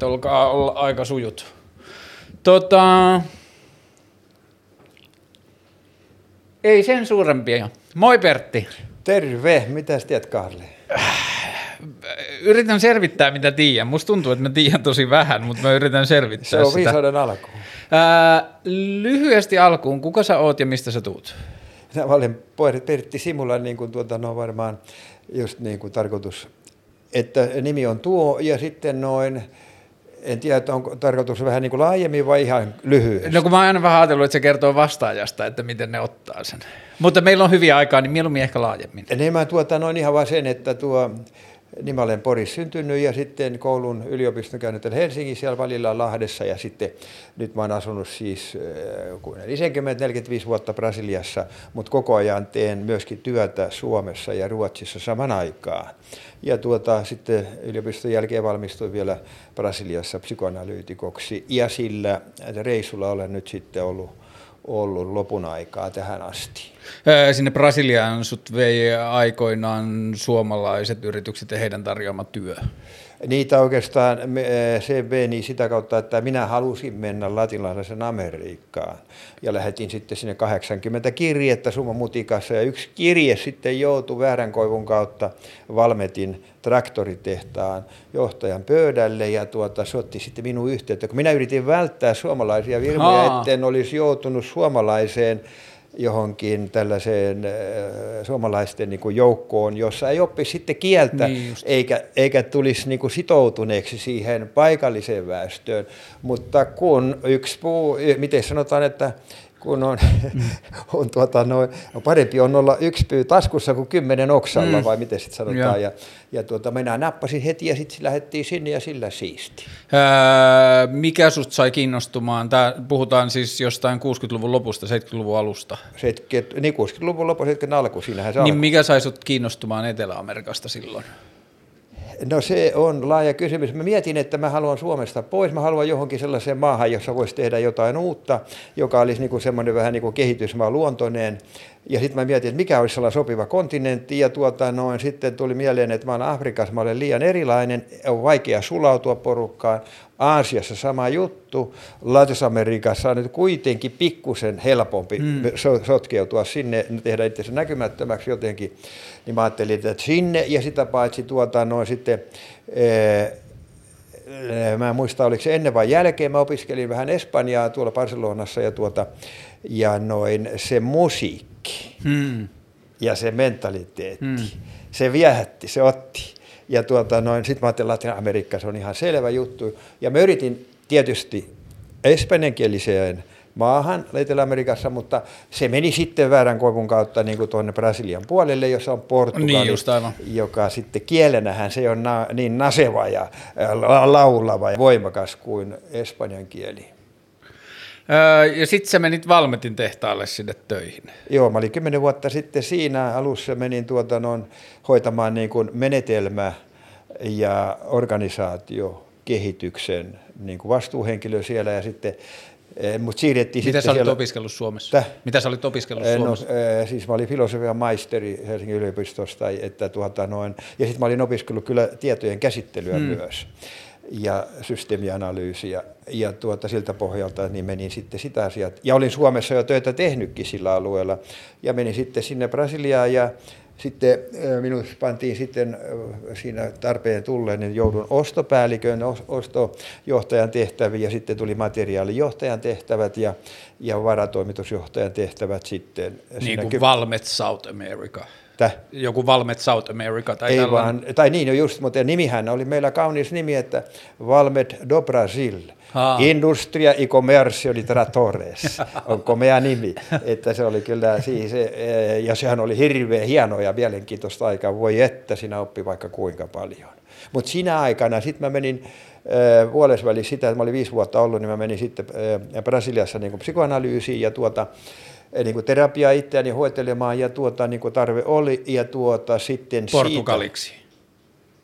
että olkaa olla aika sujut. Tota, ei sen suurempia. Moi Pertti. Terve, mitä tiedät Karli? Yritän selvittää mitä tiedän. Musta tuntuu, että mä tiedän tosi vähän, mutta mä yritän selvittää Se on viisauden alku. Ää, lyhyesti alkuun, kuka sä oot ja mistä sä tuut? Mä olen Pertti Simula, niin kuin tuota, no varmaan just niin kuin tarkoitus, että nimi on tuo ja sitten noin, en tiedä, että onko tarkoitus vähän niin kuin laajemmin vai ihan lyhyesti. No kun mä oon aina vähän ajatellut, että se kertoo vastaajasta, että miten ne ottaa sen. Mutta meillä on hyviä aikaa, niin mieluummin ehkä laajemmin. Niin mä tuota, noin ihan vaan sen, että tuo, niin mä olen Porissa syntynyt ja sitten koulun yliopiston käynyt Helsingissä siellä välillä Lahdessa ja sitten nyt mä oon asunut siis 40-45 vuotta Brasiliassa, mutta koko ajan teen myöskin työtä Suomessa ja Ruotsissa saman aikaan. Ja tuota, sitten yliopiston jälkeen valmistuin vielä Brasiliassa psykoanalyytikoksi ja sillä reissulla olen nyt sitten ollut ollut lopun aikaa tähän asti. Sinne Brasiliaan sut vei aikoinaan suomalaiset yritykset ja heidän tarjoama työ. Niitä oikeastaan se meni sitä kautta, että minä halusin mennä latinalaisen Amerikkaan. Ja lähetin sitten sinne 80 kirjettä summa mutikassa ja yksi kirje sitten joutui väärän koivun kautta Valmetin traktoritehtaan johtajan pöydälle ja tuota, se otti sitten minun yhteyttä. Kun minä yritin välttää suomalaisia firmoja, etten olisi joutunut suomalaiseen johonkin tällaiseen äh, suomalaisten niin kuin joukkoon, jossa ei oppi sitten kieltä niin eikä, eikä tulisi niin kuin sitoutuneeksi siihen paikalliseen väestöön. Mutta kun yksi puu, miten sanotaan, että kun on, mm. on tuota, no, parempi on olla yksi pyy taskussa kuin kymmenen oksalla, mm. vai miten sitten sanotaan. Ja, ja tuota, minä nappasin heti ja sitten lähdettiin sinne ja sillä siisti. Öö, mikä sut sai kiinnostumaan? Tää, puhutaan siis jostain 60-luvun lopusta, 70-luvun alusta. 70, niin 60-luvun lopu, 70 alku, siinähän se Niin alku. mikä sai sut kiinnostumaan Etelä-Amerikasta silloin? No se on laaja kysymys. Mä mietin, että mä haluan Suomesta pois. Mä haluan johonkin sellaiseen maahan, jossa voisi tehdä jotain uutta, joka olisi niin kuin semmoinen vähän niin kuin kehitysmaa luontoinen. Ja sitten mä mietin, että mikä olisi sellainen sopiva kontinentti. Ja tuota, noin, sitten tuli mieleen, että mä olen Afrikassa, mä olen liian erilainen, on vaikea sulautua porukkaan. Aasiassa sama juttu. Latinalaisessa on nyt kuitenkin pikkusen helpompi mm. sotkeutua sinne, tehdä itse näkymättömäksi jotenkin. Niin mä ajattelin, että sinne ja sitä paitsi tuota, noin sitten, ee, mä en muista oliko se ennen vai jälkeen, mä opiskelin vähän Espanjaa tuolla Barcelonassa ja, tuota, ja noin se musiikki hmm. ja se mentaliteetti, hmm. se viehätti, se otti. Ja tuota, noin, sitten mä ajattelin, että Amerikka se on ihan selvä juttu. Ja mä yritin tietysti espanjankieliseen maahan Etelä-Amerikassa, mutta se meni sitten väärän koivun kautta niin kuin tuonne Brasilian puolelle, jossa on Portugali, niin joka sitten kielenähän se on na, niin naseva ja laulava ja voimakas kuin espanjan kieli. Öö, ja sitten sä menit Valmetin tehtaalle sinne töihin. Joo, mä olin kymmenen vuotta sitten siinä alussa menin tuota noin hoitamaan niin kuin menetelmä ja organisaatio kehityksen niin kuin vastuuhenkilö siellä ja sitten Mut siirrettiin Mitä sä olit siellä... opiskellut Suomessa? Täh? Mitä sä olit opiskellut Suomessa? No, siis mä olin filosofian maisteri Helsingin yliopistosta, että tuota noin, ja sitten mä olin opiskellut kyllä tietojen käsittelyä hmm. myös ja systeemianalyysiä. Ja tuota, siltä pohjalta niin menin sitten sitä asiaa. Ja olin Suomessa jo töitä tehnytkin sillä alueella. Ja menin sitten sinne Brasiliaan ja sitten minut pantiin sitten siinä tarpeen tulleen, niin joudun ostopäällikön, ostojohtajan tehtäviin ja sitten tuli materiaalijohtajan tehtävät ja, ja varatoimitusjohtajan tehtävät sitten. Niin kuin Valmet South America. Täh? Joku Valmet South America tai Ei tällainen. vaan, tai niin jo just, mutta nimihän oli meillä kaunis nimi, että Valmet do Brasil. Haa. Industria y Comercio di Tratores on komea nimi, että se oli kyllä siis, ja sehän oli hirveän hienoa ja mielenkiintoista aikaa, voi että sinä oppi vaikka kuinka paljon. Mutta siinä aikana sitten mä menin äh, vuodesvälissä sitä, että mä olin viisi vuotta ollut, niin mä menin sitten äh, Brasiliassa niin psykoanalyysiin ja tuota, niin kuin terapiaa itseäni hoitelemaan ja tuota, niin kuin tarve oli ja tuota, sitten Portugaliksi. Siitä,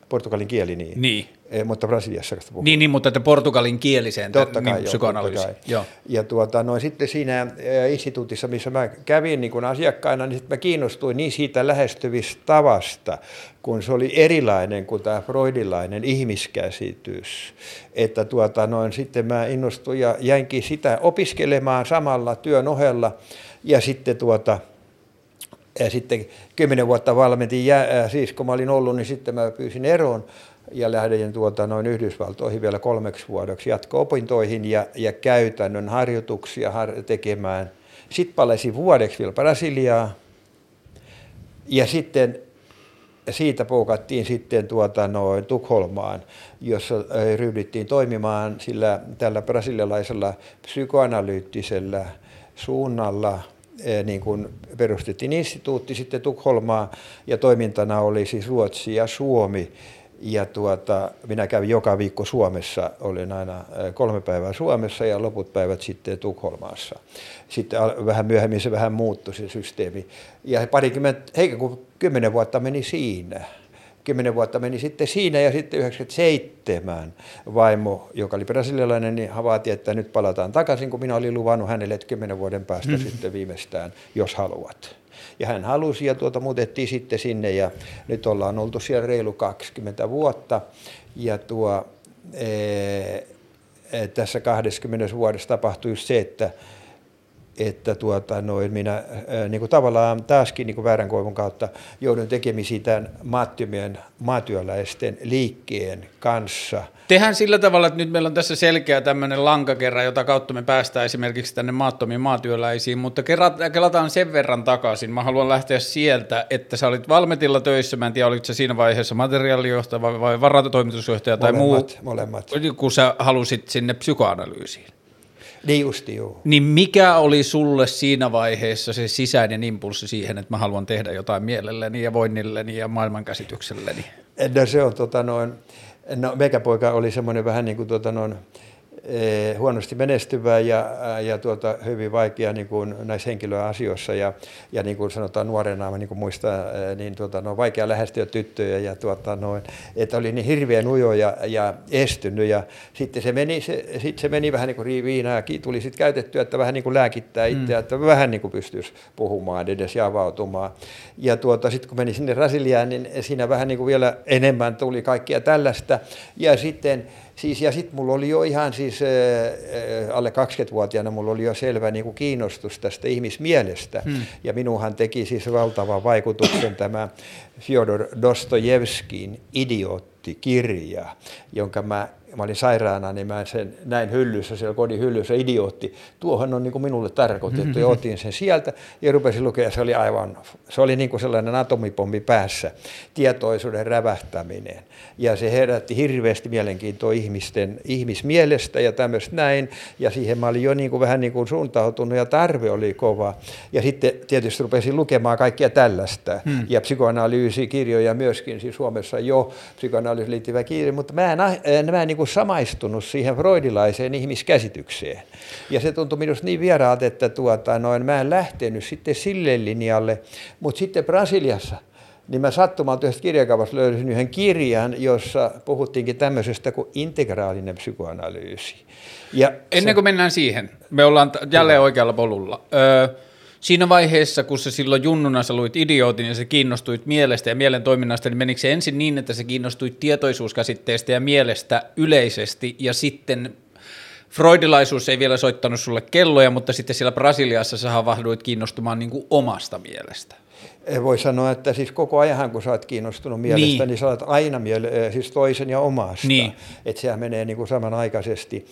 portugalin kieli niin. Niin. Eh, mutta Brasiliassa puhuu. Niin, niin, mutta että portugalin kieliseen Totta kai, niin, joo, psykoanalyysi. totta kai. Joo. Ja tuota, no, sitten siinä eh, instituutissa, missä mä kävin niin kun asiakkaana, niin sitten mä kiinnostuin niin siitä lähestyvistä tavasta, kun se oli erilainen kuin tämä freudilainen ihmiskäsitys. Että tuota, noin, sitten mä innostuin ja jäinkin sitä opiskelemaan samalla työn ohella. Ja sitten tuota, ja sitten kymmenen vuotta valmentin, ja, siis kun mä olin ollut, niin sitten mä pyysin eroon ja lähdin tuota, noin Yhdysvaltoihin vielä kolmeksi vuodeksi jatko-opintoihin ja, ja käytännön harjoituksia har- tekemään. Sitten palasin vuodeksi vielä Brasiliaa ja sitten siitä poukattiin sitten tuota noin Tukholmaan, jossa ryhdyttiin toimimaan sillä tällä brasilialaisella psykoanalyyttisellä suunnalla, niin kuin perustettiin instituutti sitten Tukholmaa ja toimintana oli siis Ruotsi ja Suomi ja tuota, minä kävin joka viikko Suomessa, olin aina kolme päivää Suomessa ja loput päivät sitten Tukholmassa. Sitten vähän myöhemmin se vähän muuttui se systeemi. Ja parikymmentä, eikä kun kymmenen vuotta meni siinä. Kymmenen vuotta meni sitten siinä ja sitten 97 vaimo, joka oli brasilialainen, niin havaati, että nyt palataan takaisin, kun minä olin luvannut hänelle, että kymmenen vuoden päästä mm. sitten viimeistään, jos haluat. Ja hän halusi ja tuota muutettiin sitten sinne ja nyt ollaan oltu siellä reilu 20 vuotta. Ja tuo, ee, tässä 20 vuodessa tapahtui se, että että tuota, noin minä ää, niin kuin tavallaan taaskin niin kuin väärän koivun kautta joudun tekemisiin tämän maattomien maatyöläisten liikkeen kanssa. Tehän sillä tavalla, että nyt meillä on tässä selkeä tämmöinen lankakerra, jota kautta me päästään esimerkiksi tänne maattomiin maatyöläisiin, mutta kelataan sen verran takaisin. Mä haluan lähteä sieltä, että sä olit Valmetilla töissä, mä en tiedä, oliko se siinä vaiheessa materiaalijohtaja vai, vai varatoimitusjohtaja tai molemmat, muu, molemmat. kun sä halusit sinne psykoanalyysiin. Niin justi, joo. Niin mikä oli sulle siinä vaiheessa se sisäinen impulssi siihen, että mä haluan tehdä jotain mielelleni ja voinnilleni ja maailmankäsitykselleni? No se on tota noin, no meikäpoika oli semmoinen vähän niin kuin tota noin, huonosti menestyvä ja, ja tuota, hyvin vaikea niin kuin näissä henkilöasioissa ja, ja niin kuin sanotaan nuorena, niin kuin muistaa, eh, niin tuota, no, vaikea lähestyä tyttöjä ja tuota, noin, että oli niin hirveän ujo ja, ja estynyt ja sitten se meni, se, sit se meni vähän niin kuin viinaa tuli sitten käytettyä, että vähän niin kuin lääkittää itseä, mm. että vähän niin kuin pystyisi puhumaan edes ja avautumaan. Ja tuota, sitten kun meni sinne Brasiliaan, niin siinä vähän niin kuin vielä enemmän tuli kaikkia tällaista ja sitten Siis, ja sitten mulla oli jo ihan siis äh, alle 20-vuotiaana mulla oli jo selvä niin kuin kiinnostus tästä ihmismielestä. Hmm. Ja minuhan teki siis valtavan vaikutuksen tämä Fyodor Dostojevskin idioottikirja, jonka mä mä olin sairaana, niin mä sen näin hyllyssä, siellä kodin hyllyssä, idiootti. Tuohon on niin kuin minulle tarkoitettu ja otin sen sieltä ja rupesin lukea. Se oli aivan, se oli niin kuin sellainen atomipommi päässä, tietoisuuden rävähtäminen. Ja se herätti hirveästi mielenkiintoa ihmisten, ihmismielestä ja tämmöistä näin. Ja siihen mä olin jo niin kuin, vähän niin kuin suuntautunut ja tarve oli kova. Ja sitten tietysti rupesin lukemaan kaikkia tällaista. Hmm. Ja psykoanalyysikirjoja myöskin, siis Suomessa jo psykoanalyysi liittyvä kirja, mutta mä en, mä en niin kuin samaistunut siihen freudilaiseen ihmiskäsitykseen. Ja se tuntui minusta niin vieraalta, että tuota, noin, mä en lähtenyt sitten sille linjalle, mutta sitten Brasiliassa niin mä sattumalta yhdessä kirjakaupassa löysin yhden kirjan, jossa puhuttiinkin tämmöisestä kuin integraalinen psykoanalyysi. Ja Ennen kuin se... mennään siihen, me ollaan jälleen oikealla polulla. Öö, siinä vaiheessa, kun sä silloin junnuna sä luit idiootin ja sä kiinnostuit mielestä ja mielen toiminnasta, niin menikö se ensin niin, että sä kiinnostuit tietoisuuskäsitteestä ja mielestä yleisesti ja sitten freudilaisuus ei vielä soittanut sulle kelloja, mutta sitten siellä Brasiliassa sä havahduit kiinnostumaan niin kuin omasta mielestä. Voi sanoa, että siis koko ajan kun sä oot kiinnostunut mielestä, niin, niin sä oot aina miele- siis toisen ja omasta. Niin. Että sehän menee niin kuin samanaikaisesti.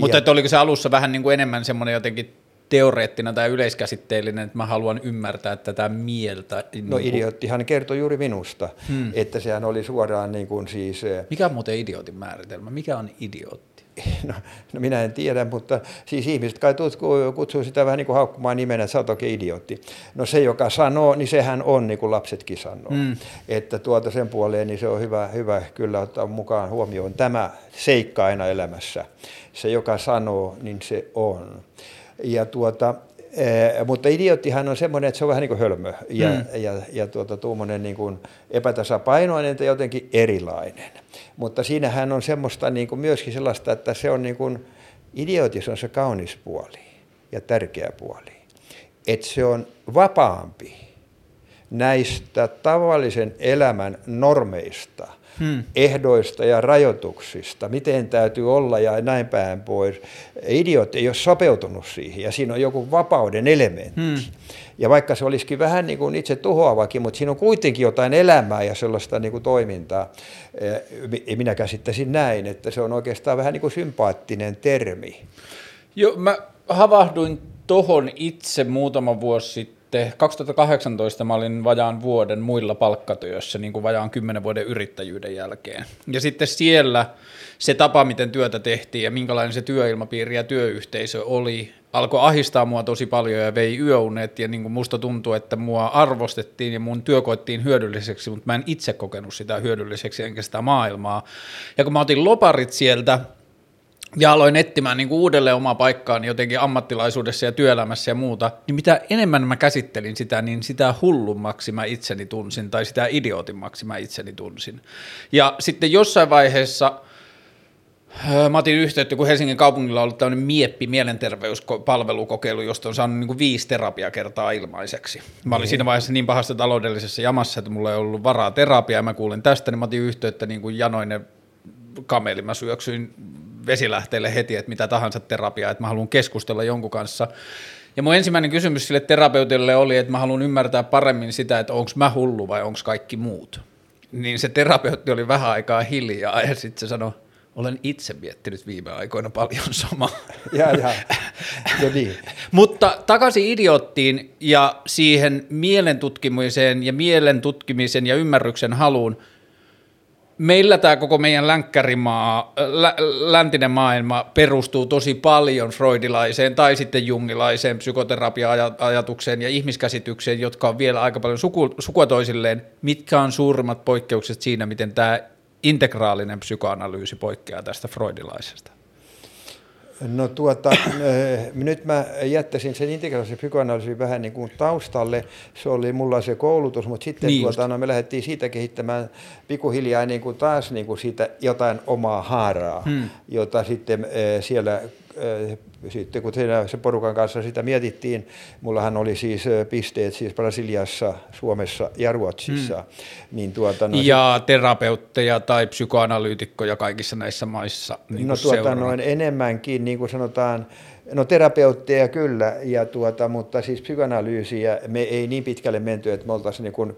Mutta ja... että oliko se alussa vähän niin kuin enemmän semmoinen jotenkin teoreettinen tai yleiskäsitteellinen, että mä haluan ymmärtää tätä mieltä. Niin no kuin... idioottihan kertoi juuri minusta, hmm. että sehän oli suoraan niin kuin siis... Eh, Mikä on muuten idiootin määritelmä? Mikä on idiootti? No, no minä en tiedä, mutta siis ihmiset kai kutsuu sitä vähän niin kuin haukkumaan nimenä, että sä oot oikein idiootti. No se, joka sanoo, niin sehän on niin kuin lapsetkin sanoo. Mm. Että tuota sen puoleen niin se on hyvä, hyvä kyllä ottaa mukaan huomioon tämä seikka aina elämässä. Se, joka sanoo, niin se on. Ja tuota, Eh, mutta idioottihan on semmoinen, että se on vähän niin kuin hölmö ja, mm. ja, ja tuota, tuommoinen niin kuin epätasapainoinen tai jotenkin erilainen. Mutta siinähän on semmoista niin kuin myöskin sellaista, että se on niin kuin, idiootis on se kaunis puoli ja tärkeä puoli. Että se on vapaampi näistä tavallisen elämän normeista – hmm. ehdoista ja rajoituksista, miten täytyy olla ja näin päin pois. Idiot ei ole sopeutunut siihen ja siinä on joku vapauden elementti. Hmm. Ja vaikka se olisikin vähän niin kuin itse tuhoavakin, mutta siinä on kuitenkin jotain elämää ja sellaista niin kuin toimintaa. Eh, minä käsittäisin näin, että se on oikeastaan vähän niin kuin sympaattinen termi. Joo, mä havahduin tohon itse muutama vuosi sitten sitten 2018 mä olin vajaan vuoden muilla palkkatyössä, niin kuin vajaan kymmenen vuoden yrittäjyyden jälkeen. Ja sitten siellä se tapa, miten työtä tehtiin ja minkälainen se työilmapiiri ja työyhteisö oli, alkoi ahistaa mua tosi paljon ja vei yöunet ja niin kuin musta tuntuu, että mua arvostettiin ja mun työ koettiin hyödylliseksi, mutta mä en itse kokenut sitä hyödylliseksi enkä sitä maailmaa. Ja kun mä otin loparit sieltä, ja aloin etsimään niin kuin uudelleen omaa paikkaani jotenkin ammattilaisuudessa ja työelämässä ja muuta, niin mitä enemmän mä käsittelin sitä, niin sitä hullummaksi mä itseni tunsin tai sitä idiootimmaksi mä itseni tunsin. Ja sitten jossain vaiheessa mä otin yhteyttä, kun Helsingin kaupungilla on ollut tämmöinen mieppi mielenterveyspalvelukokeilu, josta on saanut niin kuin viisi terapiakertaa ilmaiseksi. Mä olin niin. siinä vaiheessa niin pahassa taloudellisessa jamassa, että mulla ei ollut varaa terapiaa, mä kuulin tästä, niin mä otin yhteyttä niin kuin janoinen kameli, mä syöksyin vesilähteelle heti, että mitä tahansa terapiaa, että mä haluan keskustella jonkun kanssa. Ja mun ensimmäinen kysymys sille terapeutille oli, että mä haluan ymmärtää paremmin sitä, että onko mä hullu vai onko kaikki muut. Niin se terapeutti oli vähän aikaa hiljaa ja sitten se sanoi, olen itse miettinyt viime aikoina paljon samaa. Ja, ja. ja niin. Mutta takaisin idiottiin ja siihen mielentutkimiseen ja mielen tutkimisen ja ymmärryksen haluun – meillä tämä koko meidän länkkärimaa, lä, läntinen maailma perustuu tosi paljon freudilaiseen tai sitten jungilaiseen psykoterapia-ajatukseen ja ihmiskäsitykseen, jotka on vielä aika paljon suku, sukua toisilleen. Mitkä on suurimmat poikkeukset siinä, miten tämä integraalinen psykoanalyysi poikkeaa tästä freudilaisesta? No tuota, eh, nyt mä jättäisin sen integraalisen psykoanalyysin vähän niin kuin taustalle. Se oli mulla se koulutus, mutta sitten niin tuota, no, me lähdettiin siitä kehittämään pikkuhiljaa niin kuin taas niin kuin siitä jotain omaa haaraa, hmm. jota sitten eh, siellä sitten kun sen porukan kanssa sitä mietittiin, mullahan oli siis pisteet siis Brasiliassa, Suomessa ja Ruotsissa. Hmm. Niin tuota, no, ja terapeutteja tai psykoanalyytikkoja kaikissa näissä maissa. Niin no tuota, noin enemmänkin, niin kuin sanotaan, No terapeutteja kyllä, ja tuota, mutta siis psykoanalyysiä me ei niin pitkälle menty, että me oltaisiin niin kuin,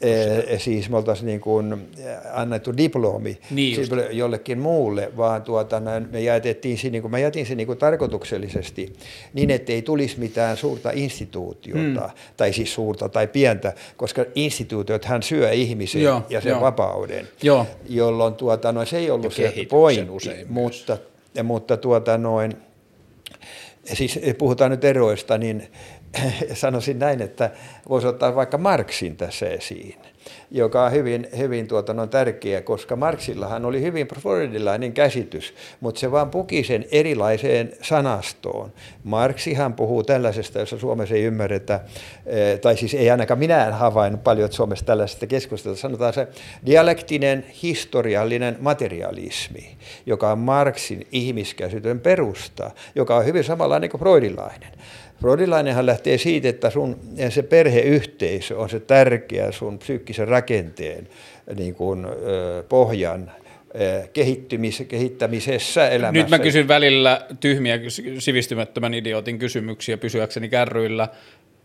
e, siis me oltaisiin niin kuin annettu diplomi niin siis jollekin muulle, vaan tuota, me jätettiin se, niin kuin, mä jätin sen niin kuin tarkoituksellisesti niin, että ei tulisi mitään suurta instituutiota, hmm. tai siis suurta tai pientä, koska instituutiot hän syö ihmisen joo, ja sen joo. vapauden, joo. jolloin tuota, no, se ei ollut se pointti, mutta, mutta tuota, noin, siis puhutaan nyt eroista, niin sanoisin näin, että voisi ottaa vaikka Marksin tässä esiin joka on hyvin, hyvin tuota, no, tärkeä, koska Marxillahan oli hyvin freudilainen käsitys, mutta se vaan puki sen erilaiseen sanastoon. Marxihan puhuu tällaisesta, jossa Suomessa ei ymmärretä, eh, tai siis ei ainakaan minä en havainnut paljon, Suomessa tällaisesta keskustelusta sanotaan se dialektinen historiallinen materialismi, joka on Marxin ihmiskäsitön perusta, joka on hyvin samanlainen kuin freudilainen. Freudilainenhan lähtee siitä, että sun se perheyhteisö on se tärkeä sun psyykkisen rakenteen niin kuin, pohjan kehittymis, kehittämisessä elämässä. Nyt mä kysyn välillä tyhmiä sivistymättömän idiotin kysymyksiä pysyäkseni kärryillä.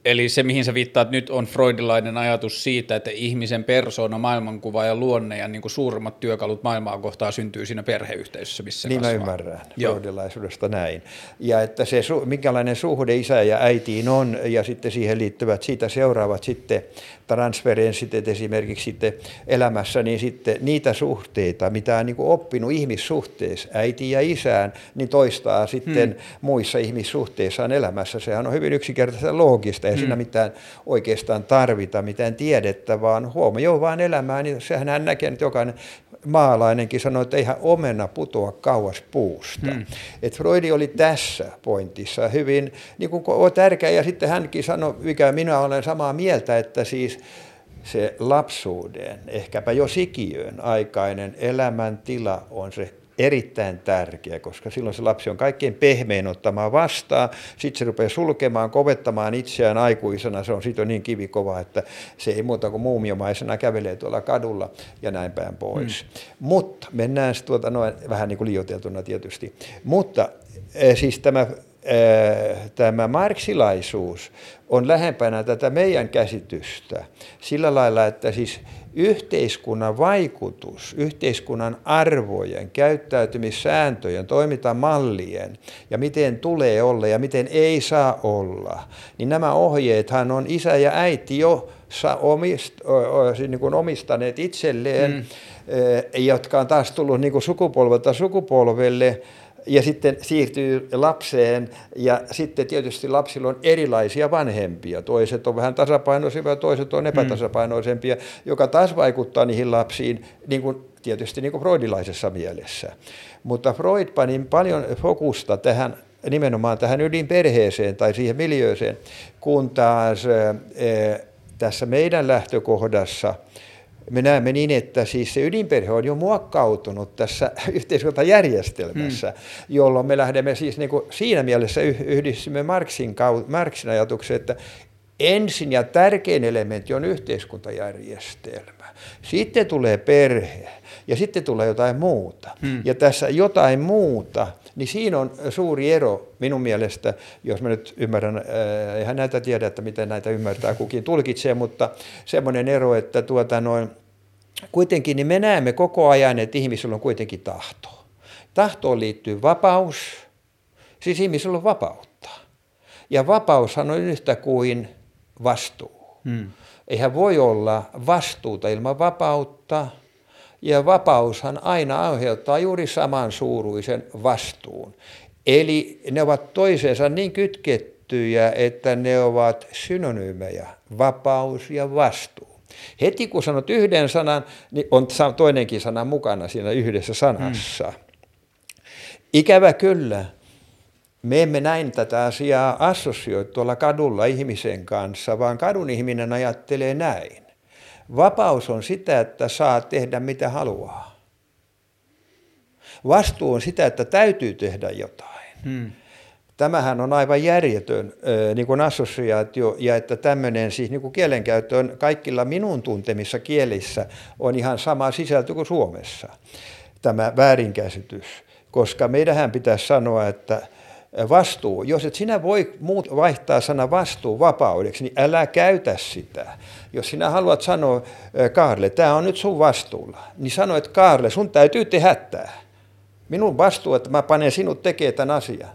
Eli se, mihin sä viittaat nyt, on freudilainen ajatus siitä, että ihmisen persona, maailmankuva ja luonne ja niin kuin suurimmat työkalut maailmaa kohtaa syntyy siinä perheyhteisössä, missä Niin kasvaa. mä ymmärrän Joo. freudilaisuudesta näin. Ja että se, minkälainen suhde isä ja äitiin on, ja sitten siihen liittyvät, siitä seuraavat sitten transferenssit, että esimerkiksi sitten elämässä, niin sitten niitä suhteita, mitä on niin kuin oppinut ihmissuhteessa äiti ja isään, niin toistaa sitten hmm. muissa ihmissuhteissaan elämässä. Sehän on hyvin yksinkertaista loogista, ei siinä mitään oikeastaan tarvita, mitään tiedettä, vaan huomioon vaan elämää, niin sehän hän näkee, että jokainen maalainenkin sanoi, että eihän omena putoa kauas puusta. Hmm. Et Freudi oli tässä pointissa hyvin niin kuin tärkeä ja sitten hänkin sanoi, mikä minä olen samaa mieltä, että siis se lapsuuden, ehkäpä jo sikiön aikainen elämäntila on se erittäin tärkeä, koska silloin se lapsi on kaikkein pehmein ottamaan vastaan. Sitten se rupeaa sulkemaan, kovettamaan itseään aikuisena. Se on sitten niin kivikova, että se ei muuta kuin muumiomaisena kävelee tuolla kadulla ja näin päin pois. Mm. Mutta mennään tuota noin, vähän niin kuin liioteltuna tietysti. Mutta eh, siis tämä tämä marksilaisuus on lähempänä tätä meidän käsitystä sillä lailla, että siis yhteiskunnan vaikutus, yhteiskunnan arvojen, käyttäytymissääntöjen, toimintamallien ja miten tulee olla ja miten ei saa olla, niin nämä ohjeethan on isä ja äiti jo omist, niin kuin omistaneet itselleen, mm. jotka on taas tullut niin kuin sukupolvelta sukupolvelle ja sitten siirtyy lapseen ja sitten tietysti lapsilla on erilaisia vanhempia. Toiset on vähän tasapainoisempia, toiset on epätasapainoisempia, mm. joka taas vaikuttaa niihin lapsiin niin kuin, tietysti niin kuin freudilaisessa mielessä. Mutta Freud pani paljon fokusta tähän nimenomaan tähän ydinperheeseen tai siihen miljööseen, kun taas ää, tässä meidän lähtökohdassa – me näemme niin, että siis se ydinperhe on jo muokkautunut tässä yhteiskuntajärjestelmässä, hmm. jolloin me lähdemme siis niin kuin siinä mielessä yhdistymme Marxin, Marxin ajatuksen, että ensin ja tärkein elementti on yhteiskuntajärjestelmä. Sitten tulee perhe ja sitten tulee jotain muuta. Hmm. Ja tässä jotain muuta, niin siinä on suuri ero minun mielestä, jos mä nyt ymmärrän, äh, eihän näitä tiedä, että miten näitä ymmärtää kukin tulkitsee, mutta semmoinen ero, että tuota noin, kuitenkin niin me näemme koko ajan, että ihmisellä on kuitenkin tahto. Tahtoon liittyy vapaus, siis ihmisellä on vapautta. Ja vapaushan on yhtä kuin vastuu. Hmm. Eihän voi olla vastuuta ilman vapautta, ja vapaushan aina aiheuttaa juuri saman suuruisen vastuun. Eli ne ovat toisensa niin kytkettyjä, että ne ovat synonyymejä, vapaus ja vastuu. Heti kun sanot yhden sanan, niin on toinenkin sana mukana siinä yhdessä sanassa. Hmm. Ikävä kyllä, me emme näin tätä asiaa assosioi tuolla kadulla ihmisen kanssa, vaan kadun ihminen ajattelee näin. Vapaus on sitä, että saa tehdä mitä haluaa. Vastuu on sitä, että täytyy tehdä jotain. Hmm. Tämähän on aivan järjetön niin kuin assosiaatio, ja että tämmöinen siis niin kuin kielenkäyttö on kaikilla minun tuntemissa kielissä on ihan sama sisältö kuin Suomessa, tämä väärinkäsitys. Koska meidähän pitäisi sanoa, että vastuu, jos et sinä voi muut vaihtaa sana vastuu vapaudeksi, niin älä käytä sitä. Jos sinä haluat sanoa, Kaarle, tämä on nyt sun vastuulla, niin sano, että Kaarle, sun täytyy tehdä tämä. Minun vastuu, että mä panen sinut tekemään tämän asian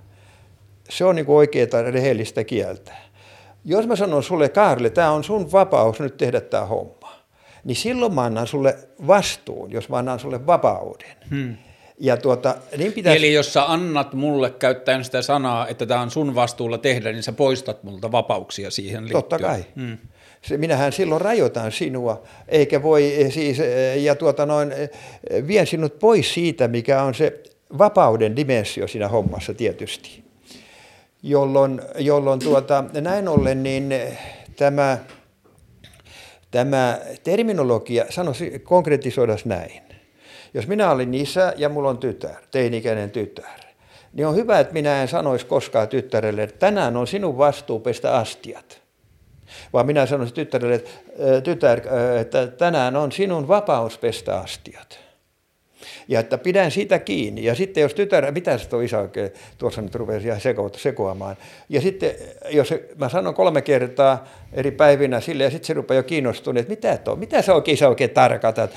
se on niin oikeaa rehellistä kieltä. Jos mä sanon sulle, Kaarle, tämä on sun vapaus nyt tehdä tämä homma, niin silloin mä annan sulle vastuun, jos mä annan sulle vapauden. Hmm. Ja tuota, niin pitäisi... Eli jos sä annat mulle käyttäen sitä sanaa, että tämä on sun vastuulla tehdä, niin sä poistat multa vapauksia siihen liittyen. Totta kai. Hmm. Minähän silloin rajoitan sinua, eikä voi siis, ja tuota noin, vien sinut pois siitä, mikä on se vapauden dimensio siinä hommassa tietysti jolloin, jolloin tuota, näin ollen niin tämä, tämä terminologia, sanoisi konkretisoida näin. Jos minä olin isä ja mulla on tytär, teinikäinen tytär, niin on hyvä, että minä en sanoisi koskaan tyttärelle, että tänään on sinun vastuu pestä astiat. Vaan minä sanoisin tyttärelle, että, tytär, että tänään on sinun vapaus pestä astiat. Ja että pidän siitä kiinni. Ja sitten jos tytär, mitä se tuo isä oikein tuossa nyt rupesi ihan sekoamaan. Ja sitten jos mä sanon kolme kertaa eri päivinä sille ja sitten se rupeaa jo kiinnostumaan, että mitä, tuo, mitä se oikein, isä oikein tarkoitat,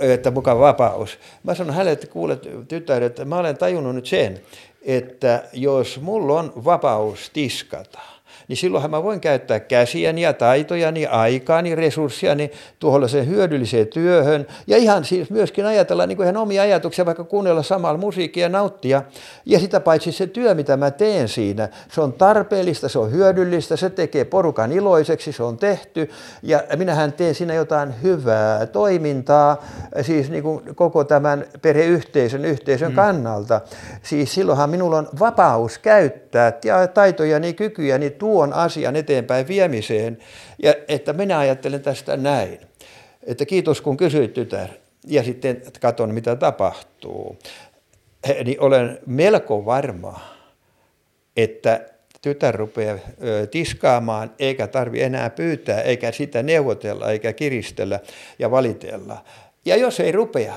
että mukaan vapaus. Mä sanon hänelle, että kuulet tytär, että mä olen tajunnut nyt sen, että jos mulla on vapaus tiskata, niin silloinhan mä voin käyttää käsiäni ja taitojani, aikaani, resurssiani tuollaiseen hyödylliseen työhön ja ihan siis myöskin ajatella niin kuin ihan omia ajatuksia, vaikka kuunnella samalla musiikkia ja nauttia. Ja sitä paitsi se työ, mitä mä teen siinä, se on tarpeellista, se on hyödyllistä, se tekee porukan iloiseksi, se on tehty ja minähän teen siinä jotain hyvää toimintaa, siis niin kuin koko tämän perheyhteisön, yhteisön mm. kannalta. Siis silloinhan minulla on vapaus käyttää taitojani, kykyjäni tuon asian eteenpäin viemiseen. Ja että minä ajattelen tästä näin, että kiitos kun kysyit tytär, ja sitten katson mitä tapahtuu. Niin olen melko varma, että tytär rupeaa tiskaamaan, eikä tarvi enää pyytää, eikä sitä neuvotella, eikä kiristellä ja valitella. Ja jos ei rupea,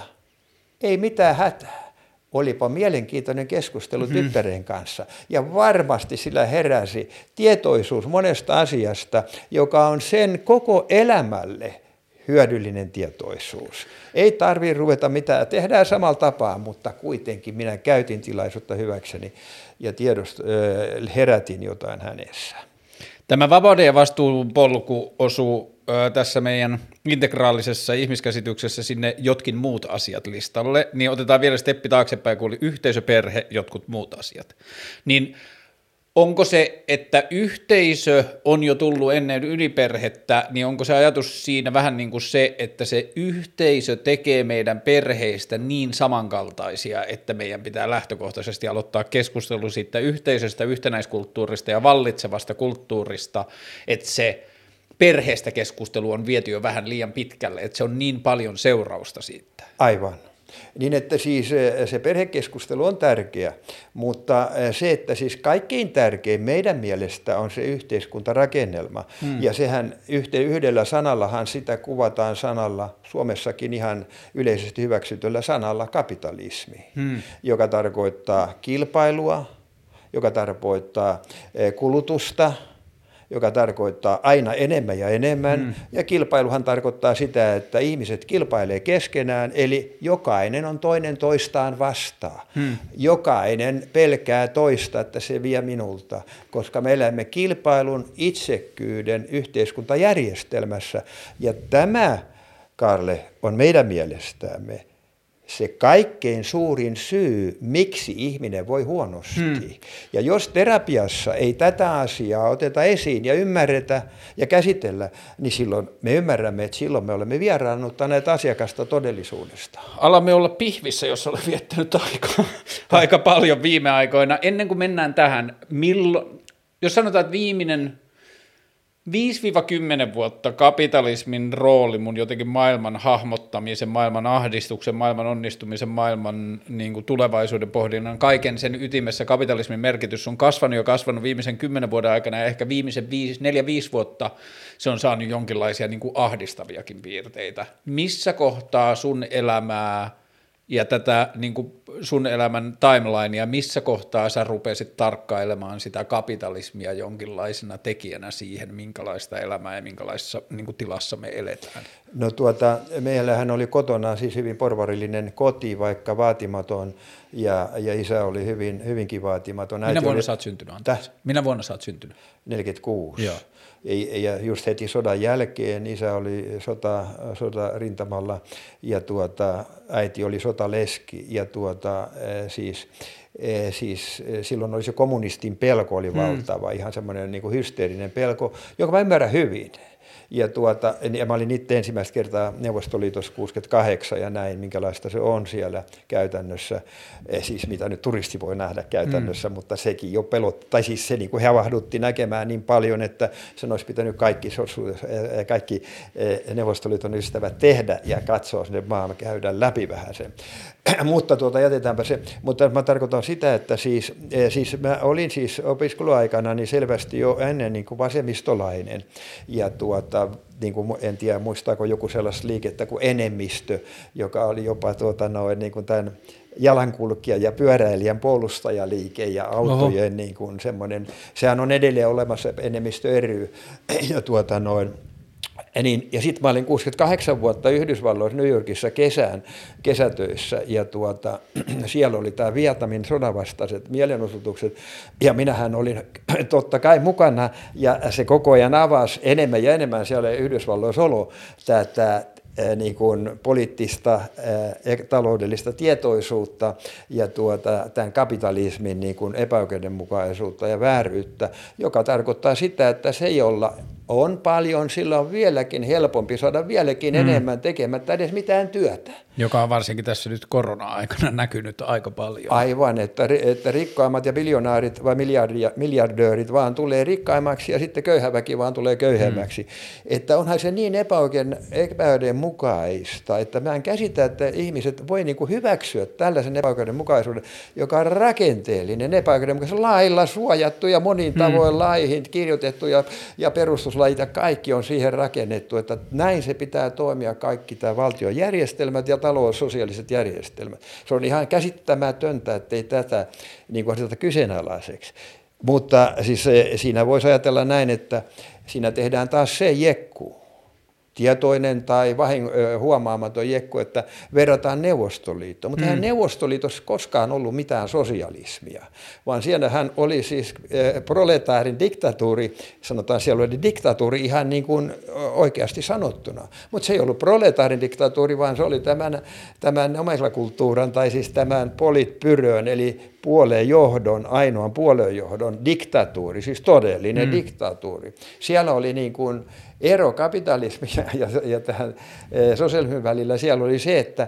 ei mitään hätää. Olipa mielenkiintoinen keskustelu mm-hmm. tyttären kanssa. Ja varmasti sillä heräsi tietoisuus monesta asiasta, joka on sen koko elämälle hyödyllinen tietoisuus. Ei tarvitse ruveta mitään, tehdään samalla tapaa, mutta kuitenkin minä käytin tilaisuutta hyväkseni ja tiedost, herätin jotain hänessä. Tämä vapauden ja vastuun polku osuu tässä meidän integraalisessa ihmiskäsityksessä sinne jotkin muut asiat listalle, niin otetaan vielä steppi taaksepäin, kun oli yhteisöperhe, jotkut muut asiat. Niin onko se, että yhteisö on jo tullut ennen yliperhettä, niin onko se ajatus siinä vähän niin kuin se, että se yhteisö tekee meidän perheistä niin samankaltaisia, että meidän pitää lähtökohtaisesti aloittaa keskustelu siitä yhteisöstä, yhtenäiskulttuurista ja vallitsevasta kulttuurista, että se perheestä keskustelu on viety jo vähän liian pitkälle, että se on niin paljon seurausta siitä. Aivan. Niin että siis eh, se perhekeskustelu on tärkeä, mutta eh, se, että siis kaikkein tärkein meidän mielestä on se yhteiskuntarakennelma. Hmm. Ja sehän yhdellä sanallahan sitä kuvataan sanalla, Suomessakin ihan yleisesti hyväksytyllä sanalla kapitalismi, hmm. joka tarkoittaa kilpailua, joka tarkoittaa eh, kulutusta – joka tarkoittaa aina enemmän ja enemmän. Mm. Ja kilpailuhan tarkoittaa sitä, että ihmiset kilpailee keskenään, eli jokainen on toinen toistaan vastaan. Mm. Jokainen pelkää toista, että se vie minulta, koska me elämme kilpailun itsekkyyden yhteiskuntajärjestelmässä. Ja tämä, Karle, on meidän mielestämme se kaikkein suurin syy, miksi ihminen voi huonosti. Hmm. Ja jos terapiassa ei tätä asiaa oteta esiin ja ymmärretä ja käsitellä, niin silloin me ymmärrämme, että silloin me olemme vieraannuttaneet asiakasta todellisuudesta. Alamme olla pihvissä, jos olen viettänyt aika, aika paljon viime aikoina. Ennen kuin mennään tähän, milloin, jos sanotaan, että viimeinen 5-10 vuotta kapitalismin rooli mun jotenkin maailman hahmottamisen, maailman ahdistuksen, maailman onnistumisen, maailman niin kuin tulevaisuuden pohdinnan, kaiken sen ytimessä kapitalismin merkitys on kasvanut jo kasvanut viimeisen 10 vuoden aikana ja ehkä viimeisen 4-5 vuotta se on saanut jonkinlaisia niin kuin ahdistaviakin piirteitä. Missä kohtaa sun elämää ja tätä niin kuin sun elämän timelinea, missä kohtaa sä rupesit tarkkailemaan sitä kapitalismia jonkinlaisena tekijänä siihen, minkälaista elämää ja minkälaisessa niin kuin tilassa me eletään? No tuota, meillähän oli kotona siis hyvin porvarillinen koti, vaikka vaatimaton, ja, ja isä oli hyvin, hyvinkin vaatimaton. Minä vuonna oli... sä oot syntynyt, Minä vuonna sä oot syntynyt? 46. Joo ja just heti sodan jälkeen isä oli sota, sota rintamalla ja tuota, äiti oli sotaleski ja tuota, siis, siis silloin oli se kommunistin pelko oli hmm. valtava, hmm. ihan semmoinen niin hysteerinen pelko, joka mä ymmärrän hyvin. Ja, tuota, ja mä olin itse ensimmäistä kertaa Neuvostoliitossa 68 ja näin, minkälaista se on siellä käytännössä. E, siis mitä nyt turisti voi nähdä käytännössä, mm. mutta sekin jo pelot, tai siis se niin kuin havahdutti näkemään niin paljon, että sen olisi pitänyt kaikki, e, e, kaikki Neuvostoliiton ystävät tehdä ja katsoa sinne maan, käydä läpi vähän sen. mutta tuota, jätetäänpä se. Mutta mä tarkoitan sitä, että siis, siis mä olin siis opiskeluaikana niin selvästi jo ennen niin kuin vasemmistolainen ja tuota, niin kuin, en tiedä muistaako joku sellaista liikettä kuin enemmistö, joka oli jopa tuota, noin, niin kuin tämän jalankulkija ja pyöräilijän puolustajaliike ja autojen niin kuin semmoinen, sehän on edelleen olemassa enemmistö eri ja tuota noin, niin, ja sitten mä olin 68 vuotta Yhdysvalloissa New Yorkissa kesän, kesätöissä ja tuota, siellä oli tämä Vietnamin sodanvastaiset mielenosoitukset ja minähän olin totta kai mukana ja se koko ajan avasi enemmän ja enemmän siellä Yhdysvalloissa olo tätä niin kuin poliittista ja taloudellista tietoisuutta ja tuota, tämän kapitalismin niin kuin epäoikeudenmukaisuutta ja vääryyttä, joka tarkoittaa sitä, että se, jolla on paljon, sillä on vieläkin helpompi saada vieläkin mm. enemmän tekemättä edes mitään työtä. Joka on varsinkin tässä nyt korona-aikana näkynyt aika paljon. Aivan, että, että rikkaimmat ja biljonaarit vai miljardöörit vaan tulee rikkaimmaksi ja sitten köyhäväki vaan tulee köyhemmäksi. Mm. Että onhan se niin epäoikeudenmukaista, että mä en käsitä, että ihmiset voi niin kuin hyväksyä tällaisen epäoikeudenmukaisuuden, joka on rakenteellinen epäoikeudenmukaisuus, lailla suojattu ja monin tavoin mm. laihin kirjoitettu ja, ja perustuslait ja kaikki on siihen rakennettu, että näin se pitää toimia kaikki tämä valtiojärjestelmät ja talous, sosiaaliset järjestelmät. Se on ihan käsittämätöntä, ettei tätä niin kuin aseteta kyseenalaiseksi. Mutta siis siinä voisi ajatella näin, että siinä tehdään taas se jekku, tietoinen tai vahin, huomaamaton jekku, että verrataan Neuvostoliittoon. Mutta mm. eihän Neuvostoliitossa koskaan ollut mitään sosialismia, vaan siellähän oli siis proletaarin diktatuuri, sanotaan siellä oli diktatuuri ihan niin kuin oikeasti sanottuna. Mutta se ei ollut proletaarin diktatuuri, vaan se oli tämän, tämän kulttuuran tai siis tämän politpyrön, eli puoluejohdon, ainoan puoluejohdon diktatuuri, siis todellinen mm. diktatuuri. Siellä oli niin kuin ero kapitalismin ja, ja, ja tähän e, sosialismin välillä siellä oli se, että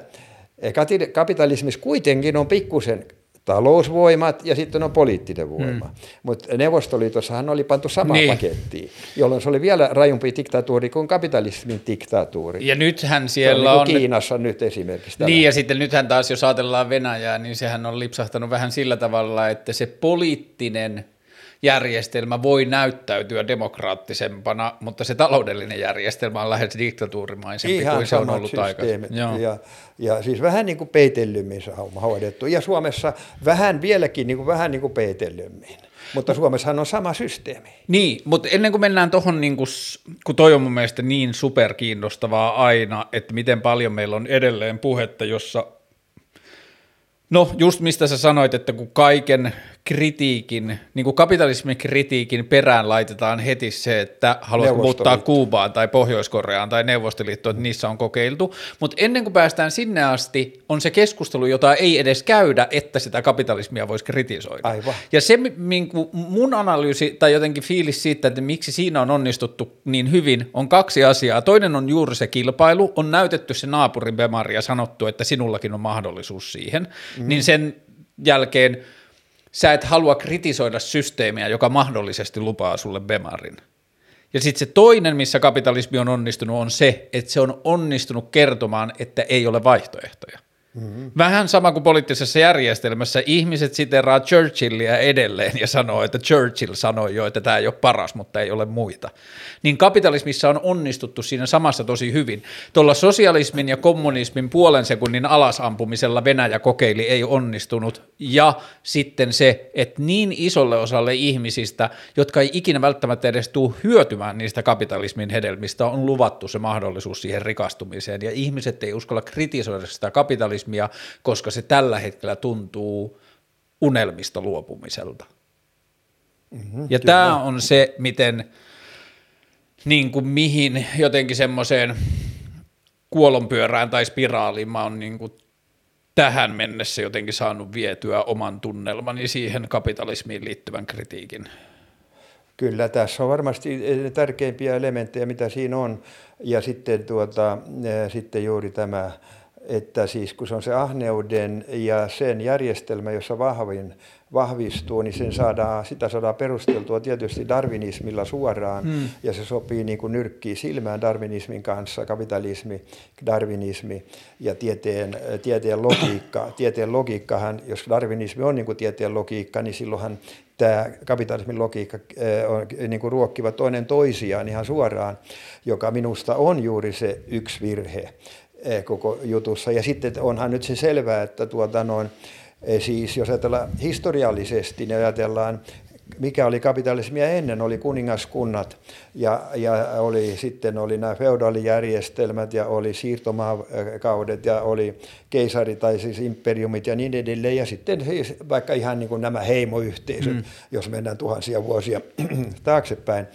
e, kapitalismissa kuitenkin on pikkusen talousvoimat ja sitten on poliittinen voima. Hmm. Mutta Neuvostoliitossahan oli pantu sama niin. pakettiin, jolloin se oli vielä rajumpi diktatuuri kuin kapitalismin diktatuuri. Ja nythän siellä on... Niin on Kiinassa nyt esimerkiksi. Tällä. Niin ja sitten nythän taas jos ajatellaan Venäjää, niin sehän on lipsahtanut vähän sillä tavalla, että se poliittinen järjestelmä voi näyttäytyä demokraattisempana, mutta se taloudellinen järjestelmä on lähes diktatuurimaisempi Ihan kuin se on ollut aikaisemmin. Ja, ja siis vähän niin kuin peitellymmin se on hoidettu. Ja Suomessa vähän vieläkin niin kuin, vähän niin kuin peitellymmin. Mutta Suomessahan on sama systeemi. Niin, mutta ennen kuin mennään tuohon, niin kun toi on mun mielestä niin superkiinnostavaa aina, että miten paljon meillä on edelleen puhetta, jossa No just mistä sä sanoit, että kun kaiken kritiikin, niin kuin kapitalismin kritiikin perään laitetaan heti se, että haluatko muuttaa Kuubaan tai Pohjois-Koreaan tai Neuvostoliittoon, että niissä on kokeiltu. Mutta ennen kuin päästään sinne asti, on se keskustelu, jota ei edes käydä, että sitä kapitalismia voisi kritisoida. Aivan. Ja se mun analyysi tai jotenkin fiilis siitä, että miksi siinä on onnistuttu niin hyvin, on kaksi asiaa. Toinen on juuri se kilpailu, on näytetty se naapurin bemari ja sanottu, että sinullakin on mahdollisuus siihen, mm. niin sen jälkeen – sä et halua kritisoida systeemiä, joka mahdollisesti lupaa sulle bemarin. Ja sitten se toinen, missä kapitalismi on onnistunut, on se, että se on onnistunut kertomaan, että ei ole vaihtoehtoja. Mm-hmm. Vähän sama kuin poliittisessa järjestelmässä, ihmiset siteraa Churchillia edelleen ja sanoo, että Churchill sanoi jo, että tämä ei ole paras, mutta ei ole muita. Niin kapitalismissa on onnistuttu siinä samassa tosi hyvin. Tuolla sosialismin ja kommunismin puolen sekunnin alasampumisella Venäjä kokeili ei onnistunut. Ja sitten se, että niin isolle osalle ihmisistä, jotka ei ikinä välttämättä edes tule hyötymään niistä kapitalismin hedelmistä, on luvattu se mahdollisuus siihen rikastumiseen. Ja ihmiset ei uskalla kritisoida sitä kapitalismia kapitalismia, koska se tällä hetkellä tuntuu unelmista luopumiselta. Mm-hmm, ja tämä on se, miten, niin kuin mihin jotenkin semmoiseen kuolonpyörään tai spiraaliin mä oon niin kuin tähän mennessä jotenkin saanut vietyä oman tunnelmani siihen kapitalismiin liittyvän kritiikin. Kyllä, tässä on varmasti tärkeimpiä elementtejä, mitä siinä on. Ja sitten, tuota, sitten juuri tämä että siis kun se on se ahneuden ja sen järjestelmä, jossa vahvin vahvistuu, niin sen saadaan, sitä saadaan perusteltua tietysti darwinismilla suoraan, hmm. ja se sopii niin kuin nyrkkiin silmään darwinismin kanssa, kapitalismi, darwinismi ja tieteen, tieteen logiikka. Tieteen logiikkahan, jos darwinismi on niin kuin tieteen logiikka, niin silloinhan tämä kapitalismin logiikka eh, on, niin kuin ruokkivat toinen toisiaan ihan suoraan, joka minusta on juuri se yksi virhe koko jutussa. Ja sitten onhan nyt se selvää, että tuota noin, eh, siis jos ajatellaan historiallisesti, niin ajatellaan mikä oli kapitalismia ennen, oli kuningaskunnat ja, ja oli, sitten oli nämä feudaalijärjestelmät ja oli siirtomaakaudet ja oli keisari tai siis imperiumit ja niin edelleen. Ja sitten siis vaikka ihan niin kuin nämä heimoyhteisöt, mm. jos mennään tuhansia vuosia taaksepäin.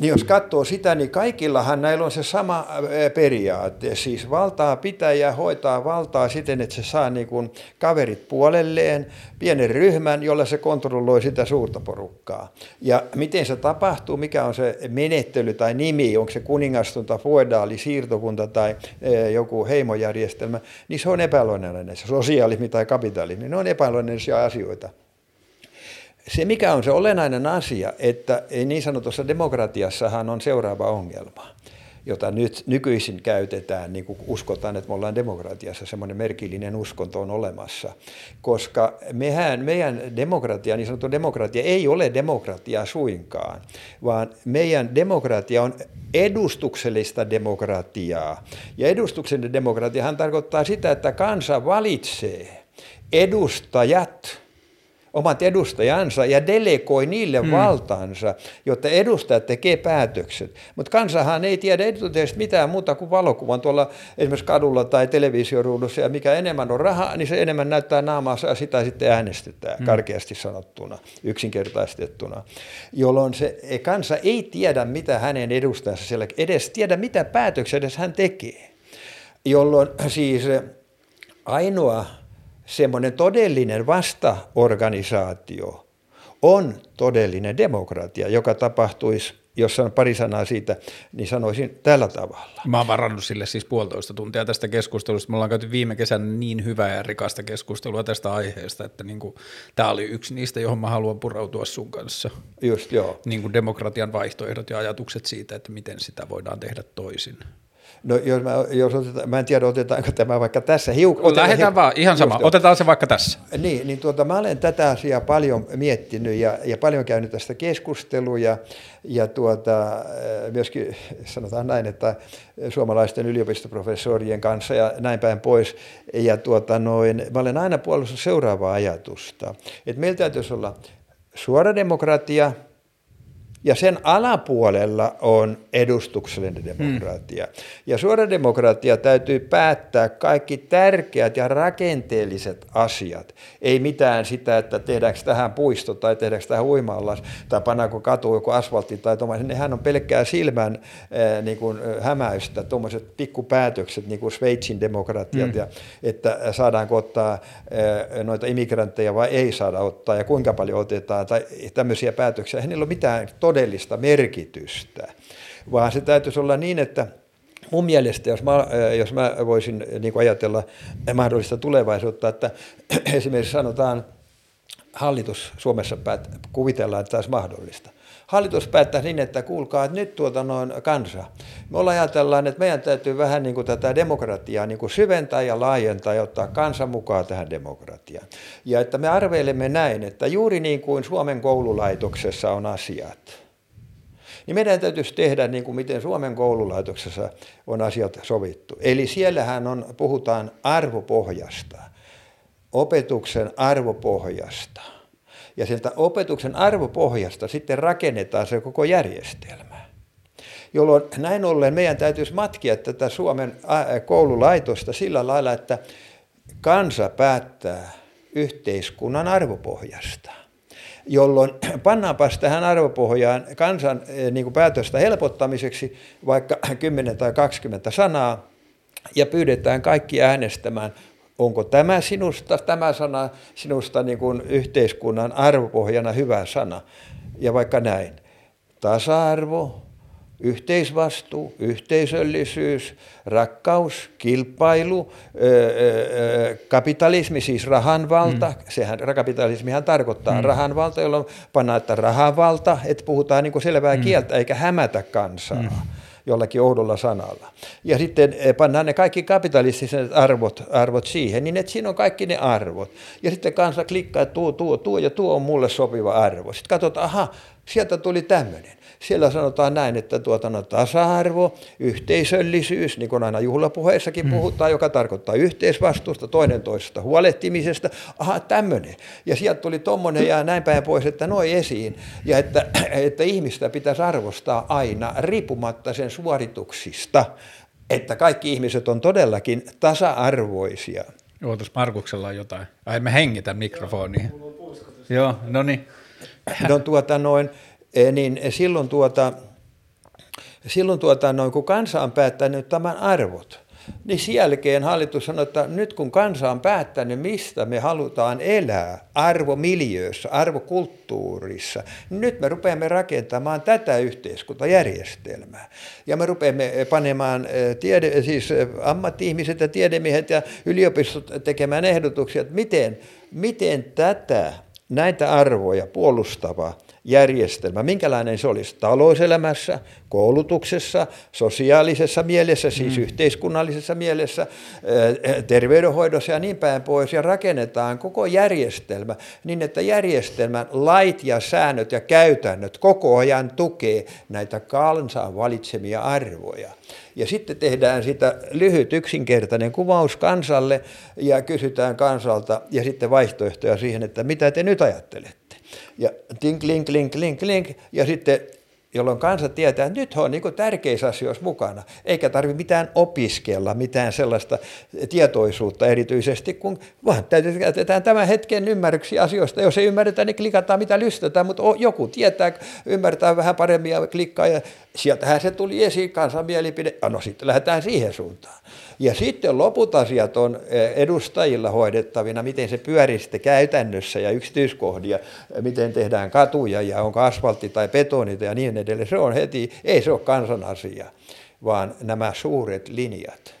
Niin jos katsoo sitä, niin kaikillahan näillä on se sama periaate. Siis valtaa pitää ja hoitaa valtaa siten, että se saa niin kuin kaverit puolelleen, pienen ryhmän, jolla se kontrolloi sitä suurta porukkaa. Ja miten se tapahtuu, mikä on se menettely tai nimi, onko se kuningastunta, feodaali, siirtokunta tai joku heimojärjestelmä, niin se on epäluonnollinen. Se sosiaalismi tai kapitalismi, ne on epäluonnollisia asioita se, mikä on se olennainen asia, että niin sanotussa demokratiassahan on seuraava ongelma, jota nyt nykyisin käytetään, niin kuin uskotaan, että me ollaan demokratiassa, semmoinen merkillinen uskonto on olemassa. Koska mehän, meidän demokratia, niin sanottu demokratia, ei ole demokratia suinkaan, vaan meidän demokratia on edustuksellista demokratiaa. Ja edustuksellinen demokratiahan tarkoittaa sitä, että kansa valitsee edustajat – omat edustajansa ja delegoi niille hmm. valtaansa, jotta edustajat tekee päätökset. Mutta kansahan ei tiedä etukäteen mitään muuta kuin valokuvan tuolla esimerkiksi kadulla tai televisioruudussa, ja mikä enemmän on rahaa, niin se enemmän näyttää naamaansa ja sitä sitten äänestetään, hmm. karkeasti sanottuna, yksinkertaistettuna, jolloin se kansa ei tiedä, mitä hänen edustajansa siellä, edes tiedä, mitä päätöksiä edes hän tekee, jolloin siis ainoa semmoinen todellinen vastaorganisaatio on todellinen demokratia, joka tapahtuisi, jos sanon pari sanaa siitä, niin sanoisin tällä tavalla. Mä oon varannut sille siis puolitoista tuntia tästä keskustelusta. Me ollaan käyty viime kesänä niin hyvää ja rikasta keskustelua tästä aiheesta, että niin tämä oli yksi niistä, johon mä haluan pureutua sun kanssa. Just joo. Niin demokratian vaihtoehdot ja ajatukset siitä, että miten sitä voidaan tehdä toisin. No jos mä, jos otetaan, mä en tiedä otetaanko tämä vaikka tässä hiukan. Lähdetään vaan, ihan sama, just, otetaan se vaikka tässä. Niin, niin tuota, mä olen tätä asiaa paljon miettinyt ja, ja paljon käynyt tästä keskusteluja ja tuota, äh, myöskin sanotaan näin, että suomalaisten yliopistoprofessorien kanssa ja näin päin pois. Ja tuota, noin, mä olen aina puolustanut seuraavaa ajatusta, että meillä täytyisi olla suora demokratia – ja sen alapuolella on edustuksellinen demokratia. Hmm. Ja suora demokratia täytyy päättää kaikki tärkeät ja rakenteelliset asiat. Ei mitään sitä, että tehdäänkö tähän puisto tai tehdäänkö tähän uimallas tai pannaanko katu joku asfaltti tai tuommoinen. Nehän on pelkkää silmän äh, niin kuin, hämäystä, tuommoiset pikkupäätökset, niin kuin Sveitsin demokratiat, hmm. ja, että saadaanko ottaa äh, noita immigrantteja vai ei saada ottaa ja kuinka paljon otetaan tai tämmöisiä päätöksiä. Ei niillä ole mitään todellista merkitystä, vaan se täytyisi olla niin, että mun mielestä, jos mä, jos mä voisin niin ajatella mahdollista tulevaisuutta, että esimerkiksi sanotaan, hallitus Suomessa päät, kuvitellaan, että tämä olisi mahdollista. Hallitus päättää niin, että kuulkaa, että nyt tuota noin kansa. Me ollaan ajatellaan, että meidän täytyy vähän niin kuin tätä demokratiaa niin kuin syventää ja laajentaa ja ottaa kansa mukaan tähän demokratiaan. Ja että me arveilemme näin, että juuri niin kuin Suomen koululaitoksessa on asiat, niin meidän täytyisi tehdä niin kuin miten Suomen koululaitoksessa on asiat sovittu. Eli siellähän on, puhutaan arvopohjasta, opetuksen arvopohjasta. Ja sieltä opetuksen arvopohjasta sitten rakennetaan se koko järjestelmä. Jolloin näin ollen meidän täytyisi matkia tätä Suomen koululaitosta sillä lailla, että kansa päättää yhteiskunnan arvopohjasta jolloin pannaanpas tähän arvopohjaan kansan niin kuin päätöstä helpottamiseksi vaikka 10 tai 20 sanaa ja pyydetään kaikki äänestämään, onko tämä sinusta, tämä sana sinusta niin kuin yhteiskunnan arvopohjana hyvä sana. Ja vaikka näin, tasa-arvo, yhteisvastuu, yhteisöllisyys, rakkaus, kilpailu, kapitalismi, siis rahanvalta. Mm. Sehän kapitalismihan tarkoittaa mm. rahanvalta, jolloin pannaan, että rahanvalta, että puhutaan niin kuin selvää mm. kieltä eikä hämätä kansaa. Mm jollakin oudolla sanalla. Ja sitten pannaan ne kaikki kapitalistiset arvot, arvot siihen, niin että siinä on kaikki ne arvot. Ja sitten kansa klikkaa, että tuo, tuo, tuo ja tuo on mulle sopiva arvo. Sitten katsotaan, aha, Sieltä tuli tämmöinen. Siellä sanotaan näin, että tuota, no, tasa-arvo, yhteisöllisyys, niin kuin aina juhlapuheissakin mm. puhutaan, joka tarkoittaa yhteisvastuusta, toinen toisesta huolehtimisesta. Aha, tämmöinen. Ja sieltä tuli tuommoinen ja näin päin pois, että noi esiin. Ja että, että ihmistä pitäisi arvostaa aina riippumatta sen suorituksista, että kaikki ihmiset on todellakin tasa-arvoisia. Ootas Markuksella on jotain. Ai me hengitä mikrofoniin. Joo, no niin. No tuota noin, niin silloin, tuota, silloin tuota, noin, kun kansa on päättänyt tämän arvot, niin sen jälkeen hallitus sanoi, että nyt kun kansa on päättänyt, mistä me halutaan elää arvomiljöössä, arvokulttuurissa, niin nyt me rupeamme rakentamaan tätä yhteiskuntajärjestelmää. Ja me rupeamme panemaan eh, tiede, siis eh, ammatti-ihmiset ja tiedemiehet ja yliopistot tekemään ehdotuksia, että miten, miten tätä, näitä arvoja puolustava järjestelmä, minkälainen se olisi talouselämässä, koulutuksessa, sosiaalisessa mielessä, siis mm. yhteiskunnallisessa mielessä, terveydenhoidossa ja niin päin pois, ja rakennetaan koko järjestelmä niin, että järjestelmän lait ja säännöt ja käytännöt koko ajan tukee näitä kansan valitsemia arvoja. Ja sitten tehdään sitä lyhyt yksinkertainen kuvaus kansalle ja kysytään kansalta ja sitten vaihtoehtoja siihen, että mitä te nyt ajattelette ja tink, link, link, link, link, ja sitten jolloin kansa tietää, että nyt on niin tärkeissä asioissa mukana, eikä tarvitse mitään opiskella, mitään sellaista tietoisuutta erityisesti, kun vaan käytetään tämän hetken ymmärryksiä asioista. Jos ei ymmärretä, niin klikataan mitä lystetään, mutta joku tietää, ymmärtää vähän paremmin ja klikkaa, ja sieltähän se tuli esiin kansan mielipide, no sitten lähdetään siihen suuntaan. Ja sitten loput asiat on eh, edustajilla hoidettavina, miten se pyörii sitten käytännössä ja yksityiskohdia, miten tehdään katuja ja onko asfaltti tai betonita ja niin edelleen. Se on heti, ei se ole kansan asia, vaan nämä suuret linjat.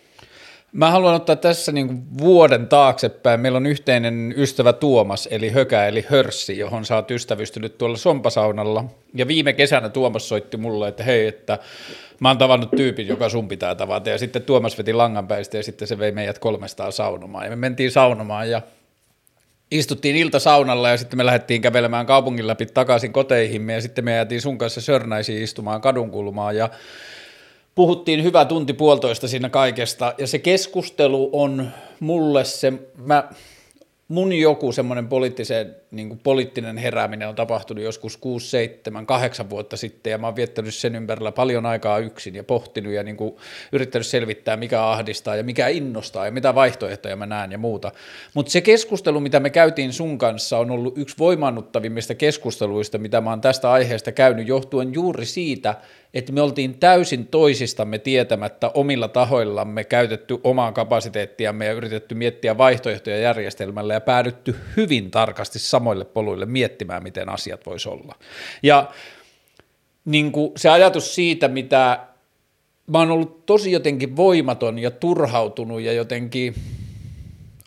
Mä haluan ottaa tässä niin vuoden taaksepäin. Meillä on yhteinen ystävä Tuomas, eli Hökä, eli Hörssi, johon sä oot ystävystynyt tuolla Sompasaunalla. Ja viime kesänä Tuomas soitti mulle, että hei, että mä oon tavannut tyypin, joka sun pitää tavata. Ja sitten Tuomas veti langanpäistä ja sitten se vei meidät kolmestaan saunomaan. Ja me mentiin saunomaan ja istuttiin iltasaunalla ja sitten me lähdettiin kävelemään kaupungin läpi takaisin koteihimme ja sitten me jäätiin sun kanssa Sörnäisiin istumaan kadunkulmaan ja puhuttiin hyvä tunti puolitoista siinä kaikesta, ja se keskustelu on mulle se, mä, mun joku semmoinen poliittisen, niin kuin poliittinen herääminen on tapahtunut joskus 6, 7, 8 vuotta sitten, ja mä oon viettänyt sen ympärillä paljon aikaa yksin ja pohtinut ja niin kuin yrittänyt selvittää, mikä ahdistaa ja mikä innostaa ja mitä vaihtoehtoja mä näen ja muuta. Mutta se keskustelu, mitä me käytiin sun kanssa, on ollut yksi voimannuttavimmista keskusteluista, mitä mä oon tästä aiheesta käynyt, johtuen juuri siitä, että me oltiin täysin toisistamme tietämättä omilla tahoillamme käytetty omaa kapasiteettiamme ja yritetty miettiä vaihtoehtoja järjestelmälle ja päädytty hyvin tarkasti samoille poluille miettimään, miten asiat voisi olla. Ja niin kuin se ajatus siitä, mitä mä oon ollut tosi jotenkin voimaton ja turhautunut ja jotenkin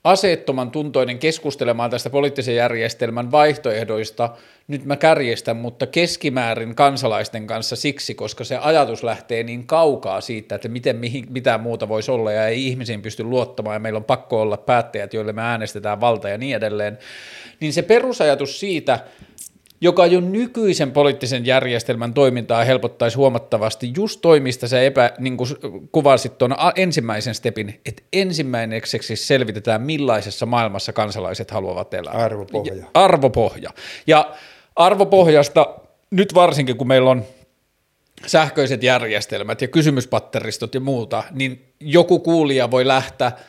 aseettoman tuntoinen keskustelemaan tästä poliittisen järjestelmän vaihtoehdoista, nyt mä kärjestän, mutta keskimäärin kansalaisten kanssa siksi, koska se ajatus lähtee niin kaukaa siitä, että miten mihin, mitään muuta voisi olla ja ei ihmisiin pysty luottamaan ja meillä on pakko olla päättäjät, joille me äänestetään valta ja niin edelleen, niin se perusajatus siitä, joka jo nykyisen poliittisen järjestelmän toimintaa helpottaisi huomattavasti, just toimista se epä, niin kuin kuvasit tuon ensimmäisen stepin, että ensimmäiseksi selvitetään, millaisessa maailmassa kansalaiset haluavat elää. Arvopohja. Ja, arvopohja. Ja arvopohjasta, nyt varsinkin kun meillä on sähköiset järjestelmät ja kysymyspatteristot ja muuta, niin joku kuulija voi lähteä –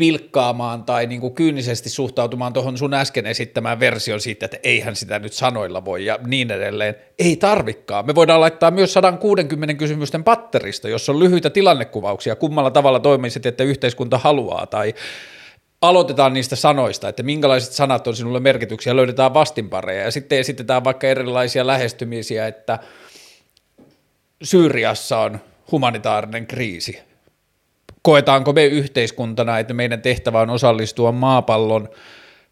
pilkkaamaan tai niin kuin kyynisesti suhtautumaan tuohon sun äsken esittämään version siitä, että eihän sitä nyt sanoilla voi ja niin edelleen. Ei tarvikkaa. Me voidaan laittaa myös 160 kysymysten patterista, jossa on lyhyitä tilannekuvauksia, kummalla tavalla toimisit, että yhteiskunta haluaa tai aloitetaan niistä sanoista, että minkälaiset sanat on sinulle merkityksiä, löydetään vastinpareja ja sitten esitetään vaikka erilaisia lähestymisiä, että Syyriassa on humanitaarinen kriisi, koetaanko me yhteiskuntana, että meidän tehtävä on osallistua maapallon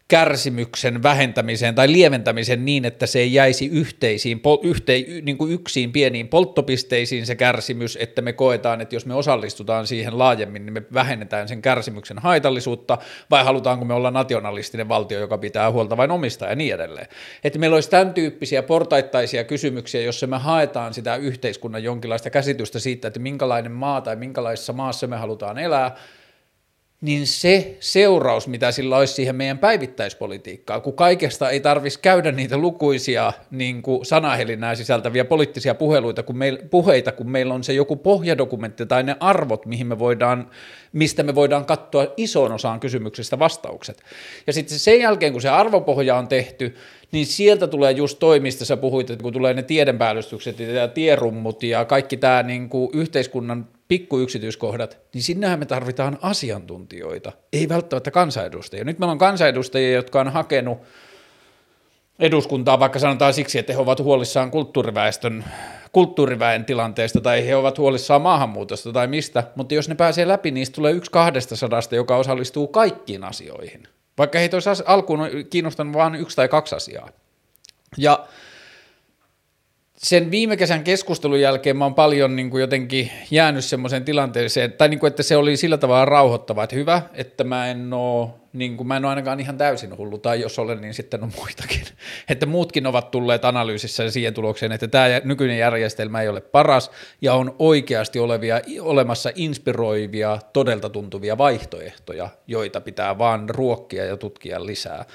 kärsimyksen vähentämiseen tai lieventämiseen niin, että se ei jäisi yhteisiin, pol, yhte, niin kuin yksiin pieniin polttopisteisiin se kärsimys, että me koetaan, että jos me osallistutaan siihen laajemmin, niin me vähennetään sen kärsimyksen haitallisuutta, vai halutaanko me olla nationalistinen valtio, joka pitää huolta vain omista ja niin edelleen. Että meillä olisi tämän tyyppisiä portaittaisia kysymyksiä, jossa me haetaan sitä yhteiskunnan jonkinlaista käsitystä siitä, että minkälainen maa tai minkälaisessa maassa me halutaan elää, niin se seuraus, mitä sillä olisi siihen meidän päivittäispolitiikkaan, kun kaikesta ei tarvitsisi käydä niitä lukuisia niin kuin sanahelinää sisältäviä poliittisia puheluita, kun meil, puheita, kun meillä on se joku pohjadokumentti tai ne arvot, mihin me voidaan, mistä me voidaan katsoa ison osaan kysymyksistä vastaukset. Ja sitten sen jälkeen, kun se arvopohja on tehty, niin sieltä tulee just toi, mistä sä puhuit, että kun tulee ne tiedenpäällystykset ja tierummut ja kaikki tämä niin kuin yhteiskunnan pikkuyksityiskohdat, niin sinnehän me tarvitaan asiantuntijoita, ei välttämättä kansanedustajia. Nyt meillä on kansanedustajia, jotka on hakenut eduskuntaa vaikka sanotaan siksi, että he ovat huolissaan kulttuuriväestön, kulttuuriväen tilanteesta tai he ovat huolissaan maahanmuutosta tai mistä, mutta jos ne pääsee läpi, niin tulee yksi kahdesta sadasta, joka osallistuu kaikkiin asioihin. Vaikka heitä olisi alkuun kiinnostanut vain yksi tai kaksi asiaa. Ja sen viime kesän keskustelun jälkeen mä oon paljon niin kuin jotenkin jäänyt semmoiseen tilanteeseen, tai niin kuin, että se oli sillä tavalla rauhoittava, että hyvä, että mä en oo, niin kuin, mä en ole ainakaan ihan täysin hullu, tai jos olen, niin sitten on muitakin. Että muutkin ovat tulleet analyysissä siihen tulokseen, että tämä nykyinen järjestelmä ei ole paras, ja on oikeasti olevia, olemassa inspiroivia, todelta tuntuvia vaihtoehtoja, joita pitää vaan ruokkia ja tutkia lisää.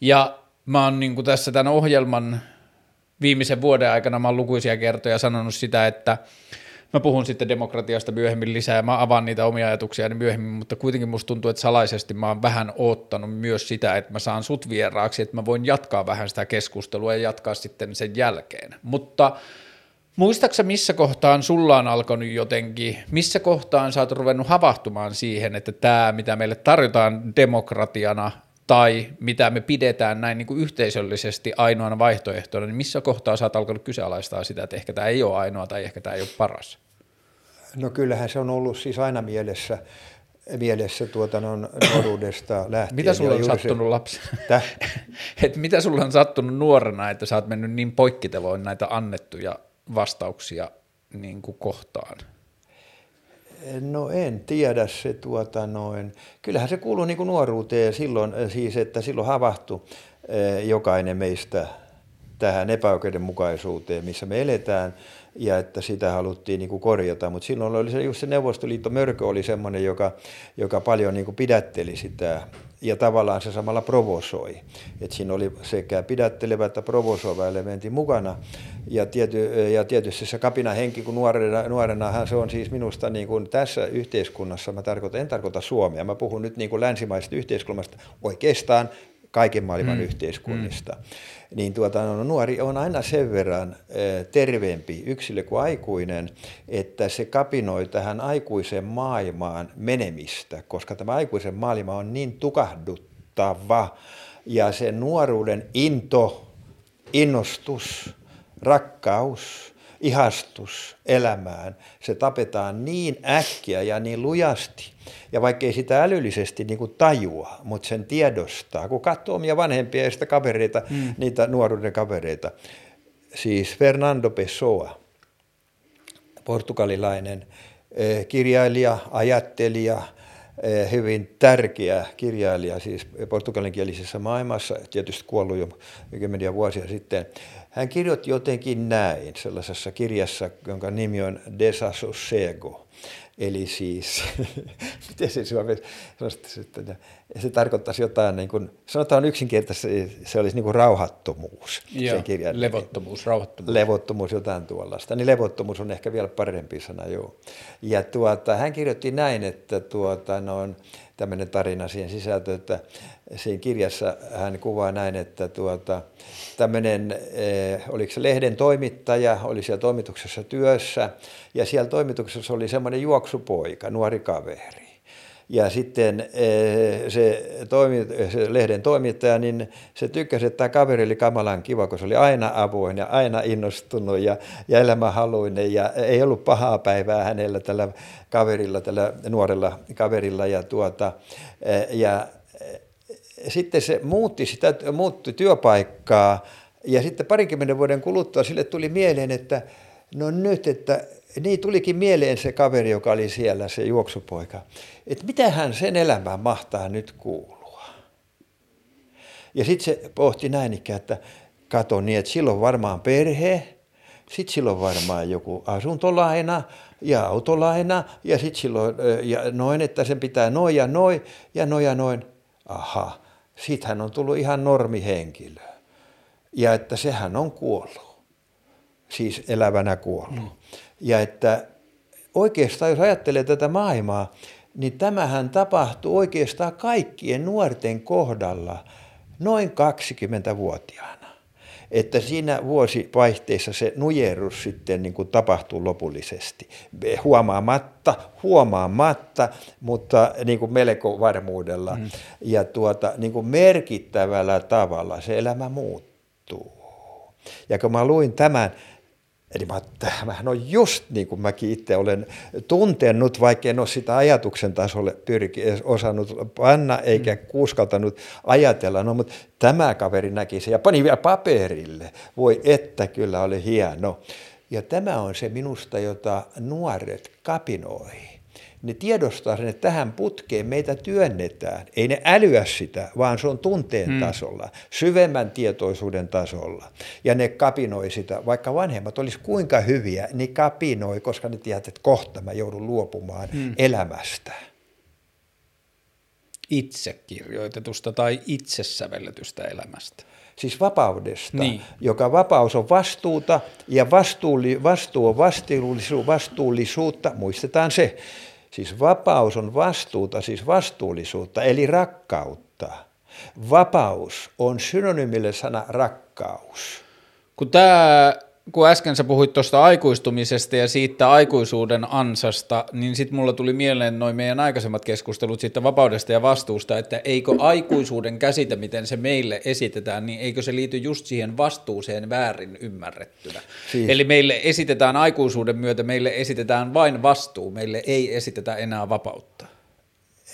Ja mä oon niin kuin tässä tämän ohjelman viimeisen vuoden aikana mä oon lukuisia kertoja sanonut sitä, että mä puhun sitten demokratiasta myöhemmin lisää ja mä avaan niitä omia ajatuksia myöhemmin, mutta kuitenkin musta tuntuu, että salaisesti mä oon vähän oottanut myös sitä, että mä saan sut vieraaksi, että mä voin jatkaa vähän sitä keskustelua ja jatkaa sitten sen jälkeen. Mutta Muistaaksä missä kohtaan sulla on alkanut jotenkin, missä kohtaan sä oot ruvennut havahtumaan siihen, että tämä, mitä meille tarjotaan demokratiana, tai mitä me pidetään näin niin kuin yhteisöllisesti ainoana vaihtoehtona, niin missä kohtaa sä oot alkanut kyseenalaistaa sitä, että ehkä tämä ei ole ainoa tai ehkä tämä ei ole paras? No kyllähän se on ollut siis aina mielessä, mielessä tuota no, nuoruudesta lähtien. Mitä sulla on sattunut se... lapsi? Et mitä sulla on sattunut nuorena, että sä oot mennyt niin poikkiteloin näitä annettuja vastauksia niin kuin kohtaan? No en tiedä se tuota noin. Kyllähän se kuuluu niin kuin nuoruuteen silloin, eh, siis että silloin havahtui eh, jokainen meistä tähän epäoikeudenmukaisuuteen, missä me eletään, ja että sitä haluttiin niin kuin korjata. Mutta silloin oli se, just se Neuvostoliitto Mörkö oli semmoinen, joka, joka paljon niin kuin pidätteli sitä ja tavallaan se samalla provosoi. Et siinä oli sekä pidättelevä että provosoiva elementti mukana. Ja, tiety, ja tietysti se kapina henki, kun nuorena, nuorenahan se on siis minusta niin kuin tässä yhteiskunnassa, mä tarkoitan, en tarkoita Suomea, mä puhun nyt niin kuin länsimaisesta yhteiskunnasta oikeastaan kaiken maailman mm. yhteiskunnista. Mm niin tuota, no, nuori on aina sen verran terveempi yksilö kuin aikuinen, että se kapinoi tähän aikuisen maailmaan menemistä, koska tämä aikuisen maailma on niin tukahduttava ja se nuoruuden into, innostus, rakkaus, ihastus elämään, se tapetaan niin äkkiä ja niin lujasti. Ja vaikkei sitä älyllisesti niin kuin tajua, mutta sen tiedostaa, kun katsoo omia vanhempia ja sitä kavereita, mm. niitä nuoruuden kavereita. Siis Fernando Pessoa, portugalilainen eh, kirjailija, ajattelija, eh, hyvin tärkeä kirjailija siis portugalinkielisessä maailmassa, tietysti kuollut jo kymmeniä vuosia sitten. Hän kirjoitti jotenkin näin sellaisessa kirjassa, jonka nimi on Desasosego. Eli siis, miten se suomeksi se tarkoittaisi jotain, niin kuin, sanotaan yksinkertaisesti, se olisi niin kuin rauhattomuus. Joo, sen kirjan, levottomuus, rauhattomuus. Levottomuus, jotain tuollaista. Niin levottomuus on ehkä vielä parempi sana, joo. Ja tuota, hän kirjoitti näin, että tuota, no, on tämmöinen tarina siihen sisältö, että siinä kirjassa hän kuvaa näin, että tuota, tämmöinen, eh, oliko se lehden toimittaja, oli siellä toimituksessa työssä, ja siellä toimituksessa oli semmoinen juoksupoika, nuori kaveri. Ja sitten eh, se, toimi, se lehden toimittaja, niin se tykkäsi, että tämä kaveri oli kamalan kiva, kun se oli aina avoin ja aina innostunut ja, ja elämänhaluinen ja ei ollut pahaa päivää hänellä tällä kaverilla, tällä nuorella kaverilla. Ja, tuota, eh, ja sitten se muutti, sitä, muutti työpaikkaa ja sitten parikymmenen vuoden kuluttua sille tuli mieleen, että no nyt, että niin tulikin mieleen se kaveri, joka oli siellä, se juoksupoika, että mitähän sen elämään mahtaa nyt kuulua. Ja sitten se pohti näin ikään, että kato niin, että silloin varmaan perhe, sitten silloin varmaan joku asuntolaina ja autolaina ja sitten silloin ja noin, että sen pitää noin ja noin ja noin ja noin. Aha, sitten hän on tullut ihan normihenkilö. Ja että sehän on kuollut, siis elävänä kuollut. Mm. Ja että oikeastaan, jos ajattelee tätä maailmaa, niin tämähän tapahtuu oikeastaan kaikkien nuorten kohdalla noin 20-vuotiaana. Että siinä vuosivaihteessa se nujerus sitten niin kuin tapahtuu lopullisesti. Huomaamatta, huomaamatta, mutta niin kuin melko varmuudella. Mm. Ja tuota, niin kuin merkittävällä tavalla se elämä muuttuu. Ja kun mä luin tämän, Eli mä, tämähän on just niin kuin mäkin itse olen tuntenut, vaikka en ole sitä ajatuksen tasolle pyrki, osannut panna eikä mm. kuskaltanut ajatella. No, mutta tämä kaveri näki se ja pani vielä paperille. Voi että kyllä oli hieno. Ja tämä on se minusta, jota nuoret kapinoi ne tiedostaa sen, että tähän putkeen meitä työnnetään. Ei ne älyä sitä, vaan se on tunteen hmm. tasolla, syvemmän tietoisuuden tasolla. Ja ne kapinoi sitä, vaikka vanhemmat olisi kuinka hyviä, niin kapinoi, koska ne tiedät, että kohta mä joudun luopumaan hmm. elämästä. Itse kirjoitetusta tai itse sävelletystä elämästä. Siis vapaudesta, niin. joka vapaus on vastuuta ja vastuulli, vastuu on vastuullisuutta, muistetaan se. Siis vapaus on vastuuta, siis vastuullisuutta, eli rakkautta. Vapaus on synonymille sana rakkaus. Kun tämä kun äsken sä puhuit tuosta aikuistumisesta ja siitä aikuisuuden ansasta, niin sitten mulla tuli mieleen noin meidän aikaisemmat keskustelut siitä vapaudesta ja vastuusta, että eikö aikuisuuden käsite, miten se meille esitetään, niin eikö se liity just siihen vastuuseen väärin ymmärrettynä. Siis. Eli meille esitetään aikuisuuden myötä, meille esitetään vain vastuu, meille ei esitetä enää vapautta.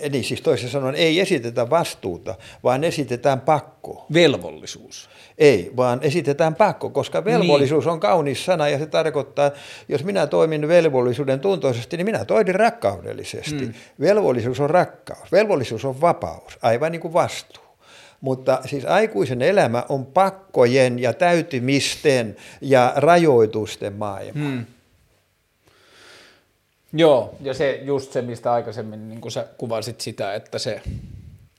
Eli siis toisin sanoen ei esitetä vastuuta, vaan esitetään pakko. Velvollisuus. Ei, vaan esitetään pakko, koska velvollisuus niin. on kaunis sana ja se tarkoittaa, jos minä toimin velvollisuuden tuntoisesti, niin minä toimin rakkaudellisesti. Mm. Velvollisuus on rakkaus, velvollisuus on vapaus, aivan niin kuin vastuu. Mutta siis aikuisen elämä on pakkojen ja täytymisten ja rajoitusten maailma. Mm. Joo, ja se just se, mistä aikaisemmin niin sä kuvasit sitä, että, se,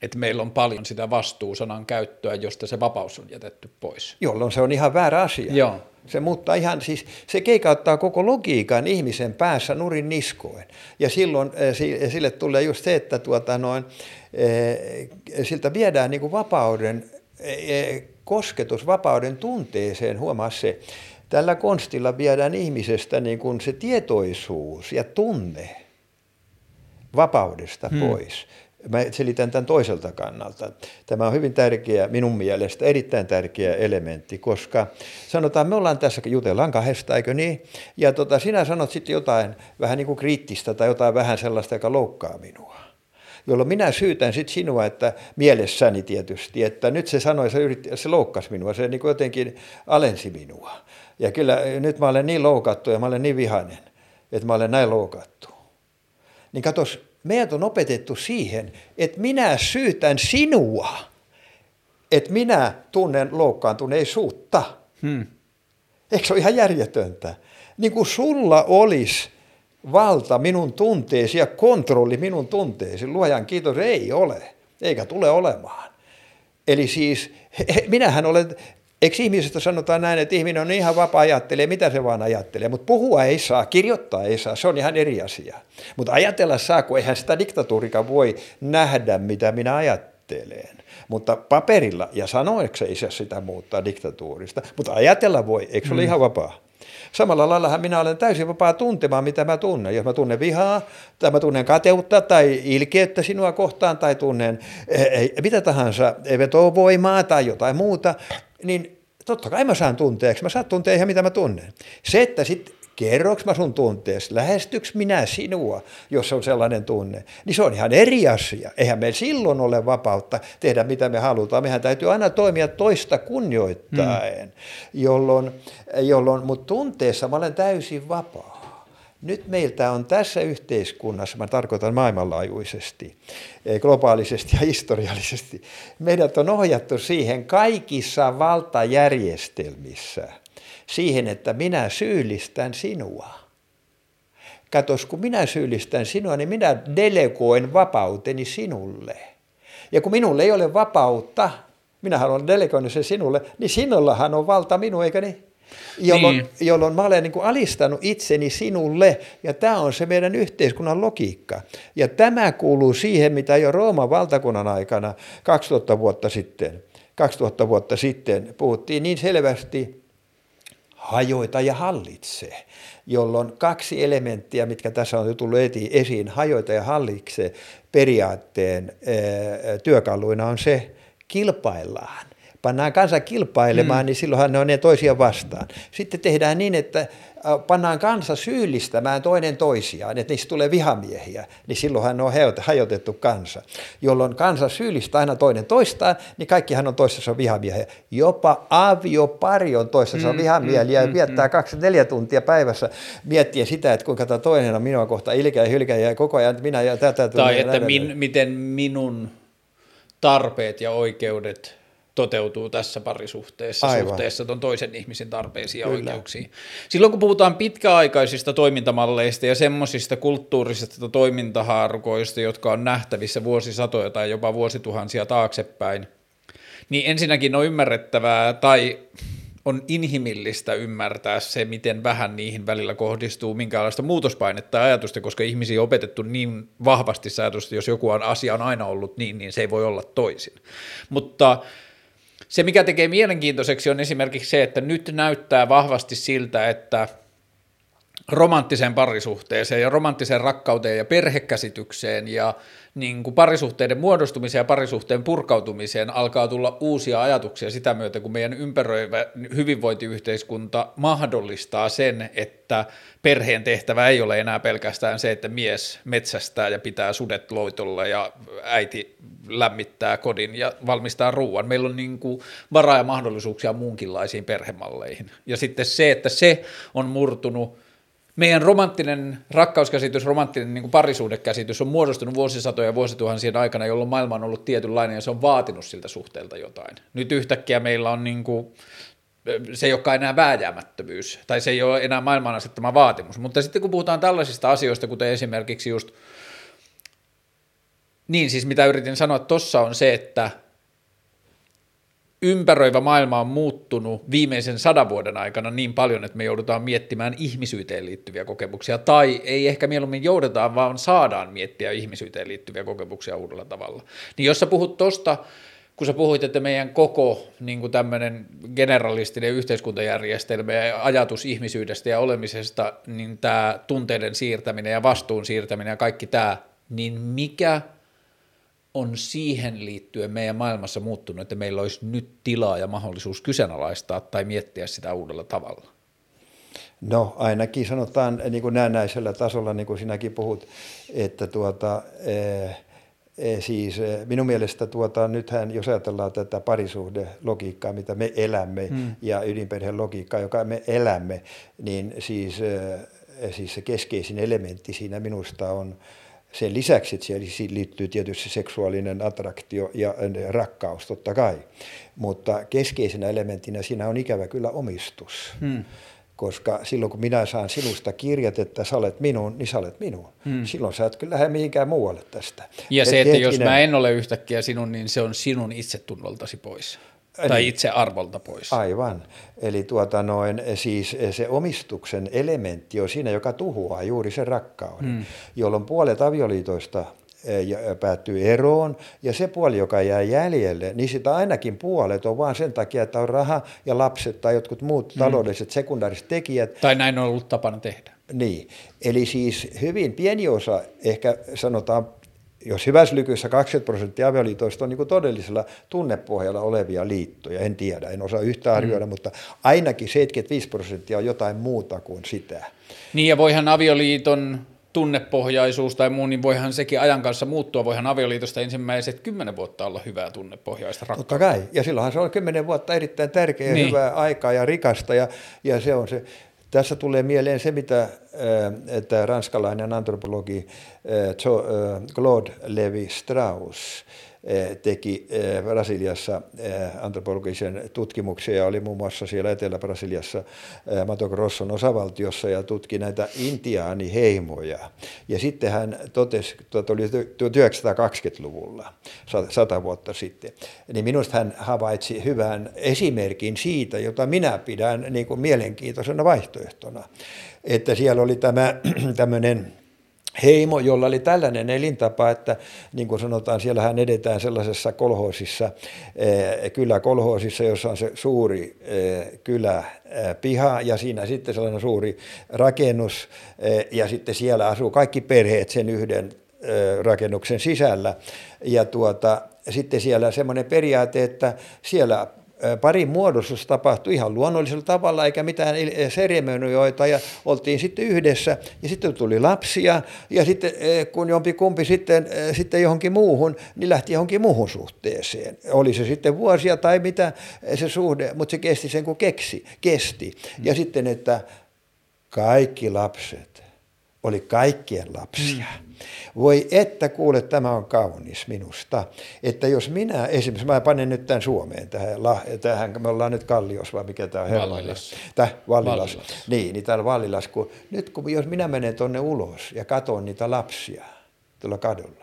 että meillä on paljon sitä vastuusanan käyttöä, josta se vapaus on jätetty pois. Jolloin se on ihan väärä asia. Joo. Se muuttaa ihan, siis se keikauttaa koko logiikan ihmisen päässä nurin niskoen. Ja silloin eh, sille tulee just se, että tuota noin, eh, siltä viedään niin kuin vapauden, eh, kosketus vapauden tunteeseen, huomaa se, Tällä konstilla viedään ihmisestä niin kuin se tietoisuus ja tunne vapaudesta hmm. pois. Mä selitän tämän toiselta kannalta. Tämä on hyvin tärkeä, minun mielestä erittäin tärkeä elementti, koska sanotaan, me ollaan tässä, jutellaan kahdesta, eikö niin? Ja tota, sinä sanot sitten jotain vähän niin kuin kriittistä tai jotain vähän sellaista, joka loukkaa minua jolloin minä syytän sitten sinua, että mielessäni tietysti, että nyt se sanoi, se, yritti, se loukkasi minua, se niin jotenkin alensi minua. Ja kyllä nyt mä olen niin loukattu ja mä olen niin vihainen, että mä olen näin loukattu. Niin katos, meidät on opetettu siihen, että minä syytän sinua, että minä tunnen loukkaantuneisuutta. Hmm. Eikö se ole ihan järjetöntä? Niin kuin sulla olisi valta minun tunteesi ja kontrolli minun tunteesi. Luojan kiitos, ei ole, eikä tule olemaan. Eli siis minähän olen Eikö ihmisestä sanotaan näin, että ihminen on ihan vapaa ajattelee, mitä se vaan ajattelee, mutta puhua ei saa, kirjoittaa ei saa, se on ihan eri asia. Mutta ajatella saa, kun eihän sitä diktatuurika voi nähdä, mitä minä ajattelen. Mutta paperilla ja sanoiksi ei saa sitä muuttaa diktatuurista, mutta ajatella voi, eikö se mm. ole ihan vapaa? Samalla lailla minä olen täysin vapaa tuntemaan, mitä mä tunnen. Jos mä tunnen vihaa, tai mä tunnen kateutta tai ilkeyttä sinua kohtaan, tai tunnen ei, eh, eh, mitä tahansa, vetovoimaa tai jotain muuta, niin totta kai mä saan tunteeksi. Mä saan tuntea ihan mitä mä tunnen. Se, että sitten kerroks mä sun tuntees, lähestyks minä sinua, jos on sellainen tunne, niin se on ihan eri asia. Eihän meillä silloin ole vapautta tehdä mitä me halutaan. Mehän täytyy aina toimia toista kunnioittaen, hmm. jolloin, jolloin mutta tunteessa mä olen täysin vapaa. Nyt meiltä on tässä yhteiskunnassa, mä tarkoitan maailmanlaajuisesti, eh, globaalisesti ja historiallisesti, meidät on ohjattu siihen kaikissa valtajärjestelmissä, siihen, että minä syyllistän sinua. Katos, kun minä syyllistän sinua, niin minä delegoin vapauteni sinulle. Ja kun minulle ei ole vapautta, minä haluan delegoida sen sinulle, niin sinullahan on valta minua, eikä niin? Jolloin, niin. jolloin mä olen niin kuin alistanut itseni sinulle, ja tämä on se meidän yhteiskunnan logiikka. Ja tämä kuuluu siihen, mitä jo Rooman valtakunnan aikana 2000 vuotta sitten, 2000 vuotta sitten puhuttiin niin selvästi, hajoita ja hallitse, jolloin kaksi elementtiä, mitkä tässä on jo tullut esiin, hajoita ja hallitse periaatteen työkaluina on se, kilpaillaan pannaan kansa kilpailemaan, mm. niin silloinhan ne on ne toisia vastaan. Sitten tehdään niin, että pannaan kansa syyllistämään toinen toisiaan, että niistä tulee vihamiehiä, niin silloinhan ne on hajotettu kansa. Jolloin kansa syyllistää aina toinen toistaan, niin kaikkihan on toisessa vihamiehiä. Jopa aviopari on toisessa mm, vihamieliä mm, ja mm, viettää mm, kaksi neljä tuntia päivässä miettien sitä, että kuinka tämä toinen on minua kohta ilkeä ja hylkä ja koko ajan minä ja tätä. Tai että min, miten minun tarpeet ja oikeudet toteutuu tässä parisuhteessa Aivan. suhteessa ton toisen ihmisen tarpeisiin ja Kyllä. oikeuksiin. Silloin kun puhutaan pitkäaikaisista toimintamalleista ja semmoisista kulttuurisista toimintahaarukoista, jotka on nähtävissä vuosisatoja tai jopa vuosituhansia taaksepäin, niin ensinnäkin on ymmärrettävää tai on inhimillistä ymmärtää se, miten vähän niihin välillä kohdistuu minkäänlaista muutospainetta ja ajatusta, koska ihmisiä on opetettu niin vahvasti että jos joku on, asia on aina ollut niin, niin se ei voi olla toisin. Mutta se, mikä tekee mielenkiintoiseksi, on esimerkiksi se, että nyt näyttää vahvasti siltä, että romanttiseen parisuhteeseen ja romanttiseen rakkauteen ja perhekäsitykseen ja niin kuin parisuhteiden muodostumiseen ja parisuhteen purkautumiseen alkaa tulla uusia ajatuksia sitä myötä, kun meidän ympäröivä hyvinvointiyhteiskunta mahdollistaa sen, että perheen tehtävä ei ole enää pelkästään se, että mies metsästää ja pitää sudet loitolla ja äiti lämmittää kodin ja valmistaa ruoan. Meillä on niin kuin varaa ja mahdollisuuksia muunkinlaisiin perhemalleihin. Ja sitten se, että se on murtunut meidän romanttinen rakkauskäsitys, romanttinen niin parisuudekäsitys on muodostunut vuosisatoja ja vuosituhansien aikana, jolloin maailma on ollut tietynlainen ja se on vaatinut siltä suhteelta jotain. Nyt yhtäkkiä meillä on niin kuin, se ei olekaan enää vääjäämättömyys, tai se ei ole enää maailman asettama vaatimus. Mutta sitten kun puhutaan tällaisista asioista, kuten esimerkiksi just, niin siis mitä yritin sanoa tuossa on se, että ympäröivä maailma on muuttunut viimeisen sadan vuoden aikana niin paljon, että me joudutaan miettimään ihmisyyteen liittyviä kokemuksia, tai ei ehkä mieluummin joudutaan, vaan saadaan miettiä ihmisyyteen liittyviä kokemuksia uudella tavalla. Niin jos sä puhut tosta, kun sä puhuit, että meidän koko niin tämmöinen generalistinen yhteiskuntajärjestelmä ja ajatus ihmisyydestä ja olemisesta, niin tämä tunteiden siirtäminen ja vastuun siirtäminen ja kaikki tämä, niin mikä – on siihen liittyen meidän maailmassa muuttunut, että meillä olisi nyt tilaa ja mahdollisuus kyseenalaistaa tai miettiä sitä uudella tavalla? No ainakin sanotaan niin kuin näennäisellä tasolla, niin kuin sinäkin puhut, että tuota, e, siis e, minun mielestä tuota, nythän, jos ajatellaan tätä parisuhdelogiikkaa, mitä me elämme, hmm. ja ydinperheen logiikkaa, joka me elämme, niin siis, e, siis se keskeisin elementti siinä minusta on sen lisäksi, että siihen liittyy tietysti seksuaalinen attraktio ja rakkaus totta kai, mutta keskeisenä elementtinä siinä on ikävä kyllä omistus. Hmm. Koska silloin kun minä saan sinusta kirjat, että sä olet minun, niin sä olet minun. Hmm. Silloin sä et kyllä lähde mihinkään muualle tästä. Ja et se, että hetkinen, jos mä en ole yhtäkkiä sinun, niin se on sinun itsetunnoltasi pois tai niin. itse arvolta pois. Aivan. Eli tuota noin, siis se omistuksen elementti on siinä, joka tuhoaa juuri sen rakkauden, hmm. jolloin puolet avioliitoista e, päättyy eroon, ja se puoli, joka jää jäljelle, niin sitä ainakin puolet on vaan sen takia, että on raha ja lapset tai jotkut muut hmm. taloudelliset sekundaariset tekijät. Tai näin on ollut tapana tehdä. Niin, eli siis hyvin pieni osa, ehkä sanotaan jos hyvässä lykyssä 20 prosenttia avioliitoista on niin kuin todellisella tunnepohjalla olevia liittoja, en tiedä, en osaa yhtään arvioida, mm. mutta ainakin 75 prosenttia on jotain muuta kuin sitä. Niin ja voihan avioliiton tunnepohjaisuus tai muu, niin voihan sekin ajan kanssa muuttua. Voihan avioliitosta ensimmäiset kymmenen vuotta olla hyvää tunnepohjaista rakkautta. Totta kai. Ja silloinhan se on kymmenen vuotta erittäin tärkeä niin. hyvää aikaa ja rikasta. Ja, ja se on se. Tässä tulee mieleen se, mitä äh, että ranskalainen antropologi äh, Claude Levi-Strauss Eh, teki eh, Brasiliassa eh, antropologisen tutkimuksia ja oli muun muassa siellä Etelä-Brasiliassa Mato Grosson osavaltiossa ja tutki näitä intiaaniheimoja. Ja sitten hän totesi, että oli 1920-luvulla, sata vuotta sitten, niin minusta hän havaitsi hyvän esimerkin siitä, jota minä pidän niin kuin mielenkiintoisena vaihtoehtona. Että siellä oli tämä tämmöinen heimo, jolla oli tällainen elintapa, että niin kuin sanotaan, siellähän edetään sellaisessa kolhoosissa, eh, kyläkolhoosissa, jossa on se suuri eh, kylä eh, ja siinä sitten sellainen suuri rakennus ja sitten siellä asuu kaikki perheet sen yhden rakennuksen sisällä. Ja tuota, sitten siellä semmoinen periaate, että siellä parin muodostus tapahtui ihan luonnollisella tavalla, eikä mitään seremonioita, ja oltiin sitten yhdessä, ja sitten tuli lapsia, ja sitten kun jompi kumpi sitten, sitten johonkin muuhun, niin lähti johonkin muuhun suhteeseen. Oli se sitten vuosia tai mitä se suhde, mutta se kesti sen kuin keksi, kesti. Ja sitten, että kaikki lapset oli kaikkien lapsia. Mm voi että kuule, tämä on kaunis minusta. Että jos minä esimerkiksi, mä panen nyt tämän Suomeen tähän, tähän me ollaan nyt Kallios vai mikä tämä on? Vallilas. Täh, Vallilas. Vallilas. Niin, niin täällä Vallilas, kun nyt kun jos minä menen tuonne ulos ja katson niitä lapsia tuolla kadulla,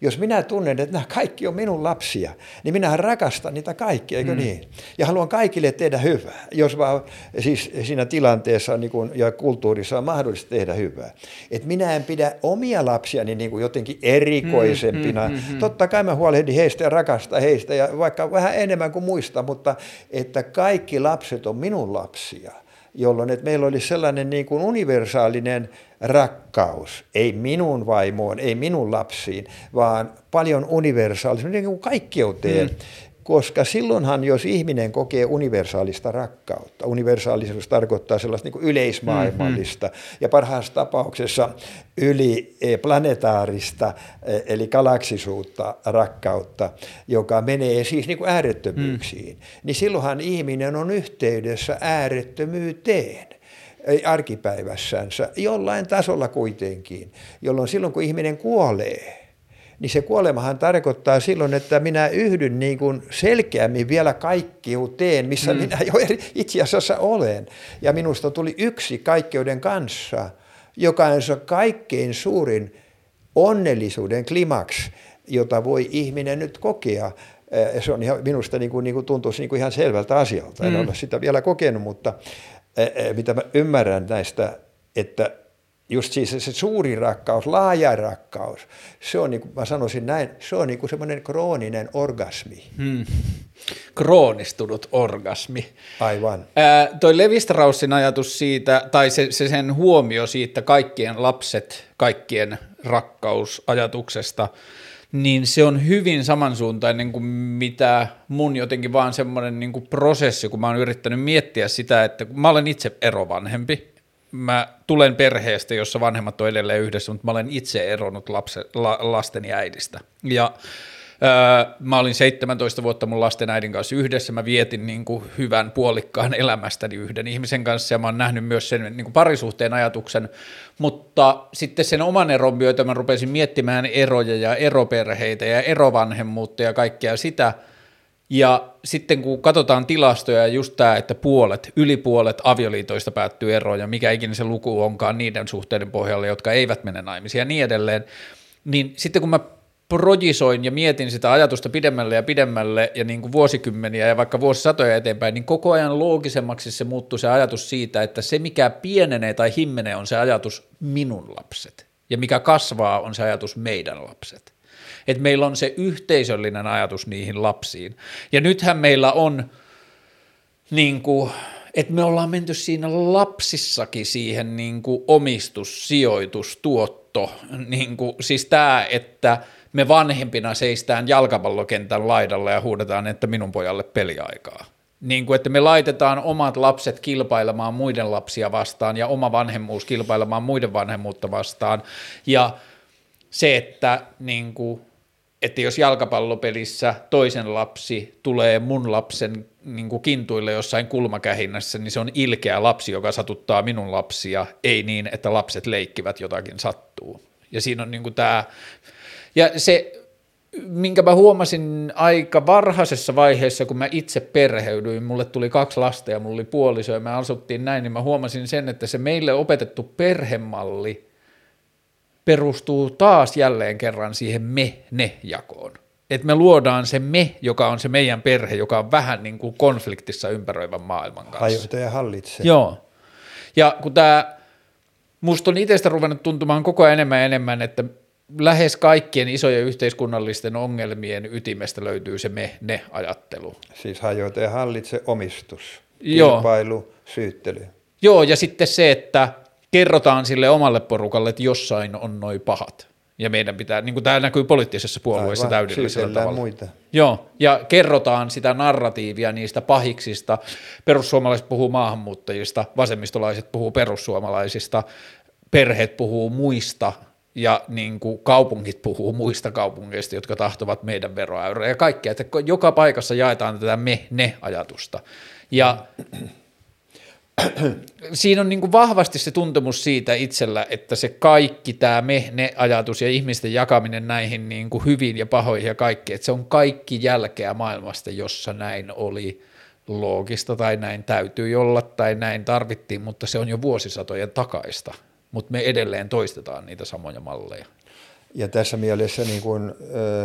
jos minä tunnen, että nämä kaikki on minun lapsia, niin minä rakastan niitä kaikkia, eikö mm. niin? Ja haluan kaikille tehdä hyvää, jos vaan siis siinä tilanteessa niin kuin, ja kulttuurissa on mahdollista tehdä hyvää. Et minä en pidä omia lapsiani niin kuin jotenkin erikoisempina. Mm, mm, mm, mm. Totta kai mä huolehdin heistä ja rakastan heistä, ja vaikka vähän enemmän kuin muista, mutta että kaikki lapset on minun lapsia jolloin että meillä oli sellainen niin kuin universaalinen rakkaus, ei minun vaimoon, ei minun lapsiin, vaan paljon universaalisuus, niin kuin kaikkeuteen. Mm koska silloinhan, jos ihminen kokee universaalista rakkautta, universaalisuus tarkoittaa sellaista niin yleismaailmallista mm-hmm. ja parhaassa tapauksessa yliplanetaarista, e, eli galaksisuutta rakkautta, joka menee siis niin kuin äärettömyyksiin, mm. niin silloinhan ihminen on yhteydessä äärettömyyteen arkipäivässänsä, jollain tasolla kuitenkin, jolloin silloin kun ihminen kuolee, niin se kuolemahan tarkoittaa silloin, että minä yhdyn niin kuin selkeämmin vielä kaikkiuteen, missä mm. minä jo itse asiassa olen. Ja minusta tuli yksi kaikkeuden kanssa, joka on se kaikkein suurin onnellisuuden klimaks, jota voi ihminen nyt kokea. Se on ihan, minusta niin kuin, niin kuin tuntuisi niin kuin ihan selvältä asialta. En mm. ole sitä vielä kokenut, mutta mitä mä ymmärrän näistä, että just siis se suuri rakkaus, laaja rakkaus, se on niin kuin mä sanoisin näin, se on niin kuin semmoinen krooninen orgasmi. Hmm. Kroonistunut orgasmi. Aivan. Ää, toi Levi-Straussin ajatus siitä, tai se, se sen huomio siitä kaikkien lapset, kaikkien rakkausajatuksesta, niin se on hyvin samansuuntainen kuin mitä mun jotenkin vaan semmoinen niin kuin prosessi, kun mä oon yrittänyt miettiä sitä, että kun mä olen itse erovanhempi, mä tulen perheestä, jossa vanhemmat on edelleen yhdessä, mutta mä olen itse eronnut lapse, la, lasteni äidistä. Ja öö, mä olin 17 vuotta mun lasten äidin kanssa yhdessä, mä vietin niin kuin hyvän puolikkaan elämästäni yhden ihmisen kanssa, ja mä oon nähnyt myös sen niin kuin parisuhteen ajatuksen, mutta sitten sen oman eron myötä mä rupesin miettimään eroja ja eroperheitä ja erovanhemmuutta ja kaikkea sitä – ja sitten kun katsotaan tilastoja, just tämä, että puolet, yli puolet avioliitoista päättyy eroon, ja mikä ikinä se luku onkaan niiden suhteiden pohjalle, jotka eivät mene naimisiin ja niin edelleen, niin sitten kun mä projisoin ja mietin sitä ajatusta pidemmälle ja pidemmälle ja niin kuin vuosikymmeniä ja vaikka vuosisatoja eteenpäin, niin koko ajan loogisemmaksi se muuttuu se ajatus siitä, että se mikä pienenee tai himmenee on se ajatus minun lapset. Ja mikä kasvaa on se ajatus meidän lapset että meillä on se yhteisöllinen ajatus niihin lapsiin. Ja nythän meillä on niin kuin, että me ollaan menty siinä lapsissakin siihen niin kuin omistus, sijoitus, tuotto, niin kuin, siis tämä, että me vanhempina seistään jalkapallokentän laidalla ja huudetaan, että minun pojalle peliaikaa. Niin kuin, että me laitetaan omat lapset kilpailemaan muiden lapsia vastaan ja oma vanhemmuus kilpailemaan muiden vanhemmuutta vastaan. Ja se, että, niin kuin, että jos jalkapallopelissä toisen lapsi tulee mun lapsen niin kuin kintuille jossain kulmakähinnässä, niin se on ilkeä lapsi, joka satuttaa minun lapsia, ei niin, että lapset leikkivät jotakin sattuu. Ja siinä on niin kuin tämä, ja se, minkä mä huomasin aika varhaisessa vaiheessa, kun mä itse perheydyin, mulle tuli kaksi lasta ja mulla oli puoliso ja me asuttiin näin, niin mä huomasin sen, että se meille opetettu perhemalli perustuu taas jälleen kerran siihen me-ne-jakoon että me luodaan se me, joka on se meidän perhe, joka on vähän niin kuin konfliktissa ympäröivän maailman kanssa. Hajoita ja hallitse. Joo. Ja kun tämä, musta on itsestä ruvennut tuntumaan koko ajan enemmän ja enemmän, että lähes kaikkien isojen yhteiskunnallisten ongelmien ytimestä löytyy se me-ne-ajattelu. Siis hajoita ja hallitse omistus, kilpailu, Joo. syyttely. Joo, ja sitten se, että kerrotaan sille omalle porukalle, että jossain on noin pahat ja meidän pitää, niin kuin tämä näkyy poliittisessa puolueessa täydellisellä tavalla. muita. Joo, ja kerrotaan sitä narratiivia niistä pahiksista. Perussuomalaiset puhuu maahanmuuttajista, vasemmistolaiset puhuu perussuomalaisista, perheet puhuu muista ja niin kuin kaupungit puhuu muista kaupungeista, jotka tahtovat meidän veroäyriä ja kaikkea. Että joka paikassa jaetaan tätä me-ne-ajatusta. Ja siinä on niin vahvasti se tuntemus siitä itsellä, että se kaikki tämä me-ne-ajatus ja ihmisten jakaminen näihin niin kuin ja pahoihin ja kaikki, että se on kaikki jälkeä maailmasta, jossa näin oli loogista tai näin täytyy olla tai näin tarvittiin, mutta se on jo vuosisatojen takaista, mutta me edelleen toistetaan niitä samoja malleja. Ja tässä mielessä niin kuin,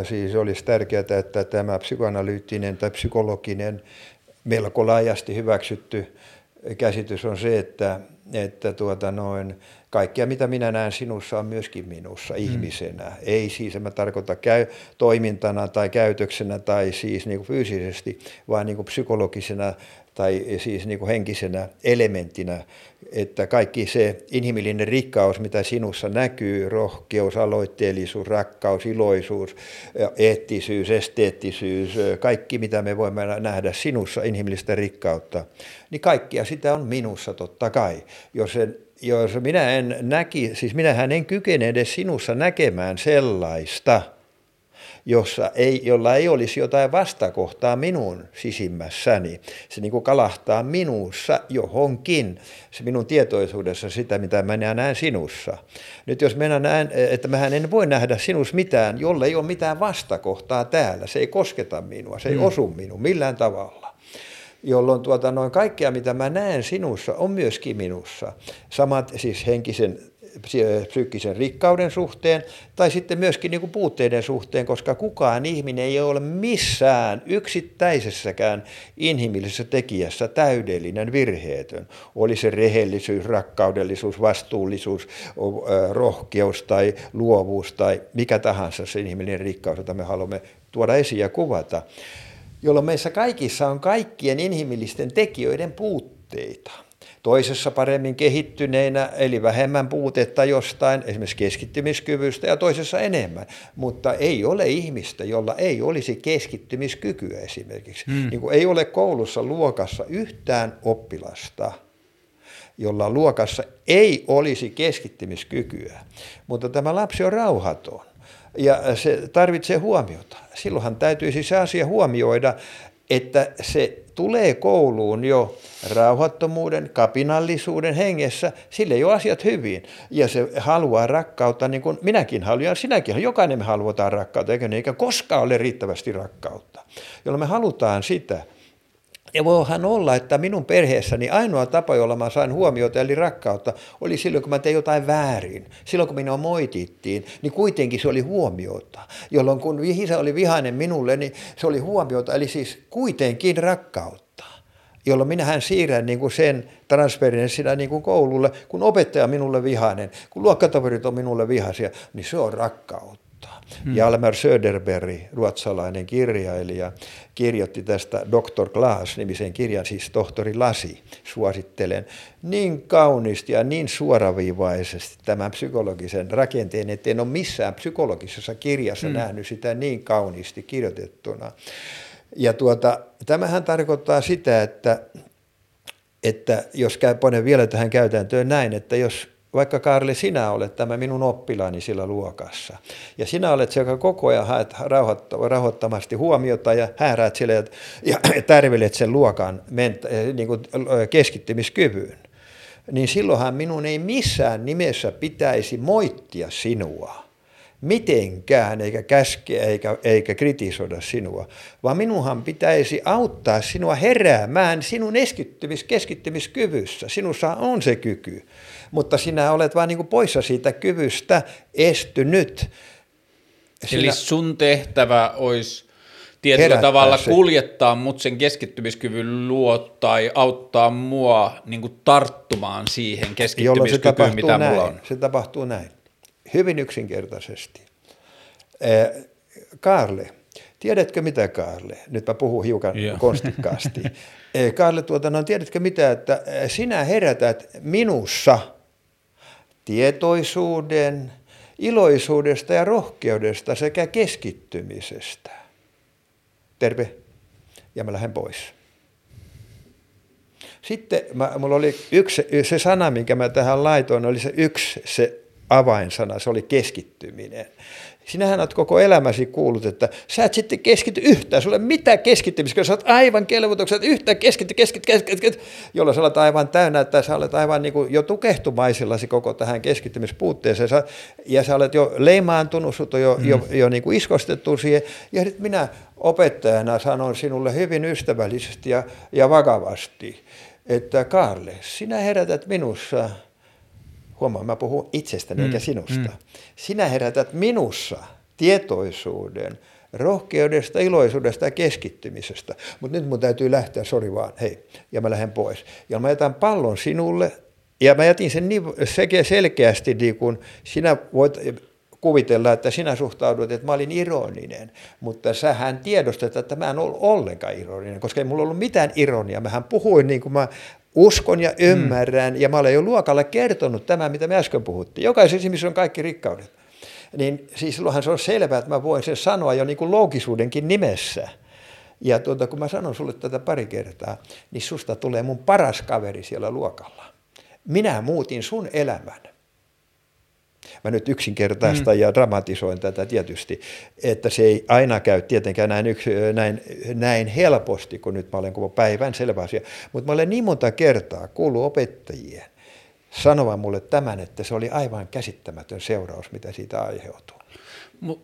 siis olisi tärkeää, että tämä psykoanalyyttinen tai psykologinen melko laajasti hyväksytty käsitys on se, että, että tuota noin, kaikkea mitä minä näen sinussa on myöskin minussa mm. ihmisenä. Ei siis, mä tarkoita käy, toimintana tai käytöksenä tai siis niin kuin fyysisesti, vaan niin kuin psykologisena tai siis niin kuin henkisenä elementtinä, että kaikki se inhimillinen rikkaus, mitä sinussa näkyy, rohkeus, aloitteellisuus, rakkaus, iloisuus, eettisyys, esteettisyys, kaikki mitä me voimme nähdä sinussa inhimillistä rikkautta, niin kaikkia sitä on minussa totta kai. Jos, en, jos minä en näki, siis minähän en kykene edes sinussa näkemään sellaista – jossa ei, jolla ei olisi jotain vastakohtaa minun sisimmässäni. Se niin kuin kalahtaa minussa johonkin, se minun tietoisuudessa sitä, mitä mä näen sinussa. Nyt jos minä näen, että mä en voi nähdä sinus mitään, jolle ei ole mitään vastakohtaa täällä, se ei kosketa minua, se ei mm. osu minun millään tavalla jolloin tuota, noin kaikkea, mitä mä näen sinussa, on myöskin minussa. Samat siis henkisen psyykkisen rikkauden suhteen tai sitten myöskin niin kuin puutteiden suhteen, koska kukaan ihminen ei ole missään yksittäisessäkään inhimillisessä tekijässä täydellinen virheetön. Oli se rehellisyys, rakkaudellisuus, vastuullisuus, rohkeus tai luovuus tai mikä tahansa se inhimillinen rikkaus, jota me haluamme tuoda esiin ja kuvata, jolloin meissä kaikissa on kaikkien inhimillisten tekijöiden puutteita toisessa paremmin kehittyneinä, eli vähemmän puutetta jostain, esimerkiksi keskittymiskyvystä, ja toisessa enemmän. Mutta ei ole ihmistä, jolla ei olisi keskittymiskykyä esimerkiksi. Hmm. Niin kuin ei ole koulussa luokassa yhtään oppilasta, jolla luokassa ei olisi keskittymiskykyä. Mutta tämä lapsi on rauhaton ja se tarvitsee huomiota. Silloinhan täytyisi se asia huomioida, että se tulee kouluun jo rauhattomuuden, kapinallisuuden hengessä, sille ei ole asiat hyvin. Ja se haluaa rakkautta, niin kuin minäkin haluan, sinäkin, jokainen me halutaan rakkautta, eikä, eikä koskaan ole riittävästi rakkautta. Jolloin me halutaan sitä, ja voihan olla, että minun perheessäni ainoa tapa, jolla mä sain huomiota eli rakkautta, oli silloin, kun mä tein jotain väärin. Silloin, kun minua moitittiin, niin kuitenkin se oli huomiota. Jolloin kun isä oli vihainen minulle, niin se oli huomiota, eli siis kuitenkin rakkautta. Jolloin minähän siirrän niin kuin sen transferenssinä niin kuin koululle, kun opettaja minulle vihainen, kun luokkatoverit on minulle vihaisia, niin se on rakkautta Hmm. Jalmar Söderberg, ruotsalainen kirjailija, kirjoitti tästä Dr. Glass-nimisen kirjan, siis tohtori Lasi, suosittelen, niin kauniisti ja niin suoraviivaisesti tämän psykologisen rakenteen, että en ole missään psykologisessa kirjassa hmm. nähnyt sitä niin kauniisti kirjoitettuna. Ja tuota, tämähän tarkoittaa sitä, että, että jos käy, ponen vielä tähän käytäntöön näin, että jos vaikka Karli, sinä olet tämä minun oppilaani sillä luokassa. Ja sinä olet se, joka koko ajan haet rauhoittamasti huomiota ja hääräät sille ja, tärvelet sen luokan eh, niin kuin eh, keskittymiskyvyn. Niin silloinhan minun ei missään nimessä pitäisi moittia sinua mitenkään, eikä käskeä, eikä, eikä kritisoida sinua, vaan minunhan pitäisi auttaa sinua heräämään sinun keskittymis, keskittymiskyvyssä. Sinussa on se kyky mutta sinä olet vain niin poissa siitä kyvystä estynyt. Sinä... Eli sun tehtävä olisi tietyllä tavalla se. kuljettaa mut sen keskittymiskyvyn luo tai auttaa mua niin kuin tarttumaan siihen keskittymiskykyyn, mitä näin. mulla on. Se tapahtuu näin, hyvin yksinkertaisesti. Eh, Karle, tiedätkö mitä Karle? Nyt mä puhun hiukan Joo. konstikkaasti. Eh, Karle, tuota, no, tiedätkö mitä, että sinä herätät minussa – tietoisuuden, iloisuudesta ja rohkeudesta sekä keskittymisestä. Terve. Ja mä lähden pois. Sitten mä, mulla oli yksi, se sana, minkä mä tähän laitoin, oli se yksi se avainsana, se oli keskittyminen. Sinähän olet koko elämäsi kuullut, että sä et sitten keskity yhtään, sulle mitään keskittymistä, kun sä olet aivan kelvotuksen, että yhtään keskitty, keskitty, keskitty, keskitty, jolloin sä olet aivan täynnä, että sä olet aivan niin kuin jo tukehtumaisillasi koko tähän keskittymispuutteeseen, ja sä olet jo leimaantunut, sut on jo, mm. jo, jo niin kuin iskostettu siihen, ja nyt minä opettajana sanon sinulle hyvin ystävällisesti ja, ja vakavasti, että Karle, sinä herätät minussa – Huomaa, mä puhun itsestäni mm. eikä sinusta. Mm. Sinä herätät minussa tietoisuuden, rohkeudesta, iloisuudesta ja keskittymisestä. Mutta nyt mun täytyy lähteä, sori vaan, hei, ja mä lähden pois. Ja mä jätän pallon sinulle, ja mä jätin sen niin selkeästi, niin kun sinä voit kuvitella, että sinä suhtaudut, että mä olin ironinen, mutta sähän tiedostat, että mä en ollut ollenkaan ironinen, koska ei mulla ollut mitään ironia. Mähän puhuin niin kuin mä uskon ja ymmärrän, mm. ja mä olen jo luokalle kertonut tämä, mitä me äsken puhuttiin. Jokaisessa ihmisessä on kaikki rikkaudet. Niin siis silloinhan se on selvää, että mä voin sen sanoa jo niin kuin loogisuudenkin nimessä. Ja tuota, kun mä sanon sulle tätä pari kertaa, niin susta tulee mun paras kaveri siellä luokalla. Minä muutin sun elämän. Mä nyt yksinkertaista mm. ja dramatisoin tätä tietysti, että se ei aina käy tietenkään näin, yksi, näin, näin helposti, kun nyt mä olen koko päivän selvä asia. Mutta mä olen niin monta kertaa kuullut opettajien sanovan mulle tämän, että se oli aivan käsittämätön seuraus, mitä siitä aiheutuu.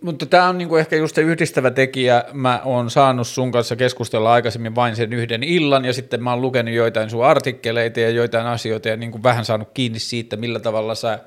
Mutta tämä on niinku ehkä just se yhdistävä tekijä. Mä oon saanut sun kanssa keskustella aikaisemmin vain sen yhden illan, ja sitten mä oon lukenut joitain sun artikkeleita ja joitain asioita, ja niinku vähän saanut kiinni siitä, millä tavalla sä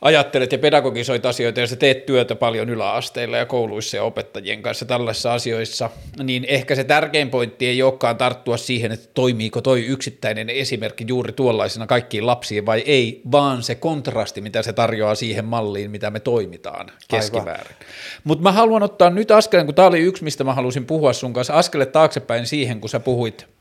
ajattelet ja pedagogisoit asioita ja sä teet työtä paljon yläasteilla ja kouluissa ja opettajien kanssa tällaisissa asioissa, niin ehkä se tärkein pointti ei olekaan tarttua siihen, että toimiiko toi yksittäinen esimerkki juuri tuollaisena kaikkiin lapsiin vai ei, vaan se kontrasti, mitä se tarjoaa siihen malliin, mitä me toimitaan keskimäärin. Mutta mä haluan ottaa nyt askeleen, kun tämä oli yksi, mistä mä halusin puhua sun kanssa, askele taaksepäin siihen, kun sä puhuit –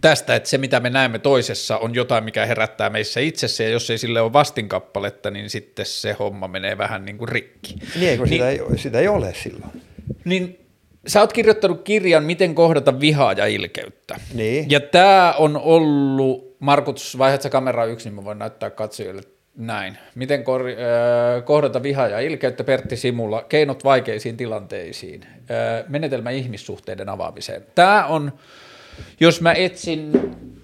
tästä, että se mitä me näemme toisessa on jotain, mikä herättää meissä itsessä, ja jos ei sille ole vastinkappaletta, niin sitten se homma menee vähän niin kuin rikki. Niin, kun niin, sitä, ei, sitä ei ole silloin. Niin sä oot kirjoittanut kirjan Miten kohdata vihaa ja ilkeyttä. Niin. Ja tämä on ollut, Markus, vaihdat sä kameraa yksin, niin mä voin näyttää katsojille näin. Miten kor, äh, kohdata vihaa ja ilkeyttä Pertti Simula, keinot vaikeisiin tilanteisiin, äh, menetelmä ihmissuhteiden avaamiseen. Tämä on jos mä etsin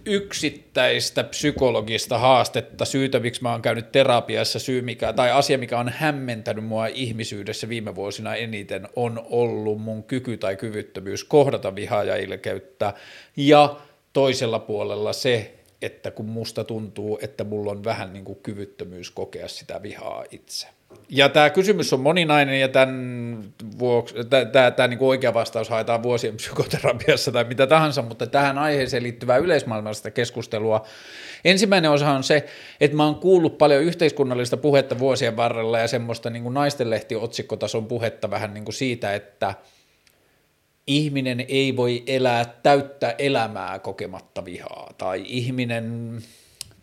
yksittäistä psykologista haastetta, syytä, miksi mä oon käynyt terapiassa, syy mikä, tai asia, mikä on hämmentänyt mua ihmisyydessä viime vuosina eniten, on ollut mun kyky tai kyvyttömyys kohdata vihaa ja ilkeyttä, ja toisella puolella se, että kun musta tuntuu, että mulla on vähän niin kuin kyvyttömyys kokea sitä vihaa itse. Ja tämä kysymys on moninainen ja tämän vuoksi, tämä, tämä niin oikea vastaus haetaan vuosien psykoterapiassa tai mitä tahansa, mutta tähän aiheeseen liittyvää yleismaailmallista keskustelua. Ensimmäinen osa on se, että mä oon kuullut paljon yhteiskunnallista puhetta vuosien varrella ja semmoista niin kuin naistenlehti otsikkotason puhetta vähän niin kuin siitä, että ihminen ei voi elää täyttä elämää kokematta vihaa tai ihminen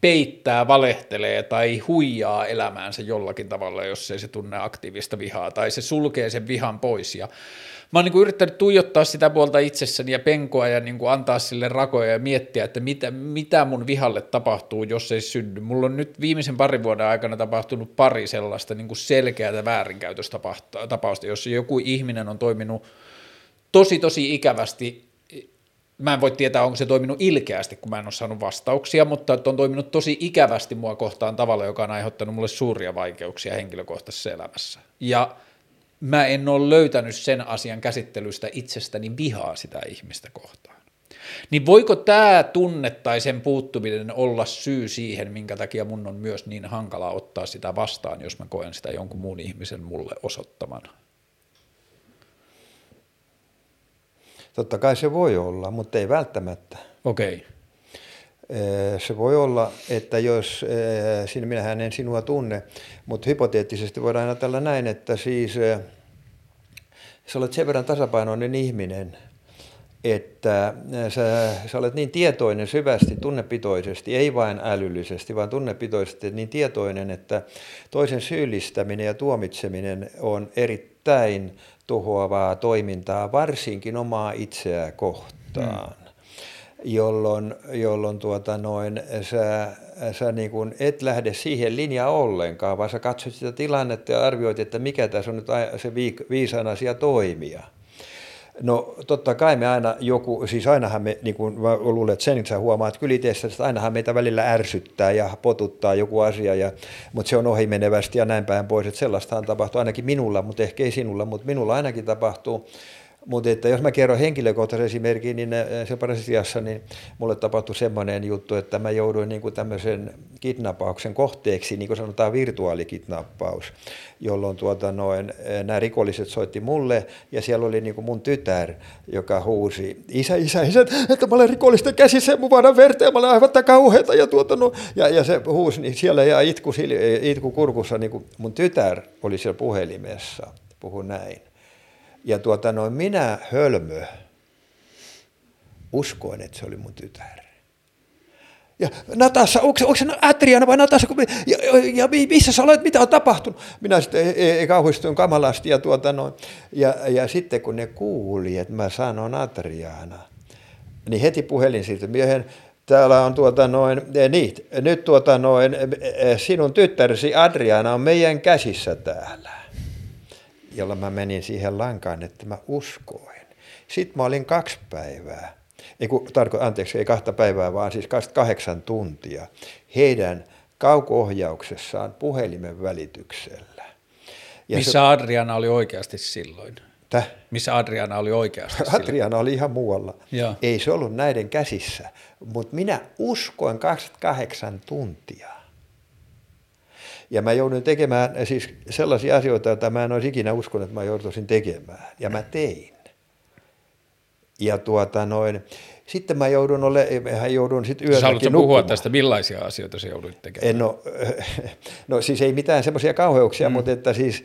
peittää, valehtelee tai huijaa elämäänsä jollakin tavalla, jos ei se tunne aktiivista vihaa, tai se sulkee sen vihan pois. Ja mä oon niin kuin yrittänyt tuijottaa sitä puolta itsessäni ja penkoa ja niin kuin antaa sille rakoja ja miettiä, että mitä, mitä mun vihalle tapahtuu, jos ei synny. Mulla on nyt viimeisen parin vuoden aikana tapahtunut pari sellaista niin kuin selkeää väärinkäytöstapausta, jossa joku ihminen on toiminut tosi tosi ikävästi mä en voi tietää, onko se toiminut ilkeästi, kun mä en ole saanut vastauksia, mutta on toiminut tosi ikävästi mua kohtaan tavalla, joka on aiheuttanut mulle suuria vaikeuksia henkilökohtaisessa elämässä. Ja mä en ole löytänyt sen asian käsittelystä itsestäni vihaa sitä ihmistä kohtaan. Niin voiko tämä tunne tai sen puuttuminen olla syy siihen, minkä takia mun on myös niin hankala ottaa sitä vastaan, jos mä koen sitä jonkun muun ihmisen mulle osoittamana? Totta kai se voi olla, mutta ei välttämättä. Okei. Okay. Se voi olla, että jos, siinä minähän en sinua tunne, mutta hypoteettisesti voidaan ajatella näin, että siis sä olet sen verran tasapainoinen ihminen, että sä, sä olet niin tietoinen syvästi, tunnepitoisesti, ei vain älyllisesti, vaan tunnepitoisesti niin tietoinen, että toisen syyllistäminen ja tuomitseminen on erittäin tuhoavaa toimintaa, varsinkin omaa itseä kohtaan. Mm. Jolloin, jolloin tuota noin, sä, sä niin kuin et lähde siihen linjaan ollenkaan, vaan sä katsot sitä tilannetta ja arvioit, että mikä tässä on nyt se viisaan asia toimia. No totta kai me aina joku, siis ainahan me, niin kuin mä luulen, että sen sä huomaat kyllä itse, että ainahan meitä välillä ärsyttää ja potuttaa joku asia, ja, mutta se on ohimenevästi ja näin päin pois, että sellaistahan tapahtuu ainakin minulla, mutta ehkä ei sinulla, mutta minulla ainakin tapahtuu. Mutta että jos mä kerron henkilökohtaisen esimerkin, niin äh, se parasiassa, niin mulle tapahtui semmoinen juttu, että mä jouduin niin kuin tämmöisen kidnappauksen kohteeksi, niin kuin sanotaan virtuaalikidnappaus, jolloin tuota noin, äh, nämä rikolliset soitti mulle ja siellä oli niin kuin mun tytär, joka huusi, isä, isä, isä, että mä olen rikollisten käsissä, mun vaadaan verta ja mä olen aivan kauheata ja, tuota, no, ja, ja se huusi, niin siellä ja itku, itku kurkussa, niin kuin mun tytär oli siellä puhelimessa, puhu näin. Ja tuota noin, minä hölmö uskoin, että se oli mun tytär. Ja Natassa, onko, se Adriana vai Natassa, ja, ja, ja, missä sä olet, mitä on tapahtunut? Minä sitten ei, ei kauhistuin kamalasti ja, tuota noin, ja, ja sitten kun ne kuuli, että mä sanon Adriana, niin heti puhelin siitä miehen, täällä on tuota noin, niin, nyt tuota noin, sinun tyttäresi Adriana on meidän käsissä täällä jolla mä menin siihen lankaan, että mä uskoin. Sitten mä olin kaksi päivää, ei kun, tarko, anteeksi, ei kahta päivää, vaan siis kahdeksan tuntia heidän kauko-ohjauksessaan puhelimen välityksellä. Ja Missä se, Adriana oli oikeasti silloin? Täh? Missä Adriana oli oikeasti Adriana silloin? oli ihan muualla. Ja. Ei se ollut näiden käsissä, mutta minä uskoin 28 tuntia. Ja mä joudun tekemään siis sellaisia asioita, joita mä en olisi ikinä uskonut, että mä joutuisin tekemään. Ja mä tein. Ja tuota noin, sitten mä joudun, ole, joudun sitten yölläkin Haluatko puhua tästä, millaisia asioita sä joudut tekemään? No, no siis ei mitään semmoisia kauheuksia, mm. mutta että siis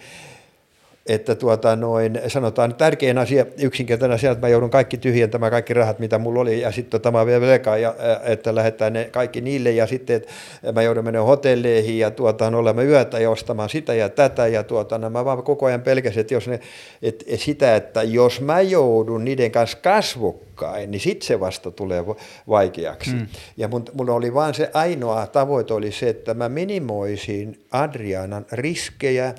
että tuota noin, sanotaan tärkein asia, yksinkertainen asia, että mä joudun kaikki tyhjentämään, kaikki rahat, mitä mulla oli, ja sitten tota, mä vielä velkaa, ja, että lähettää ne kaikki niille, ja sitten että mä joudun menemään hotelleihin, ja tuota, olemaan yötä ja ostamaan sitä ja tätä, ja tuota, no, mä vaan koko ajan pelkäsin, että, jos ne, että sitä, että jos mä joudun niiden kanssa kasvokkain, niin sitten se vasta tulee vaikeaksi. Mm. Ja mun, mun oli vaan se ainoa tavoite oli se, että mä minimoisin Adrianan riskejä,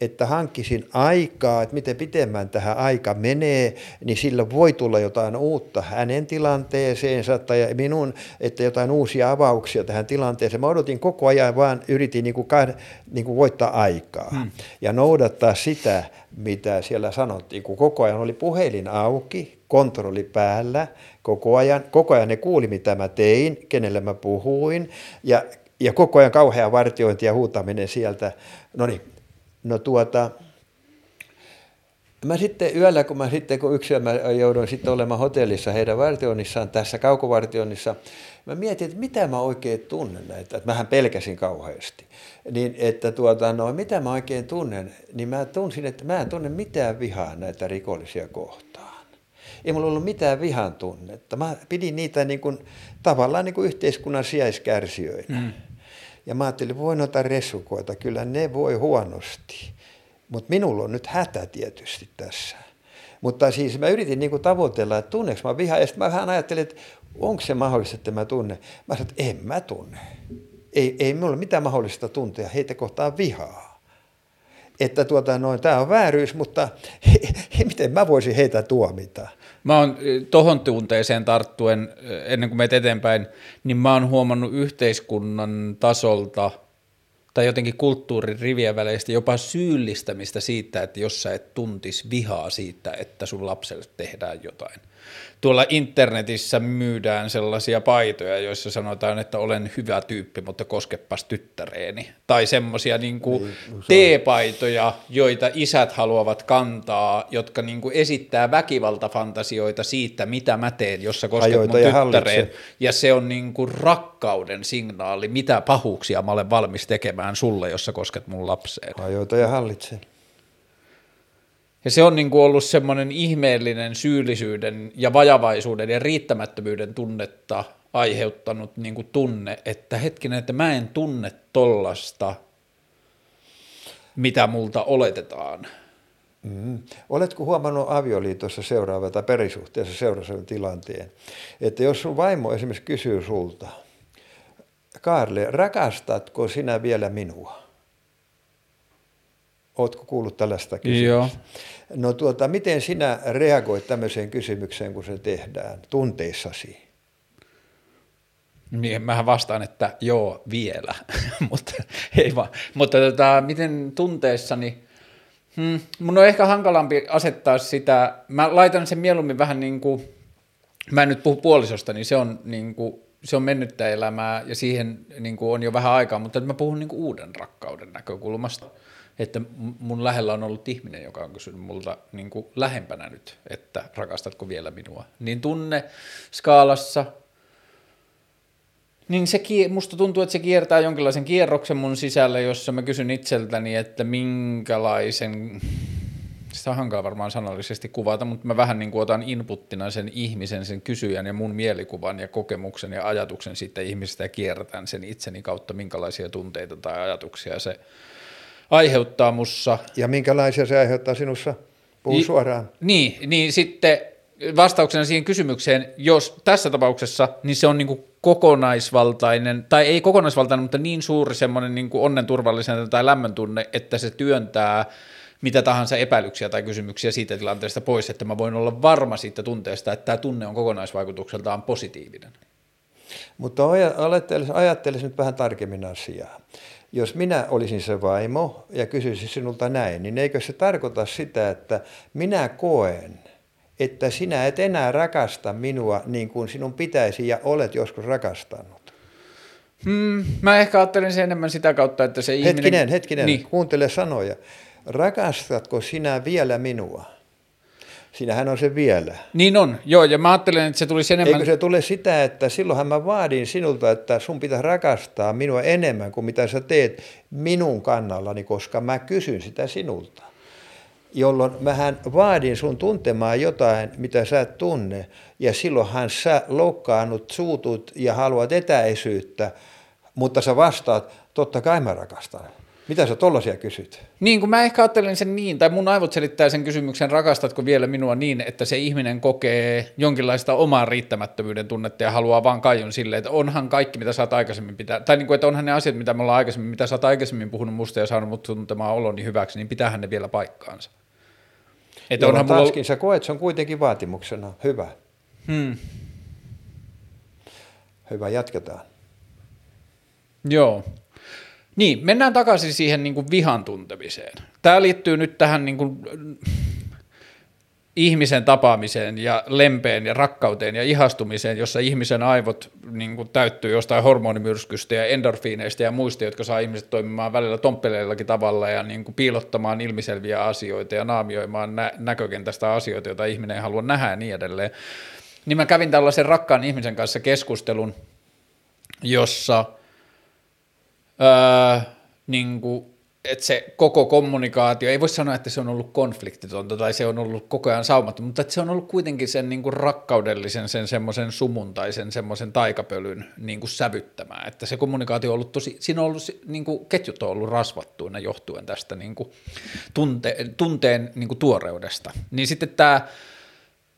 että hankkisin aikaa, että miten pitemmän tähän aika menee, niin sillä voi tulla jotain uutta hänen tilanteeseensa tai minun, että jotain uusia avauksia tähän tilanteeseen. Mä odotin koko ajan, vaan yritin niin kuin, niin kuin voittaa aikaa hmm. ja noudattaa sitä, mitä siellä sanottiin, kun koko ajan oli puhelin auki, kontrolli päällä, koko ajan, koko ajan ne kuuli, mitä mä tein, kenelle mä puhuin, ja, ja koko ajan kauhea vartiointi ja huutaminen sieltä. No niin, No tuota, Mä sitten yöllä, kun mä sitten, kun yksi mä jouduin sitten olemaan hotellissa heidän vartioinnissaan, tässä kaukovartioinnissa, mä mietin, että mitä mä oikein tunnen näitä, että mähän pelkäsin kauheasti. Niin, että tuota, no, mitä mä oikein tunnen, niin mä tunsin, että mä en tunne mitään vihaa näitä rikollisia kohtaan. Ei mulla ollut mitään vihan tunnetta. Mä pidin niitä niin kuin, tavallaan niin kuin yhteiskunnan sijaiskärsijöinä. Mm. Ja mä ajattelin, voi noita resukoita, kyllä ne voi huonosti. Mutta minulla on nyt hätä tietysti tässä. Mutta siis mä yritin niinku tavoitella, että tunneeko mä vihaa. Ja sitten mä vähän ajattelin, että onko se mahdollista, että mä tunne. Mä sanoin, että en mä tunne. Ei, ei minulla ole mitään mahdollista tuntea heitä kohtaan vihaa. Että tuota, noin, tämä on vääryys, mutta he, he, miten mä voisin heitä tuomita? Mä oon tohon tunteeseen tarttuen, ennen kuin meet eteenpäin, niin mä oon huomannut yhteiskunnan tasolta – tai jotenkin kulttuurin rivien väleistä jopa syyllistämistä siitä, että jos sä et tuntis vihaa siitä, että sun lapselle tehdään jotain tuolla internetissä myydään sellaisia paitoja, joissa sanotaan, että olen hyvä tyyppi, mutta koskepas tyttäreeni. Tai semmoisia niin kuin teepaitoja, joita isät haluavat kantaa, jotka niin kuin esittää väkivaltafantasioita siitä, mitä mä teen, jos sä kosket mun tyttäreen. Ja se on niin kuin rakkauden signaali, mitä pahuuksia mä olen valmis tekemään sulle, jos sä kosket mun lapseen. Ajoita ja hallitse. Ja se on niin kuin ollut semmoinen ihmeellinen syyllisyyden ja vajavaisuuden ja riittämättömyyden tunnetta aiheuttanut niin kuin tunne, että hetkinen, että mä en tunne tollasta, mitä multa oletetaan. Mm. Oletko huomannut avioliitossa seuraava tai perisuhteessa seuraavaisen tilanteen, että jos sun vaimo esimerkiksi kysyy sulta, Karle, rakastatko sinä vielä minua? Oletko kuullut tällaista kysymystä? Joo. No tuota, miten sinä reagoit tämmöiseen kysymykseen, kun se tehdään tunteissasi? Niin, mähän vastaan, että joo, vielä, mutta ei vaan. Mutta tota, miten tunteissani, hmm, mun on ehkä hankalampi asettaa sitä, mä laitan sen mieluummin vähän niin kuin, mä en nyt puhu puolisosta, niin se on niin kuin, se on mennyttä elämää ja siihen niin kuin on jo vähän aikaa, mutta mä puhun niin kuin uuden rakkauden näkökulmasta että mun lähellä on ollut ihminen, joka on kysynyt multa niin kuin lähempänä nyt, että rakastatko vielä minua. Niin tunne skaalassa, niin se, musta tuntuu, että se kiertää jonkinlaisen kierroksen mun sisällä, jossa mä kysyn itseltäni, että minkälaisen, sitä on hankala varmaan sanallisesti kuvata, mutta mä vähän niin kuin otan inputtina sen ihmisen, sen kysyjän ja mun mielikuvan ja kokemuksen ja ajatuksen siitä ihmisestä ja kierrätän sen itseni kautta, minkälaisia tunteita tai ajatuksia se aiheuttaa mussa. Ja minkälaisia se aiheuttaa sinussa? Puhu I, suoraan. Niin, niin sitten vastauksena siihen kysymykseen, jos tässä tapauksessa, niin se on niin kuin kokonaisvaltainen, tai ei kokonaisvaltainen, mutta niin suuri semmoinen niin kuin onnen turvallisen tai lämmön tunne, että se työntää mitä tahansa epäilyksiä tai kysymyksiä siitä tilanteesta pois, että mä voin olla varma siitä tunteesta, että tämä tunne on kokonaisvaikutukseltaan positiivinen. Mutta ajattelisin nyt vähän tarkemmin asiaa jos minä olisin se vaimo ja kysyisin sinulta näin, niin eikö se tarkoita sitä, että minä koen, että sinä et enää rakasta minua niin kuin sinun pitäisi ja olet joskus rakastanut? Hmm, mä ehkä ajattelen sen enemmän sitä kautta, että se hetkinen, ihminen... Hetkinen, hetkinen, niin. kuuntele sanoja. Rakastatko sinä vielä minua? Siinähän on se vielä. Niin on, joo, ja mä ajattelen, että se tulisi enemmän... Eikö se tule sitä, että silloinhan mä vaadin sinulta, että sun pitää rakastaa minua enemmän kuin mitä sä teet minun kannallani, koska mä kysyn sitä sinulta. Jolloin mähän vaadin sun tuntemaan jotain, mitä sä et tunne, ja silloinhan sä loukkaannut, suutut ja haluat etäisyyttä, mutta sä vastaat, totta kai mä rakastan. Mitä sä tollasia kysyt? Niin, kun mä ehkä ajattelen sen niin, tai mun aivot selittää sen kysymyksen, rakastatko vielä minua niin, että se ihminen kokee jonkinlaista omaa riittämättömyyden tunnetta ja haluaa vaan kaiun sille, että onhan kaikki, mitä sä oot aikaisemmin pitää, tai niin kuin, että onhan ne asiat, mitä me ollaan aikaisemmin, mitä sä oot aikaisemmin puhunut musta ja saanut mut tuntemaan oloni hyväksi, niin pitäähän ne vielä paikkaansa. Että onhan taaskin mulla... sä koet, se on kuitenkin vaatimuksena. Hyvä. Hmm. Hyvä, jatketaan. Joo. Niin, mennään takaisin siihen niin kuin vihan tuntemiseen. Tämä liittyy nyt tähän niin kuin ihmisen tapaamiseen ja lempeen ja rakkauteen ja ihastumiseen, jossa ihmisen aivot niin kuin, täyttyy jostain hormonimyrskystä ja endorfiineista ja muista, jotka saa ihmiset toimimaan välillä tomppeleillakin tavalla ja niin kuin, piilottamaan ilmiselviä asioita ja naamioimaan nä- näkökentästä asioita, joita ihminen ei halua nähdä ja niin edelleen. Niin mä kävin tällaisen rakkaan ihmisen kanssa keskustelun, jossa öö, niin kuin, että se koko kommunikaatio, ei voi sanoa, että se on ollut konfliktitonta tai se on ollut koko ajan saumaton, mutta että se on ollut kuitenkin sen niin kuin rakkaudellisen, sen semmoisen sumun tai sen semmoisen taikapölyn niin kuin sävyttämää, että se kommunikaatio on ollut tosi, siinä on ollut, niin kuin, ketjut on ollut rasvattuina johtuen tästä niin kuin tunte, tunteen niin kuin tuoreudesta. Niin sitten tämä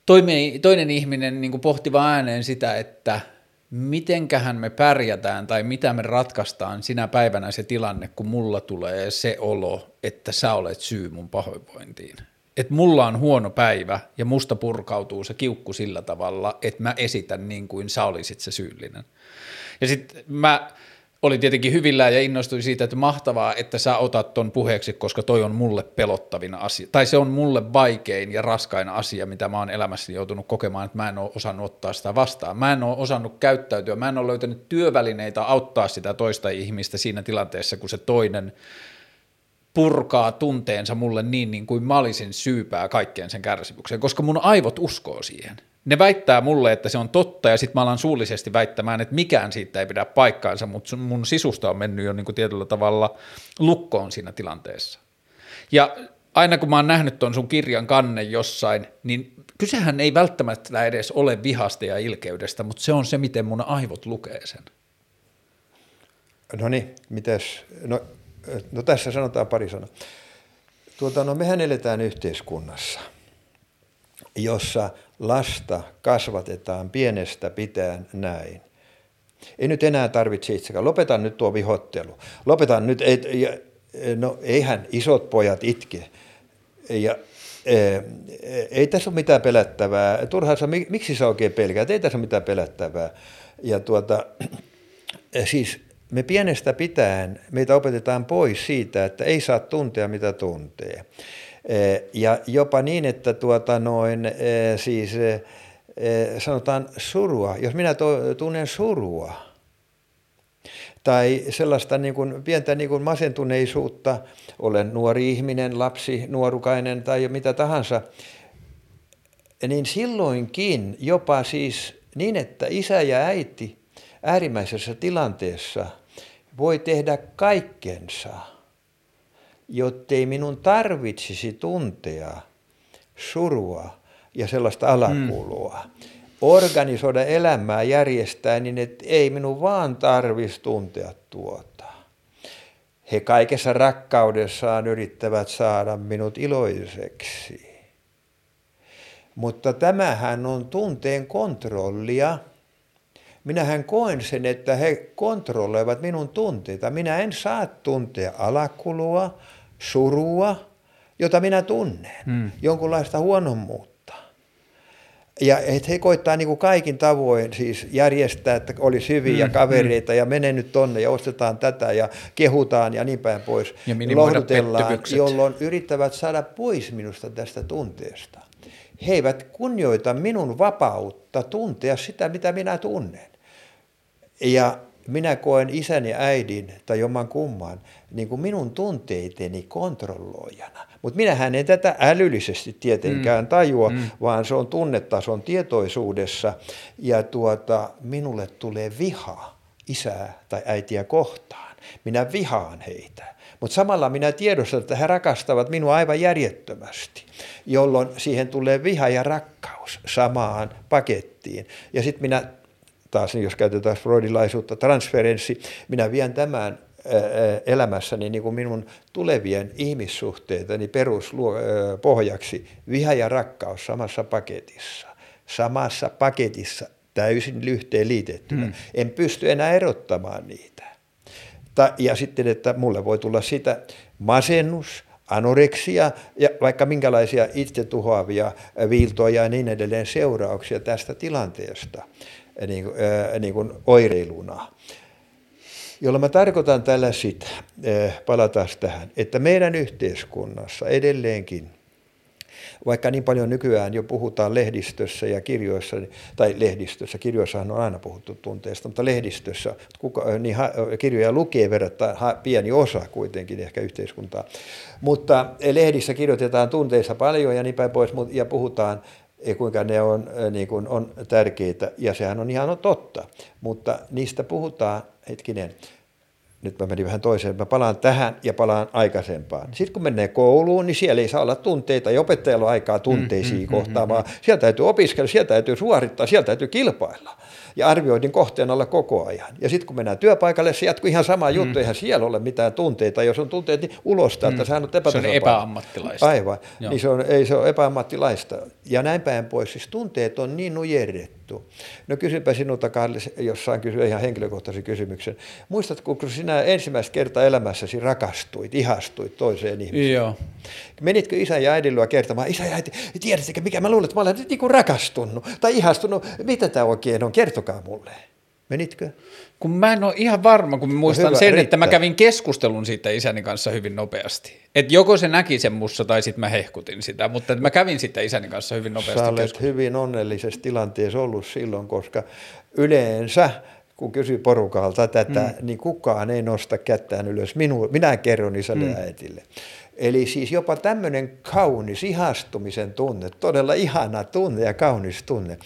toinen, toinen ihminen niin kuin pohti vaan ääneen sitä, että – mitenkähän me pärjätään tai mitä me ratkaistaan sinä päivänä se tilanne, kun mulla tulee se olo, että sä olet syy mun pahoinvointiin. Että mulla on huono päivä ja musta purkautuu se kiukku sillä tavalla, että mä esitän niin kuin sä olisit se syyllinen. Ja sitten mä oli tietenkin hyvillään ja innostui siitä, että mahtavaa, että sä otat ton puheeksi, koska toi on mulle pelottavin asia, tai se on mulle vaikein ja raskain asia, mitä mä oon elämässäni joutunut kokemaan, että mä en ole osannut ottaa sitä vastaan. Mä en ole osannut käyttäytyä, mä en ole löytänyt työvälineitä auttaa sitä toista ihmistä siinä tilanteessa, kun se toinen purkaa tunteensa mulle niin, niin kuin mä olisin syypää kaikkeen sen kärsimykseen, koska mun aivot uskoo siihen – ne väittää mulle, että se on totta, ja sitten mä alan suullisesti väittämään, että mikään siitä ei pidä paikkaansa, mutta mun sisusta on mennyt jo niin kuin tietyllä tavalla lukkoon siinä tilanteessa. Ja aina kun mä oon nähnyt ton sun kirjan kanne jossain, niin kysehän ei välttämättä edes ole vihasta ja ilkeydestä, mutta se on se, miten mun aivot lukee sen. No niin, mites? No, no tässä sanotaan pari sanaa. Tuota, no mehän eletään yhteiskunnassa, jossa lasta kasvatetaan pienestä pitäen näin. Ei nyt enää tarvitse itsekään. Lopetan nyt tuo vihottelu. Lopetan nyt, et, ja, no eihän isot pojat itke. Ja, e, ei tässä ole mitään pelättävää. Turhaan sä, miksi sä oikein pelkäät? Ei tässä ole mitään pelättävää. Ja tuota, siis me pienestä pitäen, meitä opetetaan pois siitä, että ei saa tuntea mitä tuntee. Eh, ja jopa niin, että tuota noin, eh, siis eh, sanotaan surua, jos minä tunnen surua, tai sellaista niin kuin, pientä niin kuin masentuneisuutta, olen nuori ihminen, lapsi, nuorukainen tai mitä tahansa, niin silloinkin jopa siis niin, että isä ja äiti äärimmäisessä tilanteessa voi tehdä kaikkensa – jottei minun tarvitsisi tuntea surua ja sellaista alakulua. Mm. Organisoida elämää järjestää niin, että ei minun vaan tarvitsisi tuntea tuota. He kaikessa rakkaudessaan yrittävät saada minut iloiseksi. Mutta tämähän on tunteen kontrollia. Minähän koen sen, että he kontrolloivat minun tunteita. Minä en saa tuntea alakulua, surua, jota minä tunnen, mm. jonkunlaista huonommuutta. Ja että he koittaa niin kuin kaikin tavoin siis järjestää, että olisi hyviä mm, kavereita mm. ja mene nyt tonne ja ostetaan tätä ja kehutaan ja niin päin pois. Ja Lohdutellaan, jolloin yrittävät saada pois minusta tästä tunteesta. He eivät kunnioita minun vapautta tuntea sitä, mitä minä tunnen. Ja minä koen isän ja äidin tai joman kumman niin kuin minun tunteiteni kontrolloijana. Mutta minähän en tätä älyllisesti tietenkään mm. tajua, mm. vaan se on tunnetason tietoisuudessa. Ja tuota, minulle tulee viha isää tai äitiä kohtaan. Minä vihaan heitä. Mutta samalla minä tiedostan, että he rakastavat minua aivan järjettömästi, jolloin siihen tulee viha ja rakkaus samaan pakettiin. Ja sitten minä taas, jos käytetään freudilaisuutta, transferenssi, minä vien tämän elämässäni niin kuin minun tulevien ihmissuhteitani peruspohjaksi viha ja rakkaus samassa paketissa. Samassa paketissa täysin lyhteen liitettynä. Hmm. En pysty enää erottamaan niitä. Ta, ja sitten, että mulle voi tulla sitä masennus, anoreksia ja vaikka minkälaisia itsetuhoavia viiltoja ja niin edelleen seurauksia tästä tilanteesta niin, niin kuin oireiluna. Jolla mä tarkoitan tällä sitä, palataan tähän, että meidän yhteiskunnassa edelleenkin Vaikka niin paljon nykyään jo puhutaan lehdistössä ja kirjoissa, tai lehdistössä, kirjoissahan on aina puhuttu tunteista, mutta lehdistössä kuka, niin ha, kirjoja lukee verrattuna pieni osa kuitenkin ehkä yhteiskuntaa. Mutta lehdissä kirjoitetaan tunteissa paljon ja niin päin pois, ja puhutaan kuinka ne on, niin kuin on tärkeitä, ja sehän on ihan totta, mutta niistä puhutaan, hetkinen, nyt mä menin vähän toiseen, mä palaan tähän ja palaan aikaisempaan. Sitten kun menee kouluun, niin siellä ei saa olla tunteita, ja opettajalla on aikaa tunteisiin mm, mm, kohtaamaan. Mm, mm, Sieltä täytyy opiskella, sieltä täytyy suorittaa, sieltä täytyy kilpailla ja arvioidin kohteena olla koko ajan. Ja sitten kun mennään työpaikalle, se jatkuu ihan sama juttu, mm. eihän siellä ole mitään tunteita. Jos on tunteet, niin ulosta, mm. että sä oot Se on epäammattilaista. Aivan, Joo. niin se on, ei se ole epäammattilaista. Ja näin päin pois, siis tunteet on niin nujerrettu. No kysypä sinulta, Karli, jossain kysyä ihan henkilökohtaisen kysymyksen. Muistatko, kun sinä ensimmäistä kertaa elämässäsi rakastuit, ihastuit toiseen ihmiseen? Joo. Menitkö isä ja äidin luo kertomaan, isä ja äiti, tiedättekö mikä mä luulen, että mä olen nyt niin rakastunut tai ihastunut, mitä tämä oikein on, kertokaa mulle. Menitkö? Kun mä en ole ihan varma, kun muistan no hyvä, sen, riittää. että mä kävin keskustelun siitä isäni kanssa hyvin nopeasti. Et joko se näki sen mussa tai sitten mä hehkutin sitä, mutta mä kävin sitten isäni kanssa hyvin nopeasti Sä olet hyvin onnellisessa tilanteessa ollut silloin, koska yleensä kun kysyy porukalta tätä, mm. niin kukaan ei nosta kättään ylös. Minu, minä kerron isälle mm. äitille. Eli siis jopa tämmöinen kaunis ihastumisen tunne, todella ihana tunne ja kaunis tunne,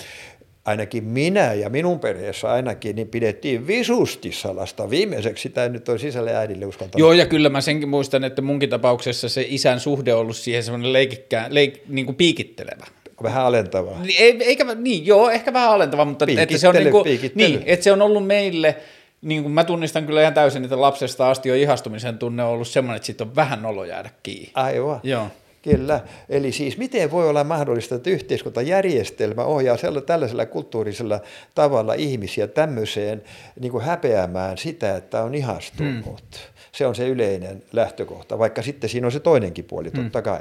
ainakin minä ja minun perheessä ainakin, niin pidettiin visusti salasta. Viimeiseksi sitä nyt on sisälle äidille uskaltanut. Joo, ja kyllä mä senkin muistan, että munkin tapauksessa se isän suhde on ollut siihen semmoinen leikikkään, leik, niin kuin piikittelevä. Vähän alentavaa. Ei, eikä, niin, joo, ehkä vähän alentavaa, mutta että se on, niin kuin, niin, että se on ollut meille – niin kuin mä tunnistan kyllä ihan täysin, että lapsesta asti jo ihastumisen tunne on ollut semmoinen, että siitä on vähän olo jäädä kiinni. Aivan. Joo. Kyllä. Eli siis miten voi olla mahdollista, että yhteiskuntajärjestelmä ohjaa tällaisella kulttuurisella tavalla ihmisiä tämmöiseen niin kuin häpeämään sitä, että on ihastunut. Hmm. Se on se yleinen lähtökohta, vaikka sitten siinä on se toinenkin puoli, totta hmm. kai.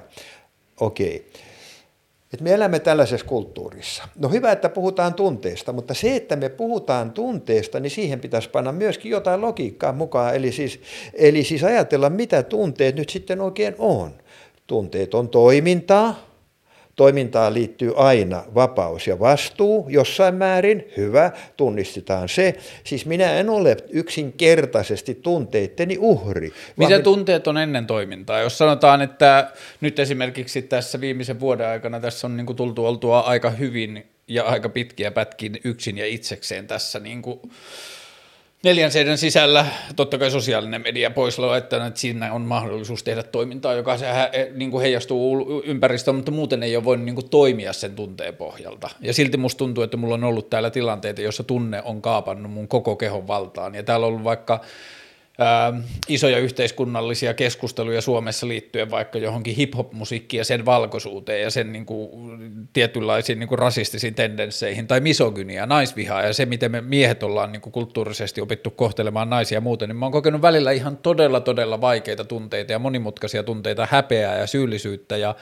Okei. Okay. Et me elämme tällaisessa kulttuurissa. No hyvä, että puhutaan tunteista, mutta se, että me puhutaan tunteista, niin siihen pitäisi panna myöskin jotain logiikkaa mukaan. Eli siis, eli siis ajatella, mitä tunteet nyt sitten oikein on. Tunteet on toimintaa, Toimintaan liittyy aina vapaus ja vastuu jossain määrin. Hyvä, tunnistetaan se. Siis minä en ole yksinkertaisesti tunteitteni uhri. Mitä tunteet on ennen toimintaa? Jos sanotaan, että nyt esimerkiksi tässä viimeisen vuoden aikana tässä on niin kuin tultu oltua aika hyvin ja aika pitkiä pätkin yksin ja itsekseen tässä niin kuin neljän seinän sisällä totta kai sosiaalinen media pois että siinä on mahdollisuus tehdä toimintaa, joka se niin kuin heijastuu ympäristöön, mutta muuten ei ole voinut niin kuin toimia sen tunteen pohjalta. Ja silti musta tuntuu, että mulla on ollut täällä tilanteita, jossa tunne on kaapannut mun koko kehon valtaan. Ja täällä on ollut vaikka ää, isoja yhteiskunnallisia keskusteluja Suomessa liittyen vaikka johonkin hip-hop-musiikkiin ja sen valkoisuuteen ja sen niin kuin, tietynlaisiin niin kuin rasistisiin tendensseihin tai misogynia, naisvihaa ja se, miten me miehet ollaan niin kuin kulttuurisesti opittu kohtelemaan naisia ja muuten, niin mä oon kokenut välillä ihan todella, todella vaikeita tunteita ja monimutkaisia tunteita, häpeää ja syyllisyyttä ja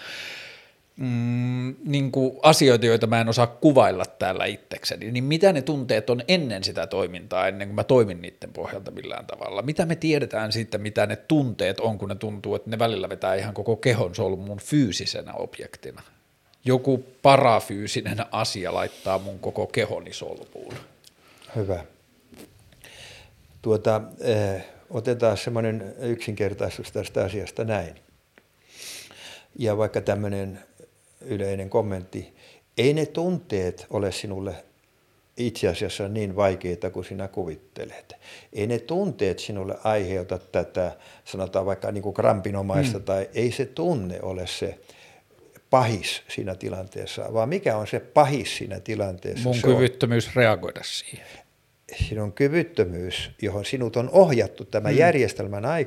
mm, niin kuin asioita, joita mä en osaa kuvailla täällä itsekseni, niin mitä ne tunteet on ennen sitä toimintaa, ennen kuin mä toimin niiden pohjalta millään tavalla? Mitä me tiedetään siitä, mitä ne tunteet on, kun ne tuntuu, että ne välillä vetää ihan koko kehon solmun fyysisenä objektina? Joku parafyysinen asia laittaa mun koko kehoni solmuun. Hyvä. Tuota, eh, otetaan semmoinen yksinkertaisuus tästä asiasta näin. Ja vaikka tämmöinen yleinen kommentti. Ei ne tunteet ole sinulle itse asiassa niin vaikeita kuin sinä kuvittelet. Ei ne tunteet sinulle aiheuta tätä, sanotaan vaikka niin kuin krampinomaista, mm. tai ei se tunne ole se pahis siinä tilanteessa, vaan mikä on se pahis siinä tilanteessa? Mun kyvyttömyys on, reagoida siihen sinun kyvyttömyys, johon sinut on ohjattu tämän mm. järjestelmän, äh,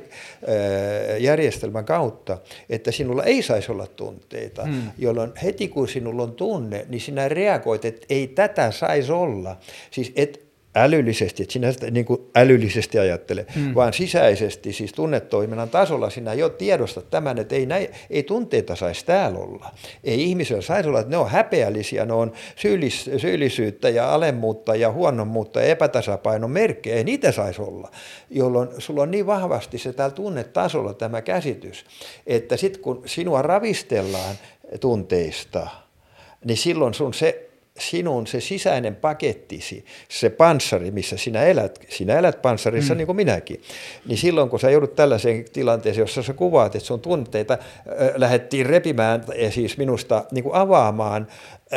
järjestelmän kautta, että sinulla ei saisi olla tunteita, mm. jolloin heti kun sinulla on tunne, niin sinä reagoit, että ei tätä saisi olla. Siis et älyllisesti, että sinä sitä niin kuin älyllisesti ajattele, hmm. vaan sisäisesti, siis tunnetoiminnan tasolla sinä jo tiedostat tämän, että ei, näin, ei tunteita saisi täällä olla. Ei ihmisillä saisi olla, että ne on häpeällisiä, ne on syyllis, syyllisyyttä ja alemmuutta ja huonommuutta ja epätasapainon merkkejä, ei niitä saisi olla, jolloin sulla on niin vahvasti se täällä tunnetasolla tämä käsitys, että sitten kun sinua ravistellaan tunteista, niin silloin sun se sinun se sisäinen pakettisi, se panssari, missä sinä elät, sinä elät panssarissa mm. niin kuin minäkin, niin silloin kun sä joudut tällaiseen tilanteeseen, jossa sä kuvaat, että sun tunteita äh, lähdettiin repimään, ja siis minusta niin kuin avaamaan,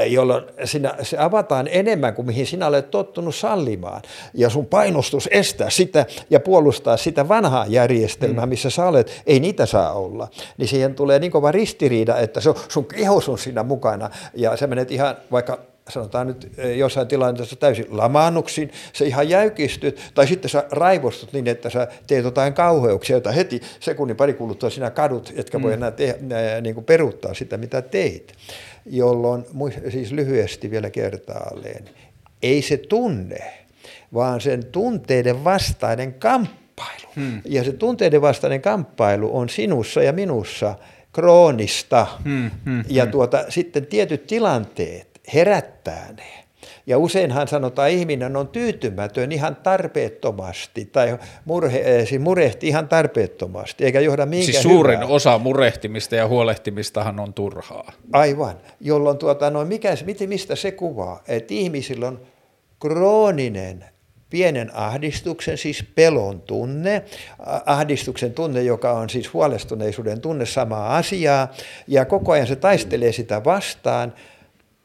jolloin sinä, se avataan enemmän kuin mihin sinä olet tottunut sallimaan. Ja sun painostus estää sitä ja puolustaa sitä vanhaa järjestelmää, mm. missä sä olet, ei niitä saa olla. Niin siihen tulee niin kova ristiriida, että sun keho on siinä mukana ja sä menet ihan vaikka sanotaan nyt eh, jossain tilanteessa täysin lamaannuksiin, sä ihan jäykistyt, tai sitten sä raivostut niin, että sä teet jotain kauheuksia, joita heti sekunnin pari kuluttua sinä kadut, etkä mm. voi enää te, niin kuin peruuttaa sitä, mitä teit. Jolloin, siis lyhyesti vielä kertaalleen, ei se tunne, vaan sen tunteiden vastainen kamppailu. Hmm. Ja se tunteiden vastainen kamppailu on sinussa ja minussa kroonista. Hmm, hmm, ja hmm. tuota, sitten tietyt tilanteet, herättää ne. Ja useinhan sanotaan, että ihminen on tyytymätön ihan tarpeettomasti tai murhe, eh, siis murehti ihan tarpeettomasti, eikä johda mihinkään Siis suurin hyvää. osa murehtimista ja huolehtimistahan on turhaa. Aivan, jolloin tuota, no mikä, mistä se kuvaa, että ihmisillä on krooninen pienen ahdistuksen, siis pelon tunne, ahdistuksen tunne, joka on siis huolestuneisuuden tunne samaa asiaa, ja koko ajan se taistelee sitä vastaan,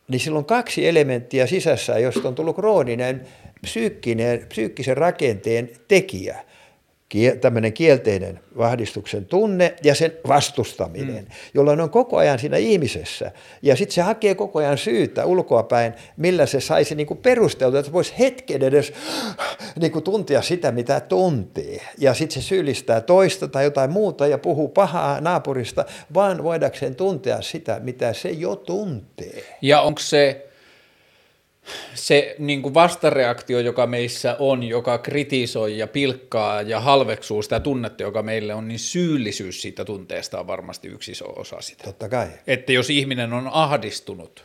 niin sillä on kaksi elementtiä sisässä, josta on tullut krooninen psyykkinen, psyykkisen rakenteen tekijä tämmöinen kielteinen vahdistuksen tunne ja sen vastustaminen, mm. jolloin on koko ajan siinä ihmisessä. Ja sitten se hakee koko ajan syytä ulkoapäin, millä se saisi niinku perusteltua, että voisi hetken edes niinku tuntea sitä, mitä tuntee. Ja sitten se syyllistää toista tai jotain muuta ja puhuu pahaa naapurista, vaan voidakseen tuntea sitä, mitä se jo tuntee. Ja onko se se niin kuin vastareaktio, joka meissä on, joka kritisoi ja pilkkaa ja halveksuu sitä tunnetta, joka meille on, niin syyllisyys siitä tunteesta on varmasti yksi iso osa sitä. Totta kai. Että jos ihminen on ahdistunut,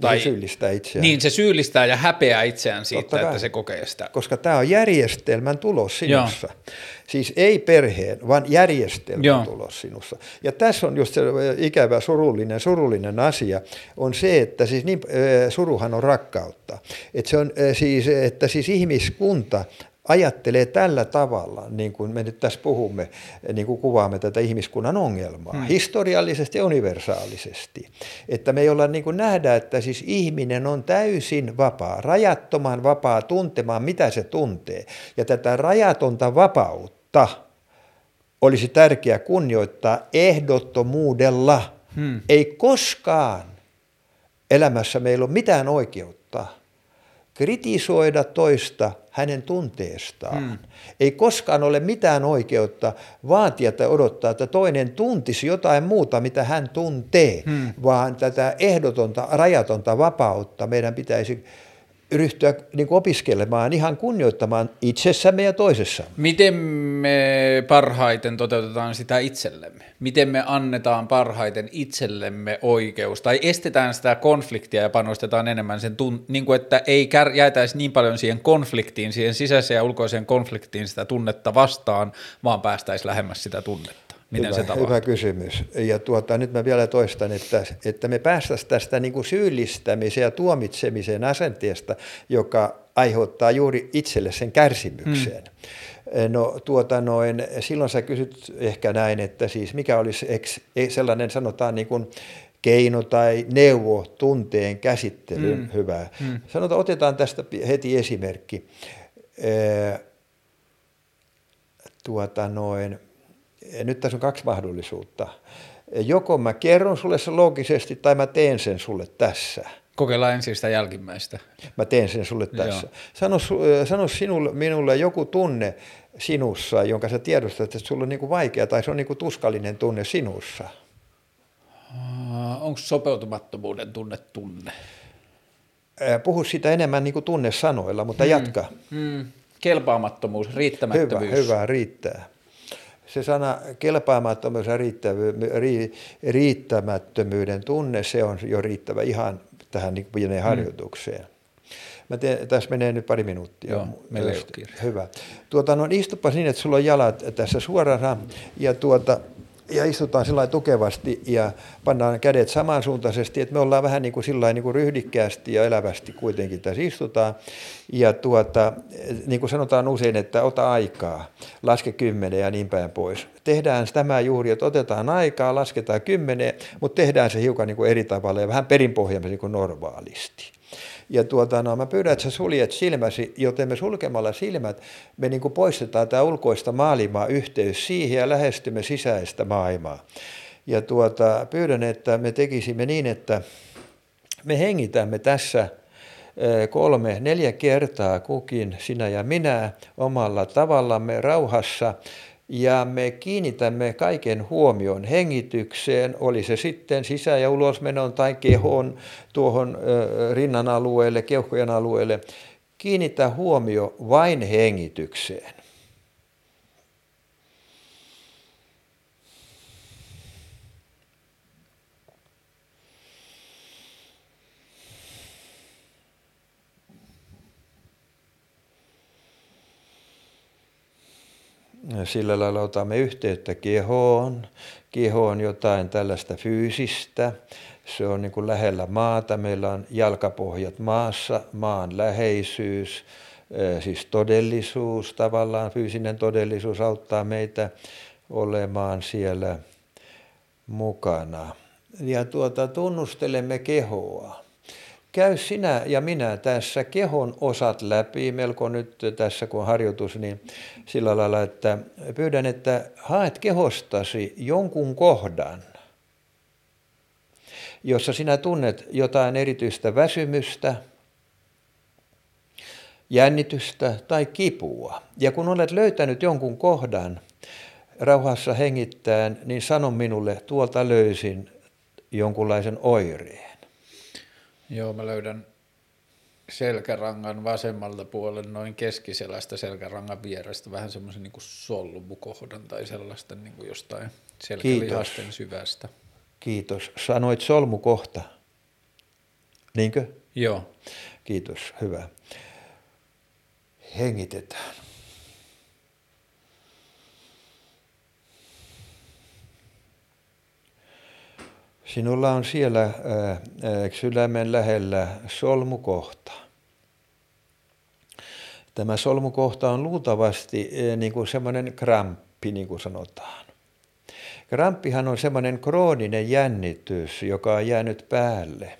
tai, se syyllistää itseään. Niin, se syyllistää ja häpeää itseään siitä, että se kokee sitä. Koska tämä on järjestelmän tulos sinussa. Joo. Siis ei perheen, vaan järjestelmän Joo. tulos sinussa. Ja tässä on just se ikävä, surullinen, surullinen asia, on se, että siis niin, suruhan on rakkautta. Että se on siis, että siis ihmiskunta ajattelee tällä tavalla, niin kuin me nyt tässä puhumme, niin kuin kuvaamme tätä ihmiskunnan ongelmaa, hmm. historiallisesti ja universaalisesti. Että me ei olla niin kuin nähdä, että siis ihminen on täysin vapaa, rajattoman vapaa tuntemaan, mitä se tuntee. Ja tätä rajatonta vapautta olisi tärkeää kunnioittaa ehdottomuudella. Hmm. Ei koskaan elämässä meillä ole mitään oikeutta kritisoida toista hänen tunteestaan. Hmm. Ei koskaan ole mitään oikeutta vaatia tai odottaa, että toinen tuntisi jotain muuta, mitä hän tuntee, hmm. vaan tätä ehdotonta, rajatonta vapautta meidän pitäisi ryhtyä niin kuin opiskelemaan, ihan kunnioittamaan itsessämme ja toisessamme. Miten me parhaiten toteutetaan sitä itsellemme? Miten me annetaan parhaiten itsellemme oikeus tai estetään sitä konfliktia ja panostetaan enemmän sen, tun- niin kuin että ei kär- jäätäisi niin paljon siihen konfliktiin, siihen sisäiseen ja ulkoiseen konfliktiin sitä tunnetta vastaan, vaan päästäisiin lähemmäs sitä tunnetta. Miten hyvä, se tapahtuu? Hyvä kysymys. Ja tuota, nyt mä vielä toistan, että, että me päästäisiin tästä niin kuin syyllistämisen ja tuomitsemisen asenteesta, joka aiheuttaa juuri itselle sen kärsimyksen. Hmm. No tuota noin, silloin sä kysyt ehkä näin, että siis mikä olisi e, sellainen sanotaan niin kuin keino tai neuvo tunteen käsittelyyn hmm. hyvä. Hmm. Sanotaan, otetaan tästä heti esimerkki. Tuota noin, nyt tässä on kaksi mahdollisuutta. Joko mä kerron sulle sen loogisesti tai mä teen sen sulle tässä. Kokeillaan ensin sitä jälkimmäistä. Mä teen sen sulle tässä. Sano, sano sinulle, minulle joku tunne sinussa, jonka sä tiedostat, että sulla on niinku vaikea tai se on niinku tuskallinen tunne sinussa. Onko sopeutumattomuuden tunne tunne? puhu sitä enemmän niin kuin tunnesanoilla, mutta mm. jatka. Mm. Kelpaamattomuus, riittämättömyys. Hyvä, hyvä, riittää. Se sana kelpaamattomuus ja riittämättömyyden tunne, se on jo riittävä ihan tähän niin pieneen mm. harjoitukseen. Mä teen, tässä menee nyt pari minuuttia. Joo, meillä ei Hyvä. Tuota, no istupa niin, että sulla on jalat tässä suorana ja tuota, ja istutaan sillä tukevasti ja pannaan kädet samansuuntaisesti, että me ollaan vähän niin kuin, sillä niin kuin ryhdikkäästi ja elävästi kuitenkin tässä istutaan. Ja tuota, niin kuin sanotaan usein, että ota aikaa, laske kymmenen ja niin päin pois. Tehdään tämä juuri, että otetaan aikaa, lasketaan kymmenen, mutta tehdään se hiukan niin kuin eri tavalla ja vähän perinpohjaisemmin niin kuin normaalisti. Ja tuota, no, mä pyydän, että sä suljet silmäsi, joten me sulkemalla silmät me niin kuin poistetaan tämä ulkoista maailmaa yhteys siihen ja lähestymme sisäistä maailmaa. Ja tuota, pyydän, että me tekisimme niin, että me hengitämme tässä kolme, neljä kertaa kukin, sinä ja minä, omalla tavallamme rauhassa ja me kiinnitämme kaiken huomion hengitykseen, oli se sitten sisä- ja ulosmenon tai kehon tuohon rinnan alueelle, keuhkojen alueelle. Kiinnitä huomio vain hengitykseen. Sillä lailla otamme yhteyttä kehoon. Keho on jotain tällaista fyysistä. Se on niin kuin lähellä maata. Meillä on jalkapohjat maassa, maan läheisyys, siis todellisuus tavallaan, fyysinen todellisuus auttaa meitä olemaan siellä mukana. Ja tuota, tunnustelemme kehoa käy sinä ja minä tässä kehon osat läpi, melko nyt tässä kun harjoitus, niin sillä lailla, että pyydän, että haet kehostasi jonkun kohdan, jossa sinä tunnet jotain erityistä väsymystä, jännitystä tai kipua. Ja kun olet löytänyt jonkun kohdan rauhassa hengittäen, niin sano minulle, tuolta löysin jonkunlaisen oireen. Joo, mä löydän selkärangan vasemmalta puolen noin keskiselästä selkärangan vierestä vähän semmoisen niin kuin solmukohdan tai sellaista niin kuin jostain selkälihasten syvästä. Kiitos. Sanoit solmukohta. Niinkö? Joo. Kiitos, hyvä. Hengitetään. Sinulla on siellä ää, sydämen lähellä solmukohta. Tämä solmukohta on luultavasti niin kuin semmoinen kramppi, niin kuin sanotaan. Kramppihan on semmoinen krooninen jännitys, joka on jäänyt päälle.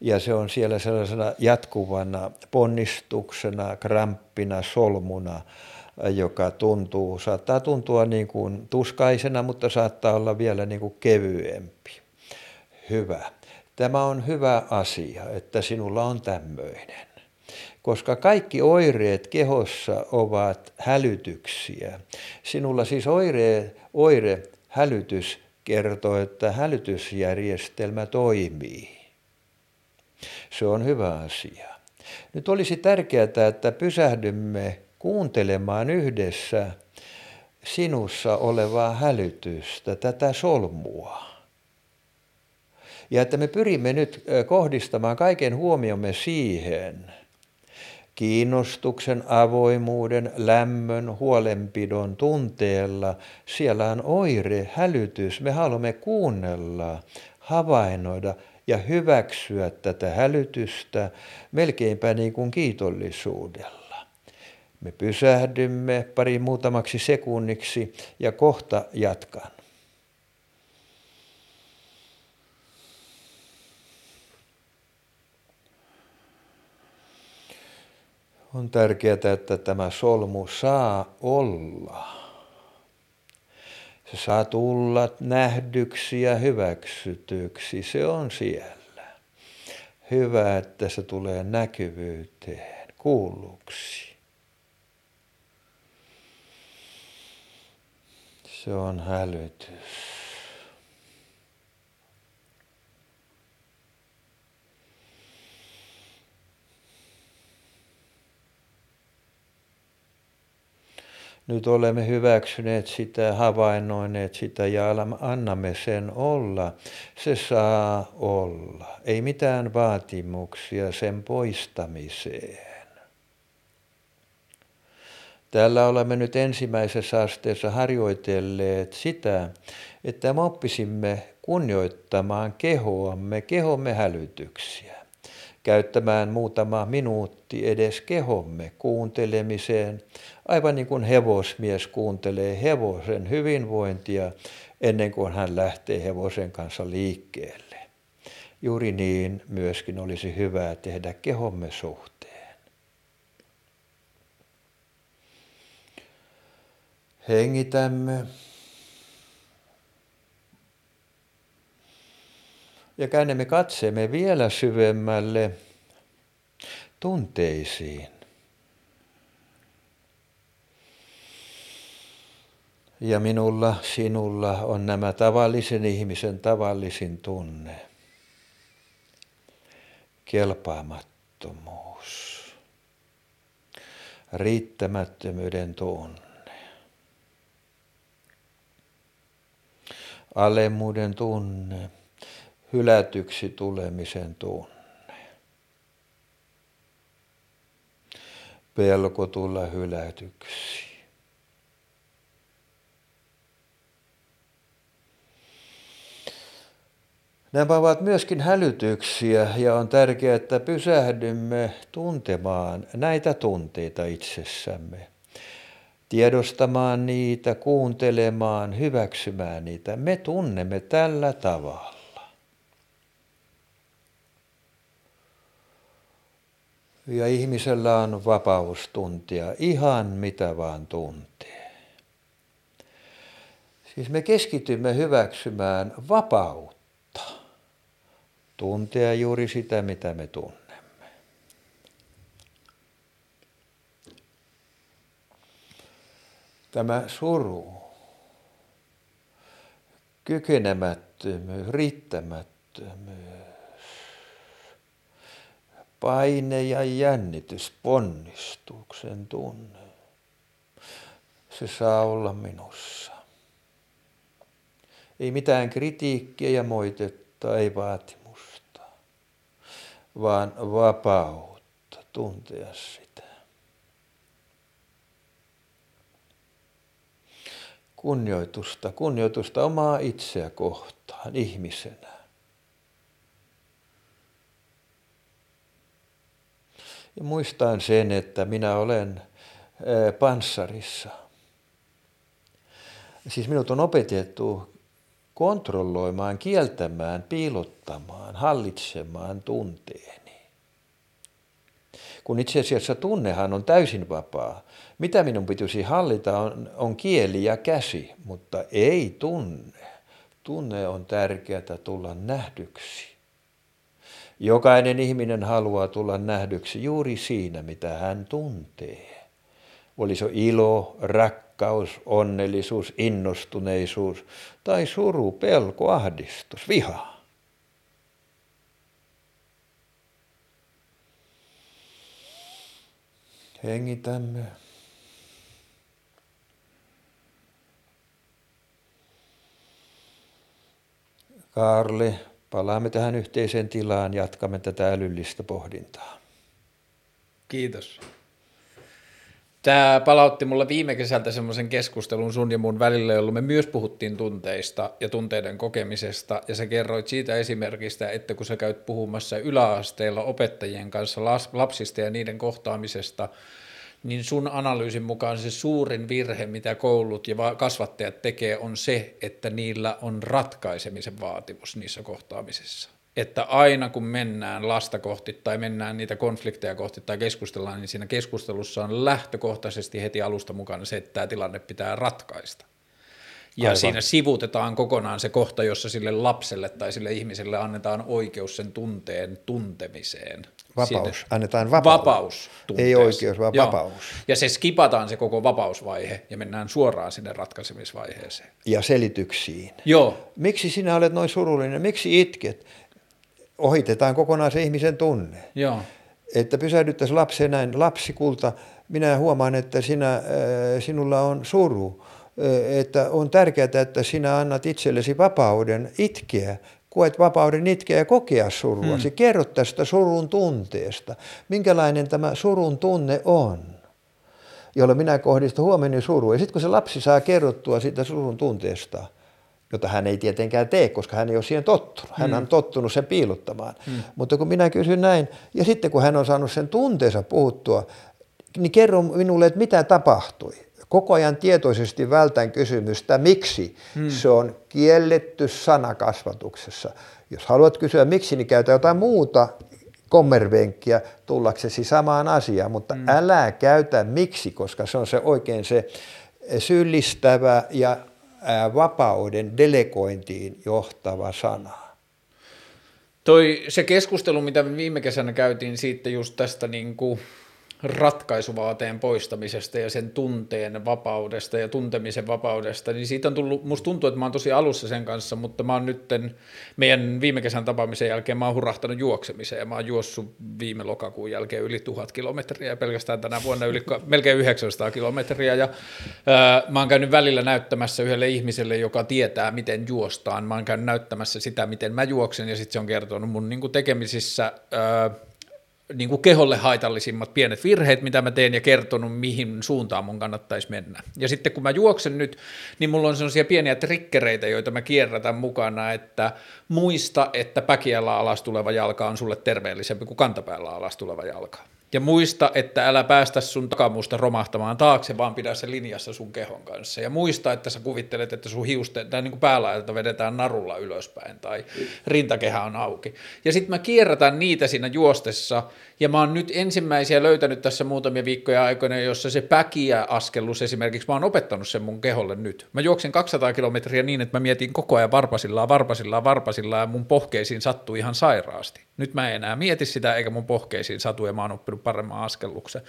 Ja se on siellä sellaisena jatkuvana ponnistuksena, kramppina, solmuna, joka tuntuu, saattaa tuntua niin kuin tuskaisena, mutta saattaa olla vielä niin kuin kevyempi. Hyvä. Tämä on hyvä asia, että sinulla on tämmöinen. Koska kaikki oireet kehossa ovat hälytyksiä. Sinulla siis oire, oire hälytys kertoo, että hälytysjärjestelmä toimii. Se on hyvä asia. Nyt olisi tärkeää, että pysähdymme kuuntelemaan yhdessä sinussa olevaa hälytystä, tätä solmua. Ja että me pyrimme nyt kohdistamaan kaiken huomiomme siihen, kiinnostuksen, avoimuuden, lämmön, huolenpidon tunteella. Siellä on oire, hälytys. Me haluamme kuunnella, havainnoida ja hyväksyä tätä hälytystä melkeinpä niin kuin kiitollisuudella. Me pysähdymme pari muutamaksi sekunniksi ja kohta jatkan. On tärkeää, että tämä solmu saa olla. Se saa tulla nähdyksi ja hyväksytyksi. Se on siellä. Hyvä, että se tulee näkyvyyteen, kuulluksi. Se on hälytys. Nyt olemme hyväksyneet sitä, havainnoineet sitä ja annamme sen olla. Se saa olla. Ei mitään vaatimuksia sen poistamiseen. Täällä olemme nyt ensimmäisessä asteessa harjoitelleet sitä, että me oppisimme kunnioittamaan kehoamme, kehomme hälytyksiä, käyttämään muutama minuutti edes kehomme kuuntelemiseen, aivan niin kuin hevosmies kuuntelee hevosen hyvinvointia ennen kuin hän lähtee hevosen kanssa liikkeelle. Juuri niin myöskin olisi hyvä tehdä kehomme suhteen. Hengitämme. Ja käännämme katseemme vielä syvemmälle tunteisiin. Ja minulla, sinulla on nämä tavallisen ihmisen tavallisin tunne. Kelpaamattomuus. Riittämättömyyden tunne. Alemmuuden tunne, hylätyksi tulemisen tunne. Pelko tulla hylätyksi. Nämä ovat myöskin hälytyksiä ja on tärkeää, että pysähdymme tuntemaan näitä tunteita itsessämme tiedostamaan niitä, kuuntelemaan, hyväksymään niitä. Me tunnemme tällä tavalla. Ja ihmisellä on vapaus tuntia ihan mitä vaan tuntee. Siis me keskitymme hyväksymään vapautta, tuntea juuri sitä, mitä me tunnemme. Tämä suru, kykenemättömyys, riittämättömyys, paine ja jännitys, ponnistuksen tunne, se saa olla minussa. Ei mitään kritiikkiä ja moitetta, ei vaatimusta, vaan vapautta tuntea sitä. Kunnioitusta, kunnioitusta omaa itseä kohtaan ihmisenä. Ja muistan sen, että minä olen panssarissa. Siis minut on opetettu kontrolloimaan, kieltämään, piilottamaan, hallitsemaan tunteeni kun itse asiassa tunnehan on täysin vapaa. Mitä minun pitäisi hallita on, on kieli ja käsi, mutta ei tunne. Tunne on tärkeää tulla nähdyksi. Jokainen ihminen haluaa tulla nähdyksi juuri siinä, mitä hän tuntee. Oli se ilo, rakkaus, onnellisuus, innostuneisuus tai suru, pelko, ahdistus, viha. Hengitämme. Karli, palaamme tähän yhteiseen tilaan, jatkamme tätä älyllistä pohdintaa. Kiitos. Tämä palautti mulle viime kesältä semmoisen keskustelun sun ja mun välillä, jolloin me myös puhuttiin tunteista ja tunteiden kokemisesta, ja sä kerroit siitä esimerkistä, että kun sä käyt puhumassa yläasteella opettajien kanssa lapsista ja niiden kohtaamisesta, niin sun analyysin mukaan se suurin virhe, mitä koulut ja kasvattajat tekee, on se, että niillä on ratkaisemisen vaatimus niissä kohtaamisissa että aina kun mennään lasta kohti tai mennään niitä konflikteja kohti tai keskustellaan, niin siinä keskustelussa on lähtökohtaisesti heti alusta mukana se, että tämä tilanne pitää ratkaista. Ja Aivan. siinä sivutetaan kokonaan se kohta, jossa sille lapselle tai sille ihmiselle annetaan oikeus sen tunteen tuntemiseen. Vapaus, Sinne. annetaan vapaus. Vapaus. Ei oikeus, vaan Joo. vapaus. Ja se skipataan se koko vapausvaihe ja mennään suoraan sinne ratkaisemisvaiheeseen. Ja selityksiin. Joo. Miksi sinä olet noin surullinen? Miksi itket? ohitetaan kokonaan se ihmisen tunne. Joo. että pysähdyttäisiin lapseen näin, lapsikulta, minä huomaan, että sinä, sinulla on suru, että on tärkeää, että sinä annat itsellesi vapauden itkeä, koet vapauden itkeä ja kokea surua. Hmm. Kerrot tästä surun tunteesta. Minkälainen tämä surun tunne on, jolla minä kohdistan huomenna surua. Ja sitten kun se lapsi saa kerrottua siitä surun tunteesta, jota hän ei tietenkään tee, koska hän ei ole siihen tottunut. Hän hmm. on tottunut sen piilottamaan. Hmm. Mutta kun minä kysyn näin, ja sitten kun hän on saanut sen tunteensa puhuttua, niin kerro minulle, että mitä tapahtui. Koko ajan tietoisesti vältän kysymystä, miksi. Hmm. Se on kielletty sana kasvatuksessa. Jos haluat kysyä miksi, niin käytä jotain muuta kommervenkkiä tullaksesi samaan asiaan, mutta hmm. älä käytä miksi, koska se on se oikein se syyllistävä ja vapauden delegointiin johtava sana. Toi, se keskustelu, mitä viime kesänä käytiin siitä just tästä niin kuin ratkaisuvaateen poistamisesta ja sen tunteen vapaudesta ja tuntemisen vapaudesta, niin siitä on tullut, musta tuntuu, että mä oon tosi alussa sen kanssa, mutta mä oon nytten meidän viime kesän tapaamisen jälkeen mä oon hurahtanut juoksemiseen ja mä oon juossut viime lokakuun jälkeen yli tuhat kilometriä ja pelkästään tänä vuonna yli melkein 900 kilometriä. Ja ää, mä oon käynyt välillä näyttämässä yhdelle ihmiselle, joka tietää, miten juostaan, mä oon käynyt näyttämässä sitä, miten mä juoksen ja sitten se on kertonut mun niin tekemisissä ää, niin kuin keholle haitallisimmat pienet virheet, mitä mä teen ja kertonut, mihin suuntaan mun kannattaisi mennä. Ja sitten kun mä juoksen nyt, niin mulla on sellaisia pieniä trikkereitä, joita mä kierrätän mukana, että muista, että päkiällä alas tuleva jalka on sulle terveellisempi kuin kantapäällä alas tuleva jalka. Ja muista, että älä päästä sun takamusta romahtamaan taakse, vaan pidä se linjassa sun kehon kanssa. Ja muista, että sä kuvittelet, että sun hiusten, tai niin päälaajalta vedetään narulla ylöspäin, tai rintakehä on auki. Ja sitten mä kierrätän niitä siinä juostessa, ja mä oon nyt ensimmäisiä löytänyt tässä muutamia viikkoja aikoina, jossa se päkiä askellus esimerkiksi, mä oon opettanut sen mun keholle nyt. Mä juoksen 200 kilometriä niin, että mä mietin koko ajan varpasillaan, varpasillaan, varpasillaan, ja mun pohkeisiin sattui ihan sairaasti. Nyt mä en enää mieti sitä, eikä mun pohkeisiin satu, ja mä oon oppinut paremman askelluksen.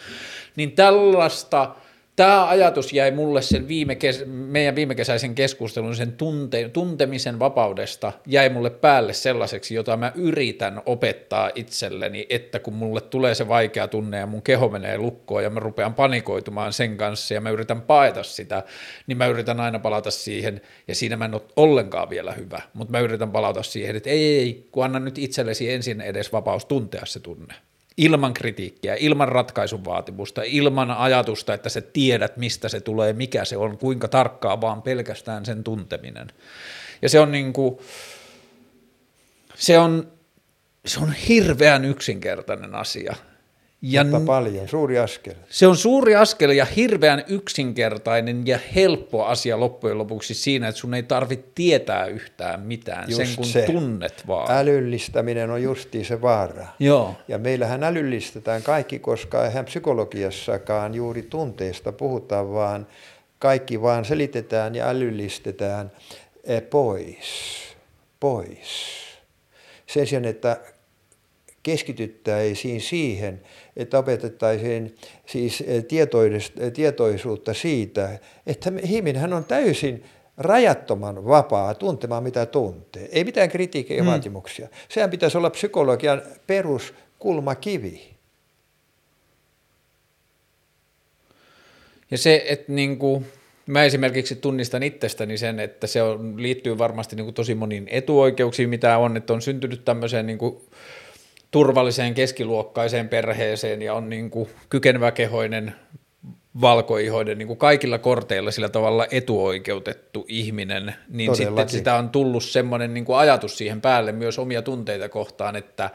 Niin tällaista tämä ajatus jäi mulle sen viime kes- meidän viimekesäisen keskustelun, sen tunte- tuntemisen vapaudesta, jäi mulle päälle sellaiseksi, jota mä yritän opettaa itselleni, että kun mulle tulee se vaikea tunne ja mun keho menee lukkoon ja mä rupean panikoitumaan sen kanssa ja mä yritän paeta sitä, niin mä yritän aina palata siihen, ja siinä mä en ole ollenkaan vielä hyvä, mutta mä yritän palata siihen, että ei, ei, kun anna nyt itsellesi ensin edes vapaus tuntea se tunne ilman kritiikkiä, ilman ratkaisun vaatimusta, ilman ajatusta, että sä tiedät, mistä se tulee, mikä se on, kuinka tarkkaa, vaan pelkästään sen tunteminen. Ja se on niin kuin, se on, se on hirveän yksinkertainen asia. Ja Mutta paljon, suuri askel. Se on suuri askel ja hirveän yksinkertainen ja helppo asia loppujen lopuksi siinä, että sun ei tarvitse tietää yhtään mitään, just sen kun se. tunnet vaan. Älyllistäminen on justiin se vaara. Joo. Ja meillähän älyllistetään kaikki, koska eihän psykologiassakaan juuri tunteista puhuta, vaan kaikki vaan selitetään ja älyllistetään eh, pois. Pois. Sen sijaan, että keskityttäisiin siihen, että opetettaisiin siis eh, eh, tietoisuutta siitä, että ihminenhän on täysin rajattoman vapaa tuntemaan mitä tuntee. Ei mitään kritiikkiä ja hmm. vaatimuksia. Sehän pitäisi olla psykologian peruskulmakivi. Ja se, että niin kuin, mä esimerkiksi tunnistan itsestäni sen, että se on, liittyy varmasti niin kuin tosi moniin etuoikeuksiin, mitä on, että on syntynyt tämmöiseen niin kuin, turvalliseen keskiluokkaiseen perheeseen ja on niin kuin kykeneväkehoinen, valkoihoinen, niin kuin kaikilla korteilla sillä tavalla etuoikeutettu ihminen, niin Todellakin. sitten sitä on tullut semmoinen niin kuin ajatus siihen päälle myös omia tunteita kohtaan, että,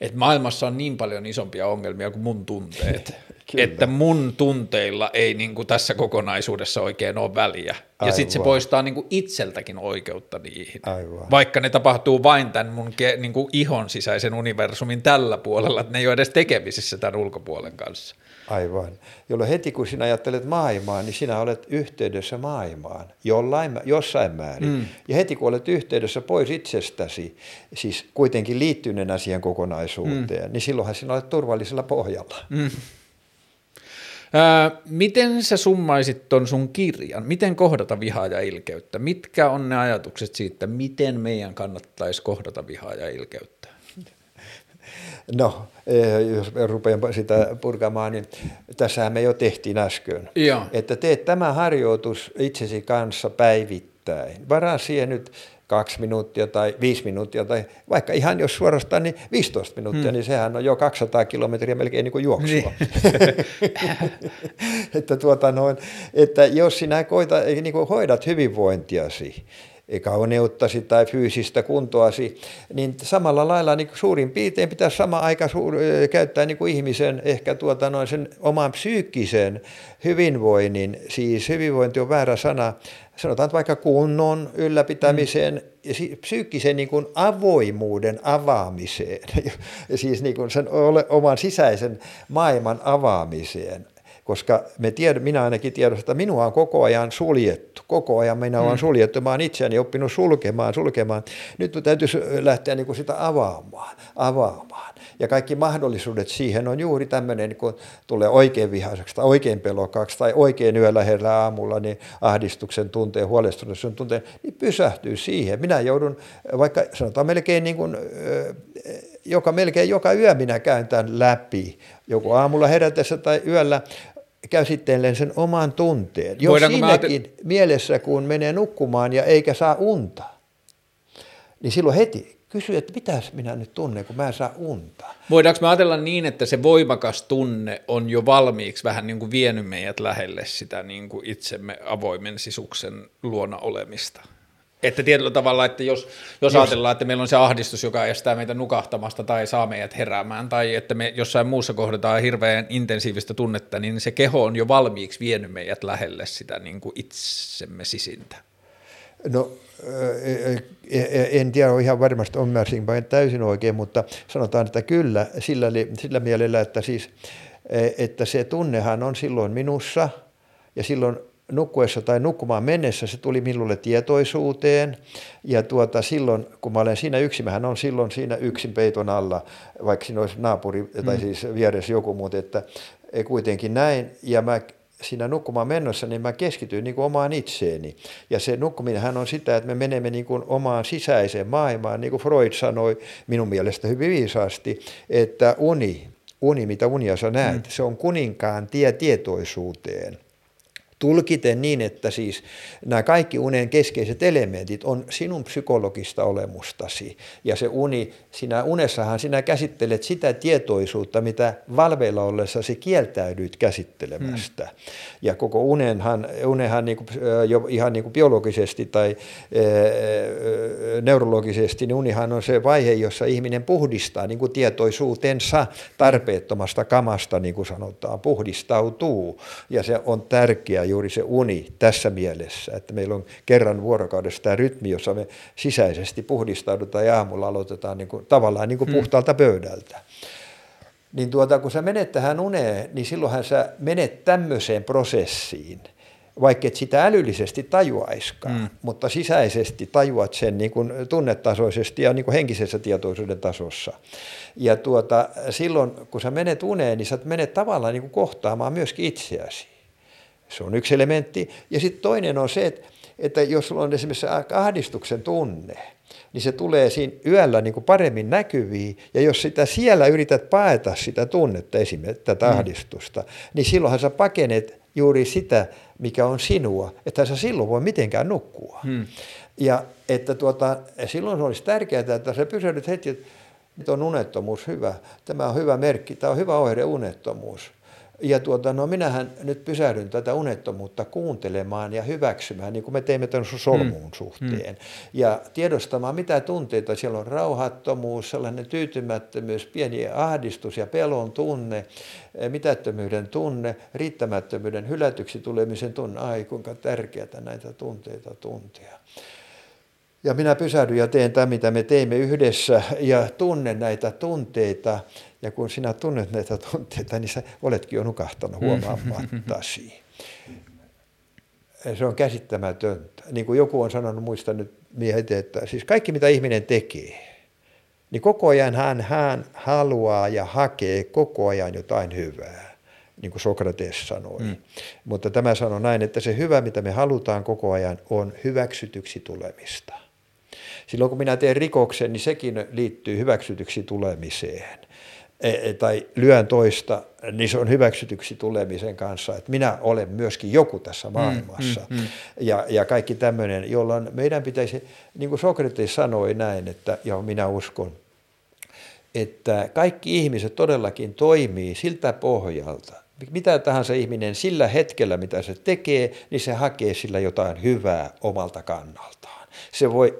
että maailmassa on niin paljon isompia ongelmia kuin mun tunteet. että mun tunteilla ei niin kuin tässä kokonaisuudessa oikein ole väliä. Aivan. Ja sitten se poistaa niin kuin itseltäkin oikeutta niihin. Aivan. Vaikka ne tapahtuu vain tämän mun ke, niin kuin ihon sisäisen universumin tällä puolella, että ne ei ole edes tekemisissä tämän ulkopuolen kanssa. Aivan. Jolloin heti kun sinä ajattelet maailmaa, niin sinä olet yhteydessä maailmaan jollain, jossain määrin. Mm. Ja heti kun olet yhteydessä pois itsestäsi, siis kuitenkin liittyneen asian kokonaisuuteen, mm. niin silloinhan sinä olet turvallisella pohjalla. Mm. Ää, miten sä summaisit ton sun kirjan? Miten kohdata vihaa ja ilkeyttä? Mitkä on ne ajatukset siitä, miten meidän kannattaisi kohdata vihaa ja ilkeyttä? No, eh, jos rupean sitä purkamaan, niin tässähän me jo tehtiin äsken. Joo. Että teet tämä harjoitus itsesi kanssa päivittäin. Varaa siihen nyt kaksi minuuttia tai viisi minuuttia tai vaikka ihan jos suorastaan niin 15 minuuttia, hmm. niin sehän on jo 200 kilometriä melkein niin kuin juoksua. Niin. että, tuota noin, että jos sinä koita, niin kuin hoidat hyvinvointiasi, kauneuttasi tai fyysistä kuntoasi, niin samalla lailla niin suurin piirtein pitäisi sama aika suur, käyttää niin kuin ihmisen ehkä tuota noin sen oman psyykkisen hyvinvoinnin, siis hyvinvointi on väärä sana, sanotaan vaikka kunnon ylläpitämiseen mm. ja psyykkisen niin kuin avoimuuden avaamiseen, siis niin kuin sen oman sisäisen maailman avaamiseen koska me tiedä, minä ainakin tiedostan, että minua on koko ajan suljettu. Koko ajan minä olen mm. suljettu. Mä olen itseäni oppinut sulkemaan, sulkemaan. Nyt täytyisi lähteä niin kuin sitä avaamaan, avaamaan. Ja kaikki mahdollisuudet siihen on juuri tämmöinen, kun tulee oikein vihaiseksi tai oikein pelokkaaksi tai oikein yöllä herää aamulla, niin ahdistuksen tunteen, huolestuneen tunteen, niin pysähtyy siihen. Minä joudun, vaikka sanotaan melkein niin kuin, joka, melkein joka yö minä käyn tämän läpi, joko aamulla herätessä tai yöllä käsittelen sen oman tunteen. Jos Voidaanko siinäkin te... mielessä, kun menee nukkumaan ja eikä saa unta, niin silloin heti kysyy, että mitä minä nyt tunnen, kun mä en saa unta. Voidaanko me ajatella niin, että se voimakas tunne on jo valmiiksi vähän niin kuin vienyt meidät lähelle sitä niin kuin itsemme avoimen sisuksen luona olemista? Että tietyllä tavalla, että jos, jos, ajatellaan, että meillä on se ahdistus, joka estää meitä nukahtamasta tai saa meidät heräämään, tai että me jossain muussa kohdataan hirveän intensiivistä tunnetta, niin se keho on jo valmiiksi vienyt meidät lähelle sitä niin kuin itsemme sisintä. No en tiedä ihan varmasti ymmärsin vain täysin oikein, mutta sanotaan, että kyllä sillä, sillä mielellä, että, siis, että se tunnehan on silloin minussa ja silloin nukkuessa tai nukkumaan mennessä se tuli minulle tietoisuuteen ja tuota, silloin kun mä olen siinä yksin, mähän on silloin siinä yksin peiton alla, vaikka siinä olisi naapuri tai mm. siis vieressä joku muu, että kuitenkin näin ja mä siinä nukkumaan mennessä, niin mä keskityin niin kuin omaan itseeni. Ja se nukkuminenhan on sitä, että me menemme niin kuin omaan sisäiseen maailmaan, niin kuin Freud sanoi minun mielestä hyvin viisaasti, että uni, uni mitä unia sä näet, mm. se on kuninkaan tie tietoisuuteen tulkiten niin, että siis nämä kaikki unen keskeiset elementit on sinun psykologista olemustasi. Ja se uni, sinä unessahan sinä käsittelet sitä tietoisuutta, mitä valveilla ollessasi kieltäydyit käsittelemästä. Hmm. Ja koko unenhan, unenhan niin kuin, jo ihan niin kuin biologisesti tai e, neurologisesti, niin unihan on se vaihe, jossa ihminen puhdistaa niin kuin tietoisuutensa tarpeettomasta kamasta, niin kuin sanotaan, puhdistautuu. Ja se on tärkeä juuri se uni tässä mielessä, että meillä on kerran vuorokaudessa tämä rytmi, jossa me sisäisesti puhdistaudutaan ja aamulla aloitetaan niin kuin, tavallaan niin kuin hmm. puhtaalta pöydältä. Niin tuota, kun sä menet tähän uneen, niin silloinhan sä menet tämmöiseen prosessiin, vaikka et sitä älyllisesti tajuaiskaan, mm. mutta sisäisesti tajuat sen niin kuin tunnetasoisesti ja niin kuin henkisessä tietoisuuden tasossa. Ja tuota, silloin, kun sä menet uneen, niin sä menet tavallaan niin kuin kohtaamaan myöskin itseäsi. Se on yksi elementti. Ja sitten toinen on se, että, että jos sulla on esimerkiksi ahdistuksen tunne, niin se tulee siinä yöllä niin kuin paremmin näkyviin. Ja jos sitä siellä yrität paeta sitä tunnetta, esimerkiksi tätä mm. ahdistusta, niin silloinhan sä pakenet juuri sitä, mikä on sinua, että sä silloin voi mitenkään nukkua. Hmm. Ja että tuota, silloin olisi tärkeää, että sä pysähdyt heti, että nyt on unettomuus hyvä, tämä on hyvä merkki, tämä on hyvä oire unettomuus. Ja tuota, no minähän nyt pysähdyn tätä unettomuutta kuuntelemaan ja hyväksymään, niin kuin me teemme tämän solmuun mm. suhteen. Mm. Ja tiedostamaan, mitä tunteita siellä on, rauhattomuus, sellainen tyytymättömyys, pieni ahdistus ja pelon tunne, eh, mitättömyyden tunne, riittämättömyyden, hylätyksi tulemisen tunne. Ai, kuinka tärkeää näitä tunteita tuntea. Ja minä pysähdyn ja teen tämän, mitä me teimme yhdessä ja tunnen näitä tunteita ja kun sinä tunnet näitä tunteita, niin sä oletkin jo nukahtanut huomaamattasi. Se on käsittämätöntä. Niin kuin joku on sanonut, muista nyt miehet, että siis kaikki mitä ihminen tekee, niin koko ajan hän, hän haluaa ja hakee koko ajan jotain hyvää, niin kuin Sokrates sanoi. Mm. Mutta tämä sanoi näin, että se hyvä, mitä me halutaan koko ajan, on hyväksytyksi tulemista. Silloin kun minä teen rikoksen, niin sekin liittyy hyväksytyksi tulemiseen e, e, tai lyön toista, niin se on hyväksytyksi tulemisen kanssa, että minä olen myöskin joku tässä mm, maailmassa. Mm, mm, mm. Ja, ja kaikki tämmöinen, jolloin meidän pitäisi, niin kuin Sokrates sanoi näin, että, ja minä uskon, että kaikki ihmiset todellakin toimii siltä pohjalta, mitä tahansa ihminen sillä hetkellä, mitä se tekee, niin se hakee sillä jotain hyvää omalta kannaltaan. Se voi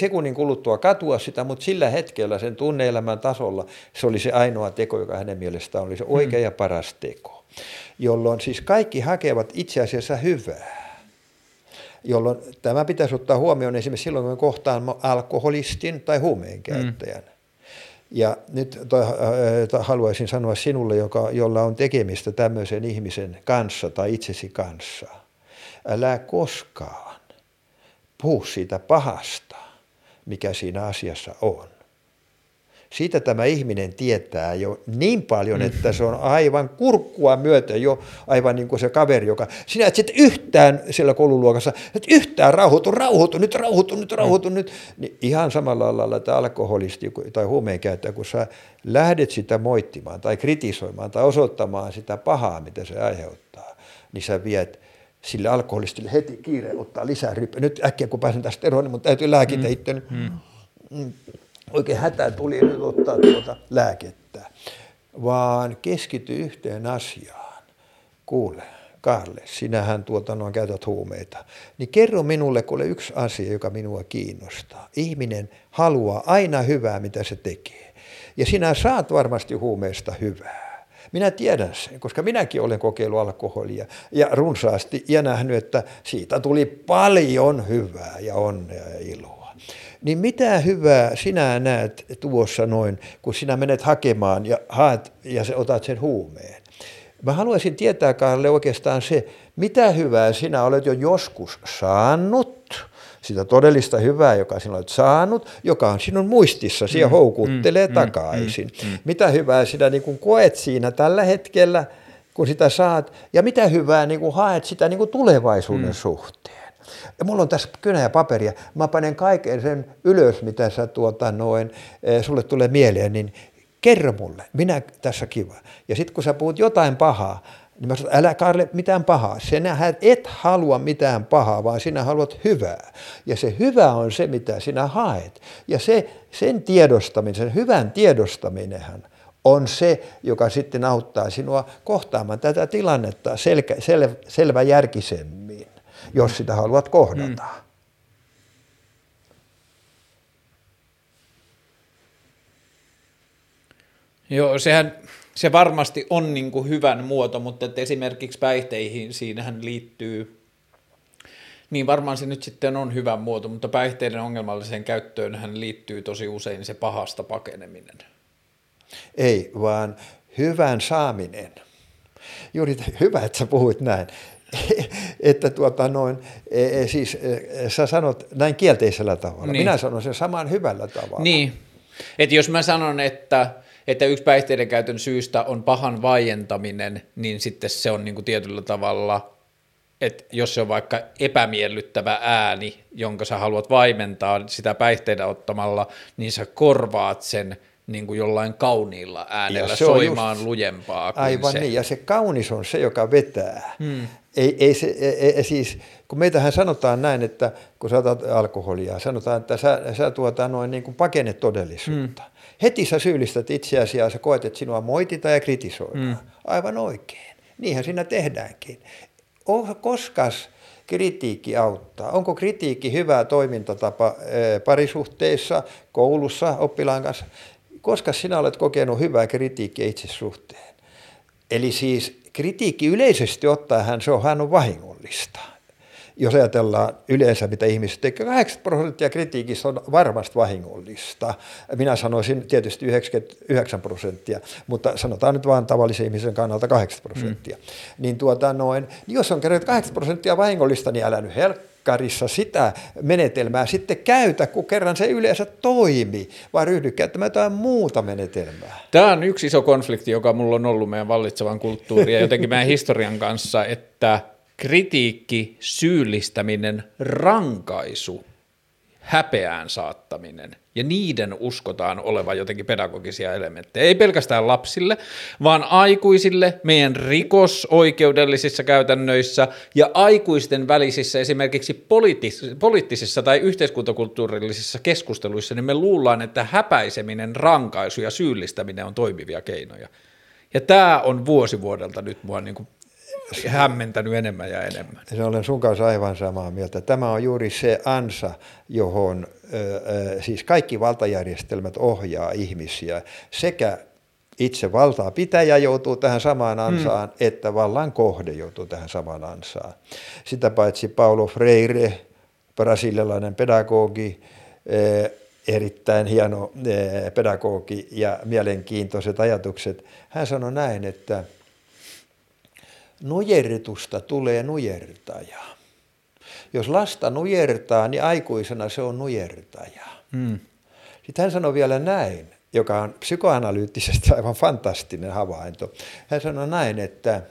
sekunnin kuluttua katua sitä, mutta sillä hetkellä sen tunneelämän tasolla se oli se ainoa teko, joka hänen mielestään oli se oikea mm. ja paras teko. Jolloin siis kaikki hakevat itse asiassa hyvää. Jolloin tämä pitäisi ottaa huomioon esimerkiksi silloin, kun kohtaan alkoholistin tai huumeen käyttäjän. Mm ja nyt toi, äh, haluaisin sanoa sinulle, joka, jolla on tekemistä tämmöisen ihmisen kanssa tai itsesi kanssa. Älä koskaan puhu siitä pahasta, mikä siinä asiassa on. Siitä tämä ihminen tietää jo niin paljon, että se on aivan kurkkua myöten jo aivan niin kuin se kaveri, joka, sinä et sitten yhtään siellä koululuokassa, et yhtään rauhoitu, rauhoitu, nyt rauhoitu, nyt rauhoitu, nyt. Niin ihan samalla lailla että alkoholisti tai huumeenkäyttäjä, kun sä lähdet sitä moittimaan tai kritisoimaan tai osoittamaan sitä pahaa, mitä se aiheuttaa, niin sä viet sille alkoholistille heti kiire ottaa lisää ryppyä. Nyt äkkiä kun pääsen tästä eroon, niin mun täytyy lääkitä mm. itteni. Mm. mm oikein hätä tuli nyt ottaa tuota lääkettä, vaan keskity yhteen asiaan. Kuule, Karle, sinähän tuota noin käytät huumeita, niin kerro minulle kuule yksi asia, joka minua kiinnostaa. Ihminen haluaa aina hyvää, mitä se tekee. Ja sinä saat varmasti huumeesta hyvää. Minä tiedän sen, koska minäkin olen kokeillut alkoholia ja runsaasti ja nähnyt, että siitä tuli paljon hyvää ja onnea ja iloa niin mitä hyvää sinä näet tuossa noin, kun sinä menet hakemaan ja haet ja se otat sen huumeen? Mä haluaisin tietää, Kaarle, oikeastaan se, mitä hyvää sinä olet jo joskus saanut, sitä todellista hyvää, joka sinä olet saanut, joka on sinun muistissasi mm, ja houkuttelee mm, mm takaisin. Mm, mm, mitä hyvää sinä niin kuin koet siinä tällä hetkellä, kun sitä saat, ja mitä hyvää niin kuin haet sitä niin kuin tulevaisuuden mm. suhteen. Ja mulla on tässä kynä ja paperia. Mä panen kaiken sen ylös, mitä sä tuota noin, eh, sulle tulee mieleen, niin kerro mulle, minä tässä kiva. Ja sitten kun sä puhut jotain pahaa, niin mä sanon, älä Karle mitään pahaa. Sinä et halua mitään pahaa, vaan sinä haluat hyvää. Ja se hyvä on se, mitä sinä haet. Ja se, sen tiedostaminen, sen hyvän tiedostaminenhan on se, joka sitten auttaa sinua kohtaamaan tätä tilannetta selkä, sel, selväjärkisemmin jos sitä haluat kohdata. Mm. Joo, sehän se varmasti on niin kuin hyvän muoto, mutta että esimerkiksi päihteihin siinähän liittyy, niin varmaan se nyt sitten on hyvä muoto, mutta päihteiden ongelmalliseen käyttöön hän liittyy tosi usein se pahasta pakeneminen. Ei, vaan hyvän saaminen. Juuri hyvä, että sä puhuit näin. että tuota noin, e, e, siis e, sä sanot näin kielteisellä tavalla. Niin. Minä sanon sen saman hyvällä tavalla. Niin, että jos mä sanon, että, että yksi päihteiden käytön syystä on pahan vaientaminen, niin sitten se on niin kuin tietyllä tavalla, että jos se on vaikka epämiellyttävä ääni, jonka sä haluat vaimentaa sitä päihteiden ottamalla, niin sä korvaat sen – niin kuin jollain kauniilla äänellä soimaan just, lujempaa kuin Aivan se. niin, ja se kaunis on se, joka vetää. Hmm. Ei, ei se, ei, ei, siis, kun meitähän sanotaan näin, että kun sä otat alkoholia, sanotaan, että sä, sä tuota noin niin kuin pakenet todellisuutta. Hmm. Heti sä syyllistät itseäsi ja sä koet, että sinua moititaan ja kritisoidaan. Hmm. Aivan oikein. Niinhän siinä tehdäänkin. Koskas kritiikki auttaa? Onko kritiikki hyvä toimintatapa parisuhteissa, koulussa, oppilaan kanssa? koska sinä olet kokenut hyvää kritiikkiä itse suhteen. Eli siis kritiikki yleisesti ottaen se on, hän on vahingollista. Jos ajatellaan yleensä, mitä ihmiset tekevät, 80 prosenttia kritiikistä on varmasti vahingollista. Minä sanoisin tietysti 99 prosenttia, mutta sanotaan nyt vain tavallisen ihmisen kannalta 80 prosenttia. Mm. Niin, tuota noin, niin jos on kerran 80 prosenttia vahingollista, niin älä nyt helppo telkkarissa sitä menetelmää sitten käytä, kun kerran se yleensä toimi, vaan ryhdy käyttämään jotain muuta menetelmää. Tämä on yksi iso konflikti, joka mulla on ollut meidän vallitsevan kulttuurin ja jotenkin meidän historian kanssa, että kritiikki, syyllistäminen, rankaisu häpeään saattaminen, ja niiden uskotaan olevan jotenkin pedagogisia elementtejä. Ei pelkästään lapsille, vaan aikuisille, meidän rikosoikeudellisissa käytännöissä ja aikuisten välisissä esimerkiksi poliittis- poliittisissa tai yhteiskuntakulttuurillisissa keskusteluissa, niin me luullaan, että häpäiseminen, rankaisu ja syyllistäminen on toimivia keinoja. Ja tämä on vuosi vuodelta nyt mua niin kuin hämmentänyt enemmän ja enemmän. Se olen sun kanssa aivan samaa mieltä. Tämä on juuri se ansa, johon siis kaikki valtajärjestelmät ohjaa ihmisiä. Sekä itse valtaa pitäjä joutuu tähän samaan hmm. ansaan, mm. että vallan kohde joutuu tähän samaan ansaan. Sitä paitsi Paulo Freire, brasilialainen pedagogi, erittäin hieno pedagogi ja mielenkiintoiset ajatukset. Hän sanoi näin, että – nujertusta tulee nujertaja. Jos lasta nujertaa, niin aikuisena se on nujertaja. Hmm. Sitten hän sanoi vielä näin, joka on psykoanalyyttisesti aivan fantastinen havainto. Hän sanoi näin, että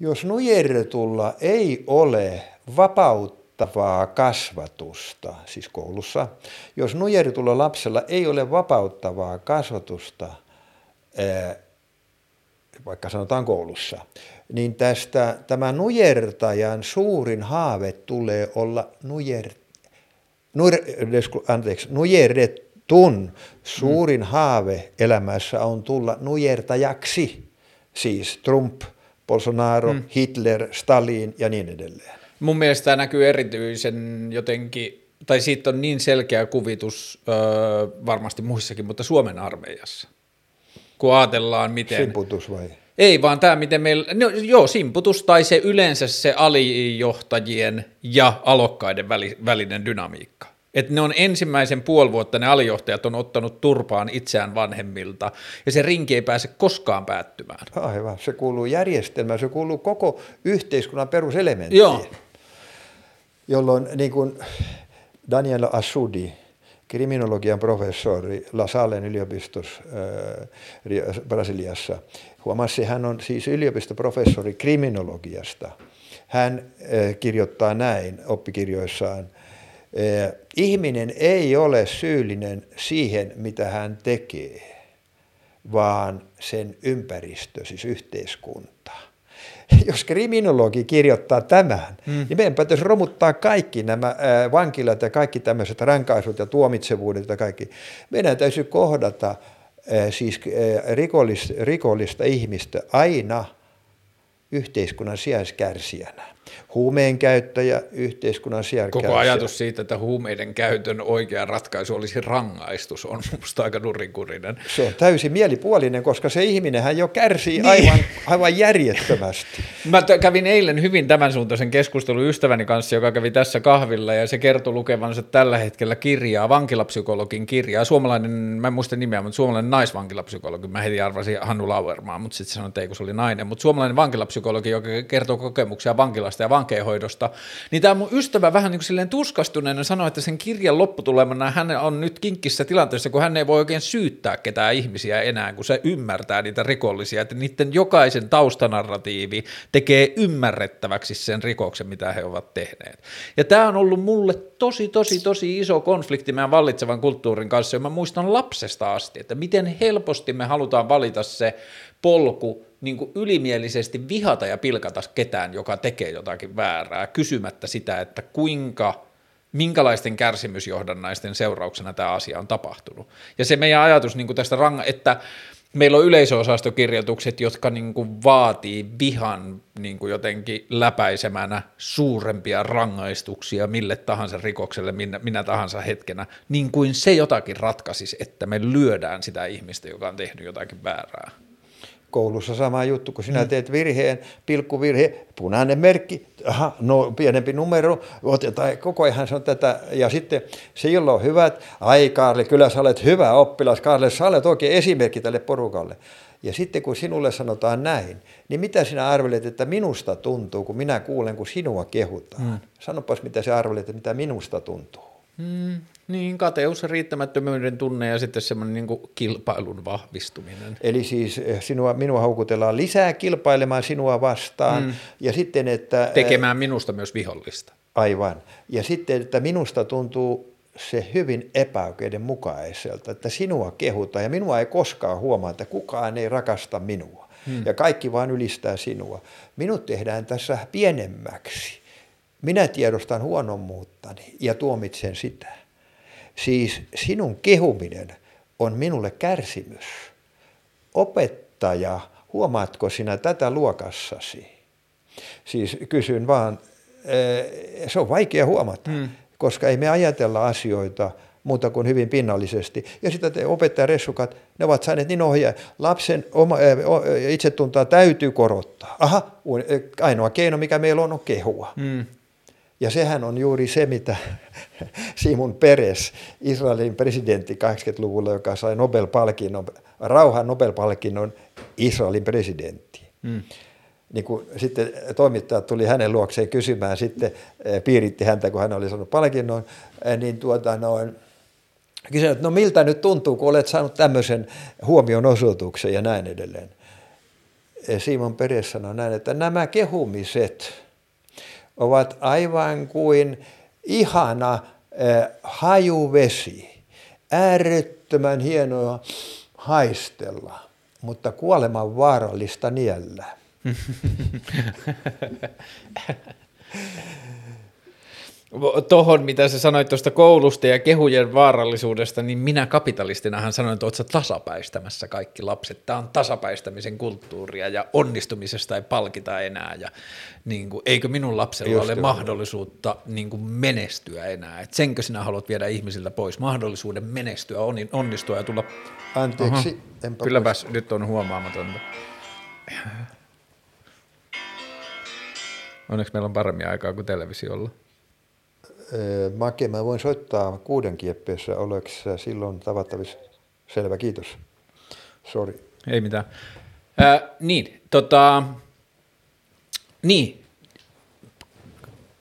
jos nujertulla ei ole vapauttavaa kasvatusta, siis koulussa, jos nujertulla lapsella ei ole vapauttavaa kasvatusta, vaikka sanotaan koulussa, niin tästä tämä nujertajan suurin haave tulee olla nujer, nur, anteeksi, nujerretun suurin mm. haave elämässä on tulla nujertajaksi, siis Trump, Bolsonaro, mm. Hitler, Stalin ja niin edelleen. Mun mielestä tämä näkyy erityisen jotenkin, tai siitä on niin selkeä kuvitus öö, varmasti muissakin, mutta Suomen armeijassa kun ajatellaan miten... Simputus vai? Ei, vaan tämä, miten meillä, no, joo, simputus tai se yleensä se alijohtajien ja alokkaiden väli, välinen dynamiikka. Että ne on ensimmäisen puoli vuotta, ne alijohtajat on ottanut turpaan itseään vanhemmilta, ja se rinki ei pääse koskaan päättymään. Aivan, se kuuluu järjestelmään, se kuuluu koko yhteiskunnan peruselementtiin. Joo. Jolloin niin kuin Daniel Assudi, kriminologian professori La yliopistossa äh, Brasiliassa. Huomasi, hän on siis yliopistoprofessori kriminologiasta. Hän äh, kirjoittaa näin oppikirjoissaan, äh, ihminen ei ole syyllinen siihen, mitä hän tekee, vaan sen ympäristö, siis yhteiskunta. jos kriminologi kirjoittaa tämän, mm. niin meidän pitäisi romuttaa kaikki nämä vankilat ja kaikki tämmöiset rankaisut ja tuomitsevuudet ja kaikki. Meidän täytyy kohdata siis rikollista, rikollista ihmistä aina yhteiskunnan sijaiskärsijänä huumeen käyttäjä, yhteiskunnan sijaiskärsijä. Koko ajatus siitä, että huumeiden käytön oikea ratkaisu olisi rangaistus, on minusta aika nurinkurinen. Se on täysin mielipuolinen, koska se ihminenhän jo kärsii niin. aivan, aivan järjettömästi. Mä kävin eilen hyvin tämän suuntaisen keskustelun ystäväni kanssa, joka kävi tässä kahvilla, ja se kertoi lukevansa tällä hetkellä kirjaa, vankilapsykologin kirjaa. Suomalainen, mä en muista nimeä, mutta suomalainen naisvankilapsykologi, mä heti arvasin Hannu Lauermaa, mutta sitten sanoin, että ei kun se oli nainen, mutta suomalainen vankilapsykologi, joka kertoo kokemuksia vankilasta ja vankeenhoidosta, niin tämä mun ystävä vähän niin kuin silleen tuskastuneena sanoi, että sen kirjan lopputulemana hän on nyt kinkkissä tilanteessa, kun hän ei voi oikein syyttää ketään ihmisiä enää, kun se ymmärtää niitä rikollisia, että niiden jokaisen taustanarratiivi tekee ymmärrettäväksi sen rikoksen, mitä he ovat tehneet. Ja tämä on ollut mulle tosi, tosi, tosi iso konflikti meidän vallitsevan kulttuurin kanssa, ja mä muistan lapsesta asti, että miten helposti me halutaan valita se polku, niin kuin ylimielisesti vihata ja pilkata ketään, joka tekee jotakin väärää, kysymättä sitä, että kuinka, minkälaisten kärsimysjohdannaisten seurauksena tämä asia on tapahtunut. Ja se meidän ajatus niin kuin tästä ranga, että meillä on yleisöosastokirjoitukset, jotka niin kuin vaatii vihan niin kuin jotenkin läpäisemänä suurempia rangaistuksia mille tahansa rikokselle, minä, minä tahansa hetkenä, niin kuin se jotakin ratkaisisi, että me lyödään sitä ihmistä, joka on tehnyt jotakin väärää koulussa sama juttu, kun sinä mm. teet virheen, pilkkuvirhe, punainen merkki, aha, no pienempi numero, otetaan, koko ajan on tätä, ja sitten se, jolla on hyvät, ai Karle, kyllä sä olet hyvä oppilas, Karle, sä olet oikein esimerkki tälle porukalle. Ja sitten kun sinulle sanotaan näin, niin mitä sinä arvelet, että minusta tuntuu, kun minä kuulen, kun sinua kehutaan? Mm. Sanopas, mitä sä arvelet, että mitä minusta tuntuu. Mm, niin, kateus, riittämättömyyden tunne ja sitten semmoinen niin kilpailun vahvistuminen. Eli siis eh, sinua, minua houkutellaan lisää kilpailemaan sinua vastaan mm. ja sitten, että... Eh, Tekemään minusta myös vihollista. Aivan. Ja sitten, että minusta tuntuu se hyvin epäoikeudenmukaiselta, että sinua kehutaan ja minua ei koskaan huomaa, että kukaan ei rakasta minua. Hmm. Ja kaikki vaan ylistää sinua. Minut tehdään tässä pienemmäksi. Minä tiedostan huonommuuttani ja tuomitsen sitä. Siis sinun kehuminen on minulle kärsimys. Opettaja, huomaatko sinä tätä luokassasi? Siis kysyn vaan, eh, se on vaikea huomata. Hmm koska ei me ajatella asioita muuta kuin hyvin pinnallisesti. Ja sitten te opettajaressukat, ne ovat saaneet niin ohjaa. Lapsen oma, ä, itsetuntoa täytyy korottaa. Aha, ainoa keino, mikä meillä on, on kehua. Mm. Ja sehän on juuri se, mitä Simon Peres, Israelin presidentti 80-luvulla, joka sai Nobel-palkinnon, rauhan Nobel-palkinnon Israelin presidentti. Mm niin kuin sitten toimittajat tuli hänen luokseen kysymään, sitten eh, piiritti häntä, kun hän oli saanut palkinnon, eh, niin tuota noin, kysyin, että no miltä nyt tuntuu, kun olet saanut tämmöisen huomion osoituksen ja näin edelleen. Eh, Simon Peres sanoi näin, että nämä kehumiset ovat aivan kuin ihana äh, hajuvesi, äärettömän hienoa haistella, mutta kuoleman vaarallista niellä. Tuohon, mitä sä sanoit tuosta koulusta ja kehujen vaarallisuudesta, niin minä kapitalistinahan sanoin, että oot tasapäistämässä kaikki lapset. Tämä on tasapäistämisen kulttuuria ja onnistumisesta ei palkita enää. Ja niin kuin, eikö minun lapsella Just ole jo. mahdollisuutta niin kuin menestyä enää? Et senkö sinä haluat viedä ihmisiltä pois? Mahdollisuuden menestyä, onnistua ja tulla... Anteeksi. Kylläpäs nyt on huomaamatonta. Onneksi meillä on paremmin aikaa kuin televisiolla. Make, mä voin soittaa kuuden kieppeessä, oleks silloin tavattavissa? Selvä, kiitos. Sorry. Ei mitään. Äh, niin, tota, niin,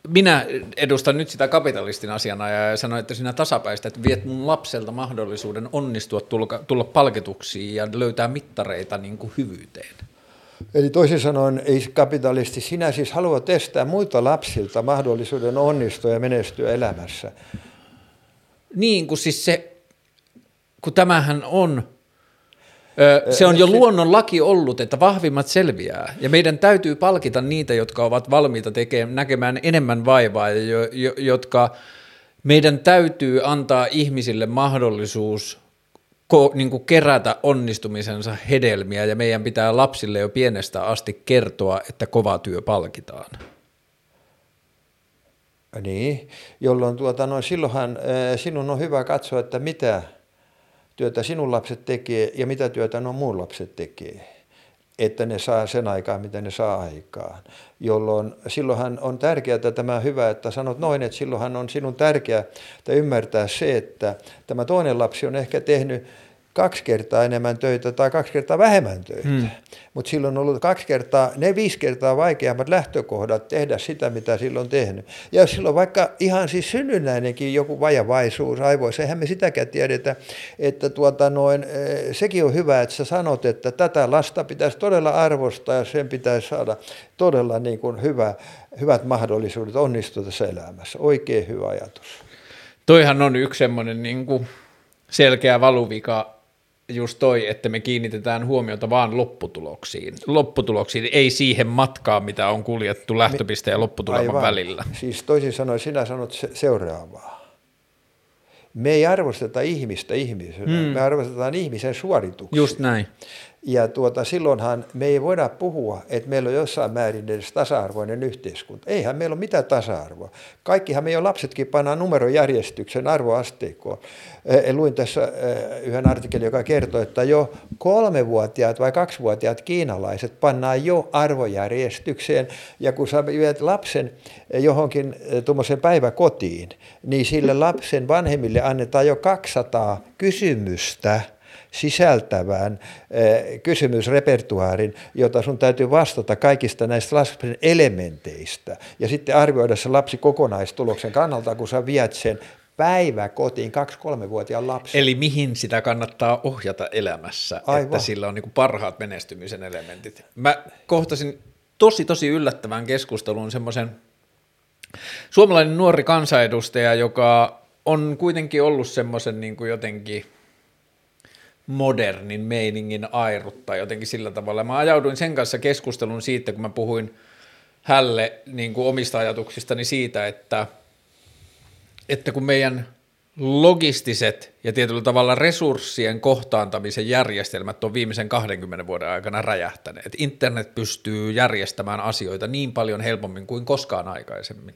minä edustan nyt sitä kapitalistin asiana ja sanoin, että sinä tasapäistä, että viet mun lapselta mahdollisuuden onnistua tulla, tulla palkituksiin ja löytää mittareita niin kuin hyvyyteen. Eli toisin sanoen, ei kapitalisti, sinä siis haluat estää muilta lapsilta mahdollisuuden onnistua ja menestyä elämässä. Niin, kun siis se, kun tämähän on, se on jo luonnon laki ollut, että vahvimmat selviää, ja meidän täytyy palkita niitä, jotka ovat valmiita tekemään, näkemään enemmän vaivaa, ja jo, jo, jotka meidän täytyy antaa ihmisille mahdollisuus ko, niin kuin kerätä onnistumisensa hedelmiä ja meidän pitää lapsille jo pienestä asti kertoa, että kova työ palkitaan. Niin, jolloin tuota, no, silloinhan sinun on hyvä katsoa, että mitä työtä sinun lapset tekee ja mitä työtä nuo muun lapset tekee että ne saa sen aikaa, mitä ne saa aikaan. Jolloin silloinhan on tärkeää tämä hyvä, että sanot noin, että silloinhan on sinun tärkeää että ymmärtää se, että tämä toinen lapsi on ehkä tehnyt kaksi kertaa enemmän töitä tai kaksi kertaa vähemmän töitä. Hmm. Mutta silloin on ollut kaksi kertaa, ne viisi kertaa vaikeammat lähtökohdat tehdä sitä, mitä silloin on tehnyt. Ja jos silloin vaikka ihan siis synnynnäinenkin joku vajavaisuus aivoissa, eihän me sitäkään tiedetä, että tuota noin, eh, sekin on hyvä, että sä sanot, että tätä lasta pitäisi todella arvostaa ja sen pitäisi saada todella niin kuin hyvä, hyvät mahdollisuudet onnistua tässä elämässä. Oikein hyvä ajatus. Toihan on yksi semmoinen niin kuin selkeä valuvika just toi, että me kiinnitetään huomiota vaan lopputuloksiin. Lopputuloksiin, ei siihen matkaan, mitä on kuljettu lähtöpisteen ja lopputuleman Aivan. välillä. Siis toisin sanoen sinä sanot seuraavaa. Me ei arvosteta ihmistä ihmisenä, hmm. me arvostetaan ihmisen suorituksia. Just näin. Ja tuota, silloinhan me ei voida puhua, että meillä on jossain määrin edes tasa-arvoinen yhteiskunta. Eihän meillä ole mitään tasa-arvoa. Kaikkihan me jo lapsetkin pannaan numerojärjestyksen arvoasteikkoon. Luin tässä yhden artikkelin, joka kertoo, että jo kolmevuotiaat vai kaksivuotiaat kiinalaiset pannaan jo arvojärjestykseen. Ja kun sä viet lapsen johonkin tuommoisen päiväkotiin, niin sille lapsen vanhemmille annetaan jo 200 kysymystä – sisältävän eh, kysymysrepertuaarin, jota sun täytyy vastata kaikista näistä lapsen elementeistä ja sitten arvioida se lapsi kokonaistuloksen kannalta, kun sä viet sen päivä kotiin kaksi-kolmevuotiaan lapsen. Eli mihin sitä kannattaa ohjata elämässä, Aivan. että sillä on niin parhaat menestymisen elementit. Mä kohtasin tosi tosi yllättävän keskustelun semmoisen suomalainen nuori kansanedustaja, joka on kuitenkin ollut semmoisen niin kuin jotenkin modernin meiningin airutta jotenkin sillä tavalla. Mä ajauduin sen kanssa keskustelun siitä, kun mä puhuin hälle niin kuin omista ajatuksistani siitä, että, että kun meidän logistiset ja tietyllä tavalla resurssien kohtaantamisen järjestelmät on viimeisen 20 vuoden aikana räjähtäneet. Internet pystyy järjestämään asioita niin paljon helpommin kuin koskaan aikaisemmin.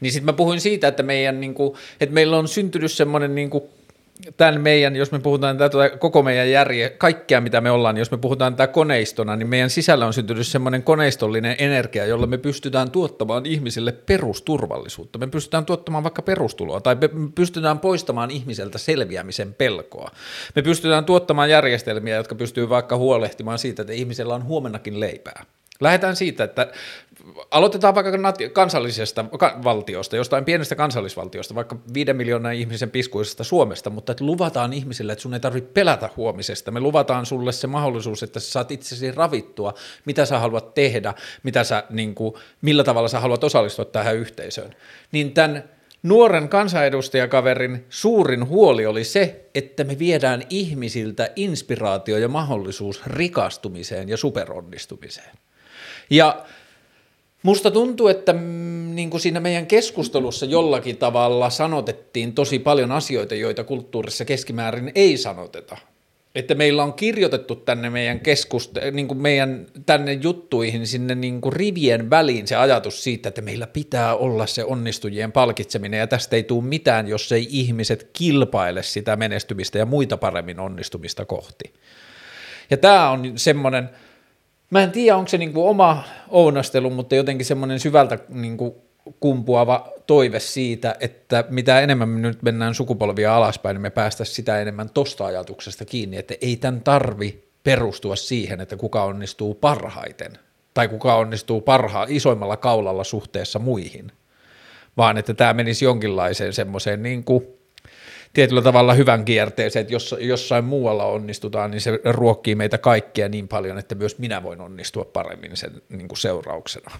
Niin sitten mä puhuin siitä, että, meidän, niin kuin, että meillä on syntynyt semmoinen niin kuin tämän meidän, jos me puhutaan tätä koko meidän järje, kaikkea mitä me ollaan, niin jos me puhutaan tätä koneistona, niin meidän sisällä on syntynyt semmoinen koneistollinen energia, jolla me pystytään tuottamaan ihmisille perusturvallisuutta. Me pystytään tuottamaan vaikka perustuloa tai me pystytään poistamaan ihmiseltä selviämisen pelkoa. Me pystytään tuottamaan järjestelmiä, jotka pystyy vaikka huolehtimaan siitä, että ihmisellä on huomennakin leipää. Lähdetään siitä, että aloitetaan vaikka kansallisesta valtiosta, jostain pienestä kansallisvaltiosta, vaikka viiden miljoonan ihmisen piskuisesta Suomesta, mutta että luvataan ihmisille, että sun ei tarvitse pelätä huomisesta. Me luvataan sulle se mahdollisuus, että sä saat itsesi ravittua, mitä sä haluat tehdä, mitä sä, niin kuin, millä tavalla sä haluat osallistua tähän yhteisöön. Niin tämän nuoren kansanedustajakaverin suurin huoli oli se, että me viedään ihmisiltä inspiraatio ja mahdollisuus rikastumiseen ja superonnistumiseen. Ja musta tuntuu, että mm, niin kuin siinä meidän keskustelussa jollakin tavalla sanotettiin tosi paljon asioita, joita kulttuurissa keskimäärin ei sanoteta. Että meillä on kirjoitettu tänne meidän, keskust- niin kuin meidän tänne juttuihin sinne niin kuin rivien väliin se ajatus siitä, että meillä pitää olla se onnistujien palkitseminen ja tästä ei tule mitään, jos ei ihmiset kilpaile sitä menestymistä ja muita paremmin onnistumista kohti. Ja tämä on semmoinen – Mä en tiedä, onko se niin kuin oma ounastelu, mutta jotenkin semmoinen syvältä niin kuin kumpuava toive siitä, että mitä enemmän me nyt mennään sukupolvia alaspäin, niin me päästäisiin sitä enemmän tosta ajatuksesta kiinni, että ei tämän tarvi perustua siihen, että kuka onnistuu parhaiten tai kuka onnistuu parhaa isoimmalla kaulalla suhteessa muihin, vaan että tämä menisi jonkinlaiseen semmoiseen niin kuin tietyllä tavalla hyvän kierteeseen, että jos jossain muualla onnistutaan, niin se ruokkii meitä kaikkia niin paljon, että myös minä voin onnistua paremmin sen niin kuin seurauksena.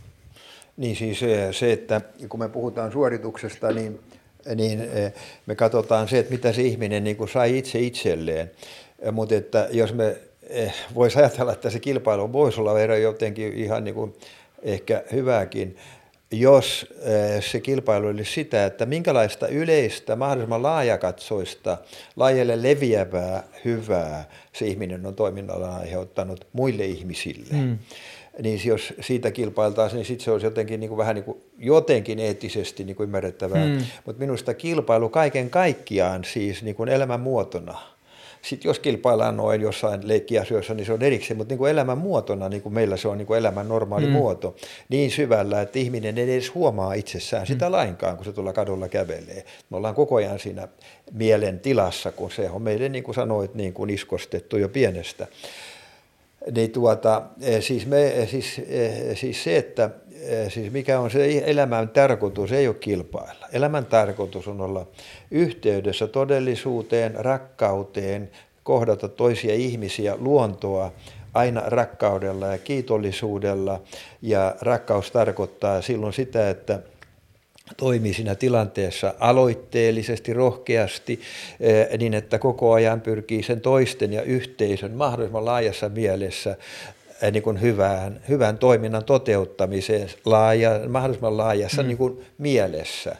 Niin siis se, että kun me puhutaan suorituksesta, niin, niin eh, me katsotaan se, että mitä se ihminen niin kuin sai itse itselleen. Mutta että jos me eh, voisi ajatella, että se kilpailu voisi olla jotenkin ihan niin kuin ehkä hyvääkin, jos eh, se kilpailu olisi sitä, että minkälaista yleistä, mahdollisimman laajakatsoista, laajalle leviävää hyvää se ihminen on toiminnalla aiheuttanut muille ihmisille. Mm. Niin jos siitä kilpailtaisiin, niin sitten se olisi jotenkin, niin kuin, vähän niin kuin, jotenkin eettisesti niin kuin ymmärrettävää. Mm. Mutta minusta kilpailu kaiken kaikkiaan siis niin kuin elämän muotona – sitten jos kilpaillaan noin jossain leikkiasioissa, niin se on erikseen, mutta niin kuin elämän muotona, niin kuin meillä se on niin kuin elämän normaali mm. muoto, niin syvällä, että ihminen ei edes huomaa itsessään sitä mm. lainkaan, kun se tuolla kadulla kävelee. Me ollaan koko ajan siinä mielen tilassa, kun se on meille, niin kuin sanoit, niin kuin iskostettu jo pienestä. Niin tuota, eh, siis, me, eh, siis, eh, siis se, että siis mikä on se elämän tarkoitus, ei ole kilpailla. Elämän tarkoitus on olla yhteydessä todellisuuteen, rakkauteen, kohdata toisia ihmisiä, luontoa aina rakkaudella ja kiitollisuudella. Ja rakkaus tarkoittaa silloin sitä, että toimii siinä tilanteessa aloitteellisesti, rohkeasti, niin että koko ajan pyrkii sen toisten ja yhteisön mahdollisimman laajassa mielessä niin kuin hyvään, hyvän toiminnan toteuttamiseen laaja, mahdollisimman laajassa mm. niin kuin mielessä.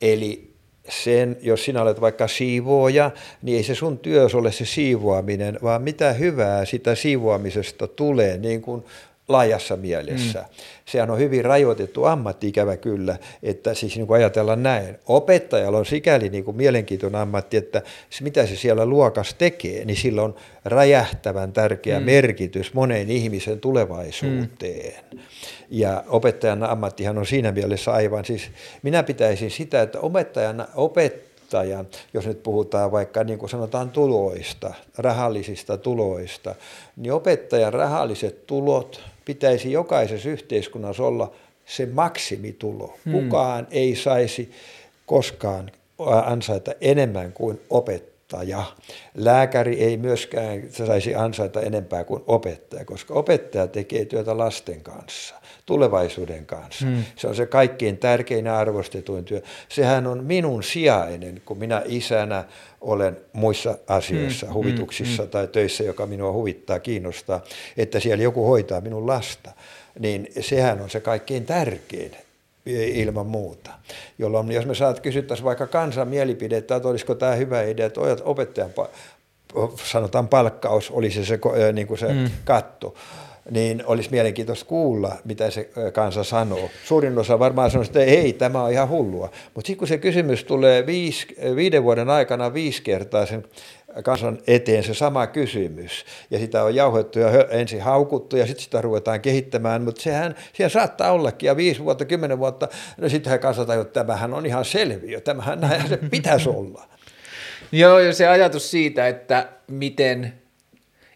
Eli sen, jos sinä olet vaikka siivooja, niin ei se sun työs ole se siivoaminen, vaan mitä hyvää sitä siivoamisesta tulee, niin kuin laajassa mielessä. Mm. Sehän on hyvin rajoitettu ammatti ikävä kyllä, että siis niin kuin ajatellaan näin. Opettajalla on sikäli niin kuin mielenkiintoinen ammatti, että se, mitä se siellä luokas tekee, niin sillä on räjähtävän tärkeä mm. merkitys moneen ihmisen tulevaisuuteen. Mm. Ja opettajan ammattihan on siinä mielessä aivan, siis minä pitäisin sitä, että opettajana opettajan, jos nyt puhutaan vaikka niin kuin sanotaan tuloista, rahallisista tuloista, niin opettajan rahalliset tulot pitäisi jokaisessa yhteiskunnassa olla se maksimitulo. Hmm. Kukaan ei saisi koskaan ansaita enemmän kuin opettaja. Lääkäri ei myöskään saisi ansaita enempää kuin opettaja, koska opettaja tekee työtä lasten kanssa tulevaisuuden kanssa. Hmm. Se on se kaikkein tärkein ja arvostetuin työ. Sehän on minun sijainen, kun minä isänä olen muissa asioissa, hmm. huvituksissa hmm. tai töissä, joka minua huvittaa, kiinnostaa, että siellä joku hoitaa minun lasta. Niin sehän on se kaikkein tärkein ilman muuta. Jolloin jos me saat kysyttäisiin vaikka kansan mielipidettä, että olisiko tämä hyvä idea, että opettajan sanotaan palkkaus olisi se, niin kuin se mm. katto, niin olisi mielenkiintoista kuulla, mitä se kansa sanoo. Suurin osa varmaan sanoo, että ei, tämä on ihan hullua. Mutta sitten kun se kysymys tulee viisi, viiden vuoden aikana viisi kertaa sen kansan eteen se sama kysymys, ja sitä on jauhettu ja ensin haukuttu, ja sitten sitä ruvetaan kehittämään, mutta sehän, siellä saattaa ollakin, ja viisi vuotta, kymmenen vuotta, no sittenhän kansa tajuu, että tämähän on ihan selviö, tämähän näin se pitäisi olla. Joo, ja se ajatus siitä, että miten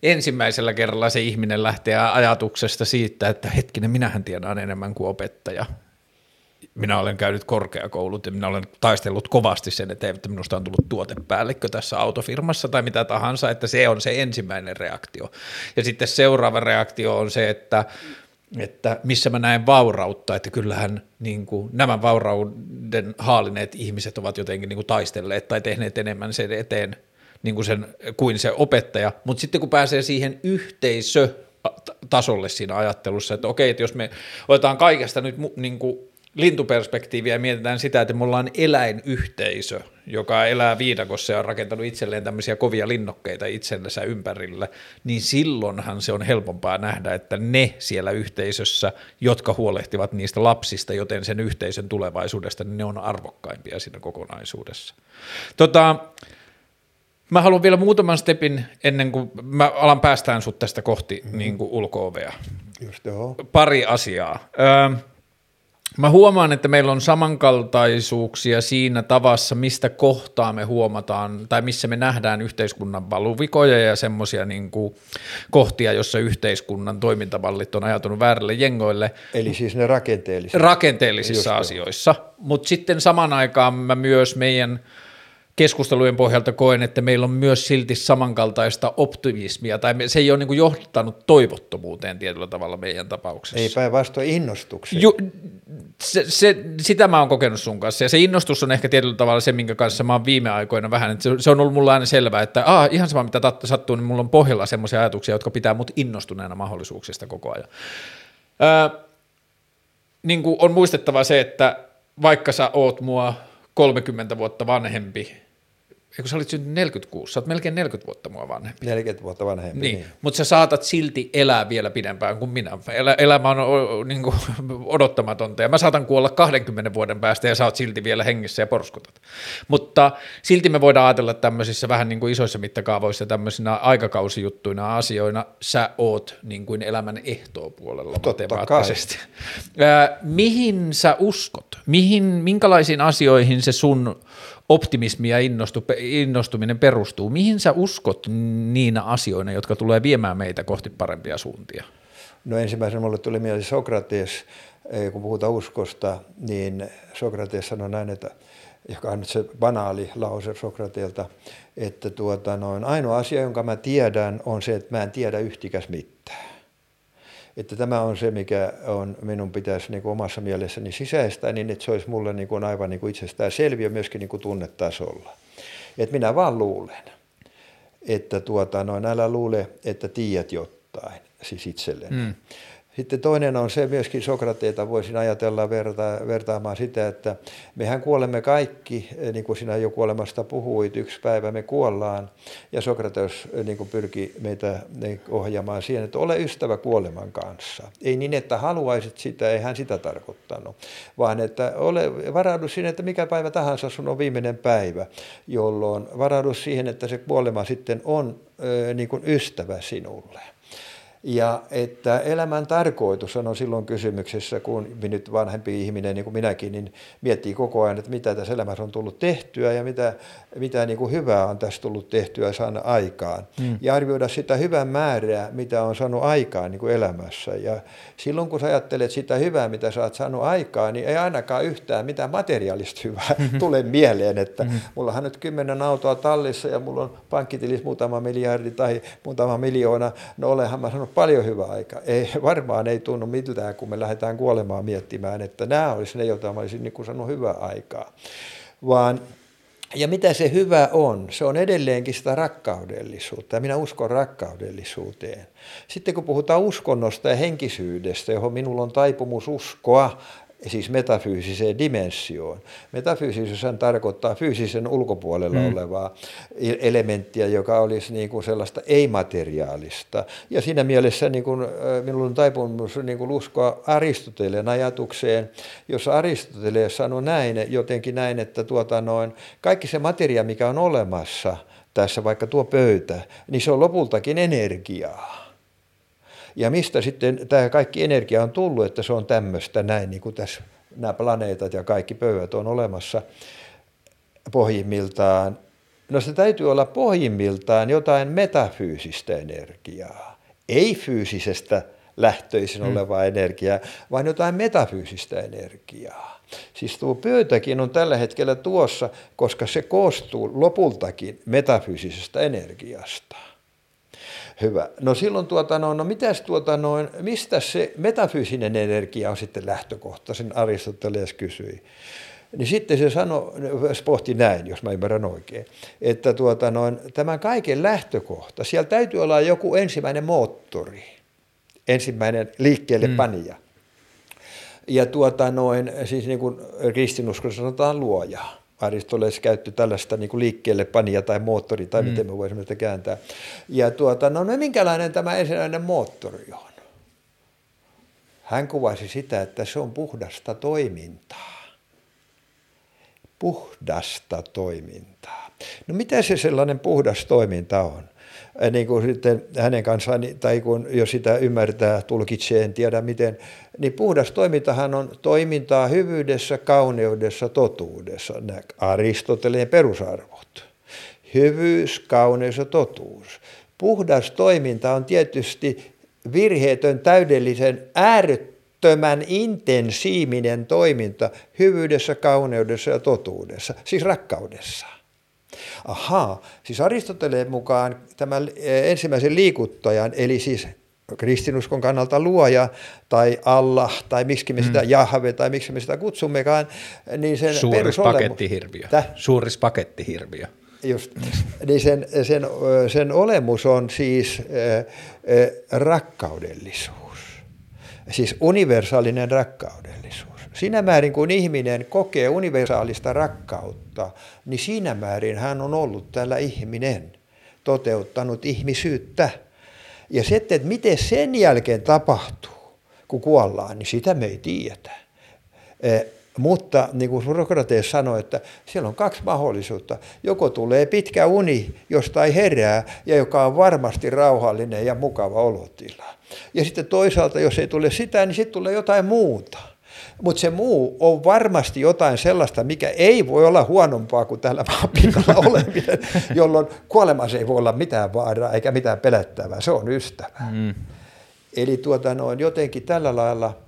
ensimmäisellä kerralla se ihminen lähtee ajatuksesta siitä, että hetkinen, minähän tiedän enemmän kuin opettaja. Minä olen käynyt korkeakoulut ja minä olen taistellut kovasti sen eteen, että minusta on tullut tuotepäällikkö tässä autofirmassa tai mitä tahansa, että se on se ensimmäinen reaktio. Ja sitten seuraava reaktio on se, että että missä mä näen vaurautta, että kyllähän niin kuin, nämä vaurauden haalineet ihmiset ovat jotenkin niin kuin, taistelleet tai tehneet enemmän sen eteen niin kuin, sen, kuin se opettaja, mutta sitten kun pääsee siihen yhteisö tasolle siinä ajattelussa, että okei, että jos me otetaan kaikesta nyt niin kuin lintuperspektiiviä ja mietitään sitä, että me ollaan eläinyhteisö, joka elää viidakossa ja on rakentanut itselleen tämmöisiä kovia linnokkeita itsellensä ympärillä, niin silloinhan se on helpompaa nähdä, että ne siellä yhteisössä, jotka huolehtivat niistä lapsista, joten sen yhteisön tulevaisuudesta, niin ne on arvokkaimpia siinä kokonaisuudessa. Tota, Mä haluan vielä muutaman stepin ennen kuin mä alan päästään sut tästä kohti mm-hmm. niin kuin ulko-ovea. Just joo. Pari asiaa. Öö, Mä huomaan, että meillä on samankaltaisuuksia siinä tavassa, mistä kohtaa me huomataan tai missä me nähdään yhteiskunnan valuvikoja ja semmoisia niin kohtia, jossa yhteiskunnan toimintavallit on ajatunut väärille jengoille. Eli siis ne rakenteelliset. Rakenteellisissa Just asioissa, mutta sitten saman aikaan mä myös meidän – keskustelujen pohjalta koen, että meillä on myös silti samankaltaista optimismia, tai se ei ole niin kuin johtanut toivottomuuteen tietyllä tavalla meidän tapauksessa. Ei päinvastoin innostukseen. Ju, se, se, sitä mä oon kokenut sun kanssa, ja se innostus on ehkä tietyllä tavalla se, minkä kanssa mä oon viime aikoina vähän, että se, on ollut mulla aina selvää, että ah, ihan sama mitä sattuu, niin mulla on pohjalla semmoisia ajatuksia, jotka pitää mut innostuneena mahdollisuuksista koko ajan. Öö, niin kuin on muistettava se, että vaikka sä oot mua 30 vuotta vanhempi, Eikö sä olit syntynyt 46, sä oot melkein 40 vuotta mua vanhempi. 40 vuotta vanhempi, niin. niin. Mutta sä saatat silti elää vielä pidempään kuin minä. Elä, elämä on niin kuin, odottamatonta ja mä saatan kuolla 20 vuoden päästä ja sä oot silti vielä hengissä ja porskutat. Mutta silti me voidaan ajatella tämmöisissä vähän niin kuin isoissa mittakaavoissa tämmöisinä aikakausijuttuina asioina, sä oot niin kuin elämän ehtoopuolella matemaattisesti. mihin sä uskot? Mihin, minkälaisiin asioihin se sun optimismi ja innostu, innostuminen perustuu. Mihin sä uskot niinä asioina, jotka tulee viemään meitä kohti parempia suuntia? No ensimmäisenä mulle tuli mieleen Sokrates, kun puhutaan uskosta, niin Sokrates sanoi näin, että joka on nyt se banaali lause Sokrateelta, että tuota, noin, ainoa asia, jonka mä tiedän, on se, että mä en tiedä yhtikäs mitään että tämä on se, mikä on, minun pitäisi niin kuin omassa mielessäni sisäistää niin, että se olisi mulle niin kuin aivan niin kuin itsestään selviö myöskin niin kuin tunnetasolla. Että minä vaan luulen, että tuota, noin, älä luule, että tiedät jotain, siis itselleni. Mm. Sitten toinen on se, myöskin Sokrateita voisin ajatella verta, vertaamaan sitä, että mehän kuolemme kaikki, eh, niin kuin sinä jo kuolemasta puhuit, yksi päivä me kuollaan. Ja Sokrates eh, niin kuin pyrki meitä ohjaamaan siihen, että ole ystävä kuoleman kanssa. Ei niin, että haluaisit sitä, ei hän sitä tarkoittanut, vaan että ole, varaudu siihen, että mikä päivä tahansa sun on viimeinen päivä, jolloin varaudu siihen, että se kuolema sitten on eh, niin kuin ystävä sinulle. Ja että elämän tarkoitus on silloin kysymyksessä, kun nyt vanhempi ihminen, niin kuin minäkin, niin miettii koko ajan, että mitä tässä elämässä on tullut tehtyä ja mitä, mitä niin kuin hyvää on tässä tullut tehtyä saanut aikaan. Mm. Ja arvioida sitä hyvän määrää, mitä on saanut aikaan niin kuin elämässä. Ja silloin kun sä ajattelet sitä hyvää, mitä sä oot saanut aikaan, niin ei ainakaan yhtään mitään materiaalista hyvää mm-hmm. tule mieleen, että mm-hmm. mullahan nyt kymmenen autoa tallissa ja mulla on pankkitilis muutama miljardi tai muutama miljoona, no olenhan mä sanonut paljon hyvää aikaa. Ei, varmaan ei tunnu miltään, kun me lähdetään kuolemaan miettimään, että nämä olisi ne, joita mä olisin niin kuin sanonut hyvää aikaa. Vaan ja mitä se hyvä on? Se on edelleenkin sitä rakkaudellisuutta ja minä uskon rakkaudellisuuteen. Sitten kun puhutaan uskonnosta ja henkisyydestä, johon minulla on taipumus uskoa, siis metafyysiseen dimensioon. Metafyysisyys tarkoittaa fyysisen ulkopuolella mm. olevaa elementtiä, joka olisi niin kuin sellaista ei-materiaalista. Ja siinä mielessä niin kuin, minulla on taipumus niin kuin uskoa Aristoteleen ajatukseen, jossa Aristoteles sanoi näin, jotenkin näin, että tuota noin, kaikki se materia, mikä on olemassa tässä, vaikka tuo pöytä, niin se on lopultakin energiaa. Ja mistä sitten tämä kaikki energia on tullut, että se on tämmöistä näin, niin kuin tässä nämä planeetat ja kaikki pöydät on olemassa pohjimmiltaan. No se täytyy olla pohjimmiltaan jotain metafyysistä energiaa, ei fyysisestä lähtöisin hmm. olevaa energiaa, vaan jotain metafyysistä energiaa. Siis tuo pöytäkin on tällä hetkellä tuossa, koska se koostuu lopultakin metafyysisestä energiasta. Hyvä. No silloin tuota noin, no mitäs tuota noin, mistä se metafyysinen energia on sitten lähtökohta, sen Aristoteles kysyi. Niin sitten se sanoi, pohti näin, jos mä ymmärrän oikein, että tuota noin, tämän kaiken lähtökohta, siellä täytyy olla joku ensimmäinen moottori, ensimmäinen liikkeelle mm. panija. Ja tuota noin, siis niin kuin kristinuskossa sanotaan luoja Aristoteles käytti tällaista niin liikkeelle pania tai moottori, tai mm. miten me voisimme sitä kääntää. Ja tuota, no, no minkälainen tämä ensimmäinen moottori on? Hän kuvasi sitä, että se on puhdasta toimintaa. Puhdasta toimintaa. No mitä se sellainen puhdas toiminta on? Niin kuin sitten hänen kanssaan, tai kun jos sitä ymmärtää, tulkitsee, en tiedä miten, niin puhdas toimintahan on toimintaa hyvyydessä, kauneudessa, totuudessa, nämä Aristoteleen perusarvot. Hyvyys, kauneus ja totuus. Puhdas toiminta on tietysti virheetön, täydellisen, äärettömän intensiivinen toiminta hyvyydessä, kauneudessa ja totuudessa, siis rakkaudessa. Ahaa, siis Aristoteleen mukaan tämän ensimmäisen liikuttajan, eli siis kristinuskon kannalta luoja tai Allah tai miksi me sitä mm. Jahve tai miksi me sitä kutsummekaan, niin sen Suuris pakettihirviö. Suuris pakettihirviö. Just, niin sen, sen, sen olemus on siis äh, äh, rakkaudellisuus, siis universaalinen rakkaudellisuus. Siinä määrin, kun ihminen kokee universaalista rakkautta, niin siinä määrin hän on ollut täällä ihminen, toteuttanut ihmisyyttä. Ja sitten, että miten sen jälkeen tapahtuu, kun kuollaan, niin sitä me ei tiedetä. E, mutta niin kuin Sokrates sanoi, että siellä on kaksi mahdollisuutta. Joko tulee pitkä uni, josta ei herää ja joka on varmasti rauhallinen ja mukava olotila. Ja sitten toisaalta, jos ei tule sitä, niin sitten tulee jotain muuta. Mutta se muu on varmasti jotain sellaista, mikä ei voi olla huonompaa kuin täällä maapinnolla oleminen, jolloin kuolemassa ei voi olla mitään vaaraa eikä mitään pelättävää. Se on ystävä. Mm. Eli tuota noin, jotenkin tällä lailla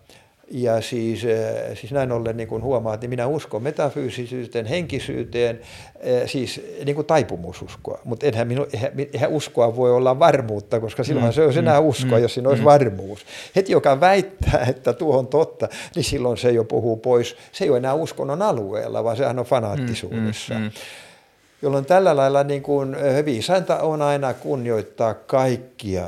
ja siis, eh, siis näin ollen niin kuin huomaat, niin minä uskon metafyysisyyteen, henkisyyteen, eh, siis niin kuin taipumususkoa. Mutta enhän, minu, eihän, eihän uskoa voi olla varmuutta, koska silloin mm, se olisi enää mm, uskoa, mm, jos siinä olisi mm. varmuus. Heti joka väittää, että tuo on totta, niin silloin se jo puhuu pois. Se ei ole enää uskonnon alueella, vaan sehän on fanaattisuudessa. Mm, mm, mm. Jolloin tällä lailla niin kuin eh, viisainta on aina kunnioittaa kaikkia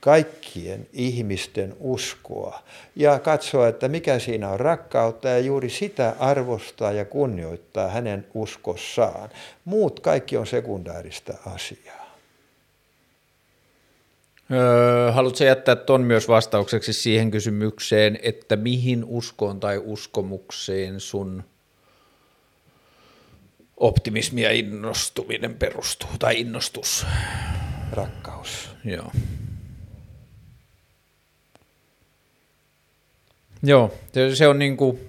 kaikkien ihmisten uskoa ja katsoa, että mikä siinä on rakkautta ja juuri sitä arvostaa ja kunnioittaa hänen uskossaan. Muut kaikki on sekundaarista asiaa. Öö, haluatko jättää tuon myös vastaukseksi siihen kysymykseen, että mihin uskoon tai uskomukseen sun optimismi ja innostuminen perustuu, tai innostus? Rakkaus. Joo. Joo, se, on niin kuin,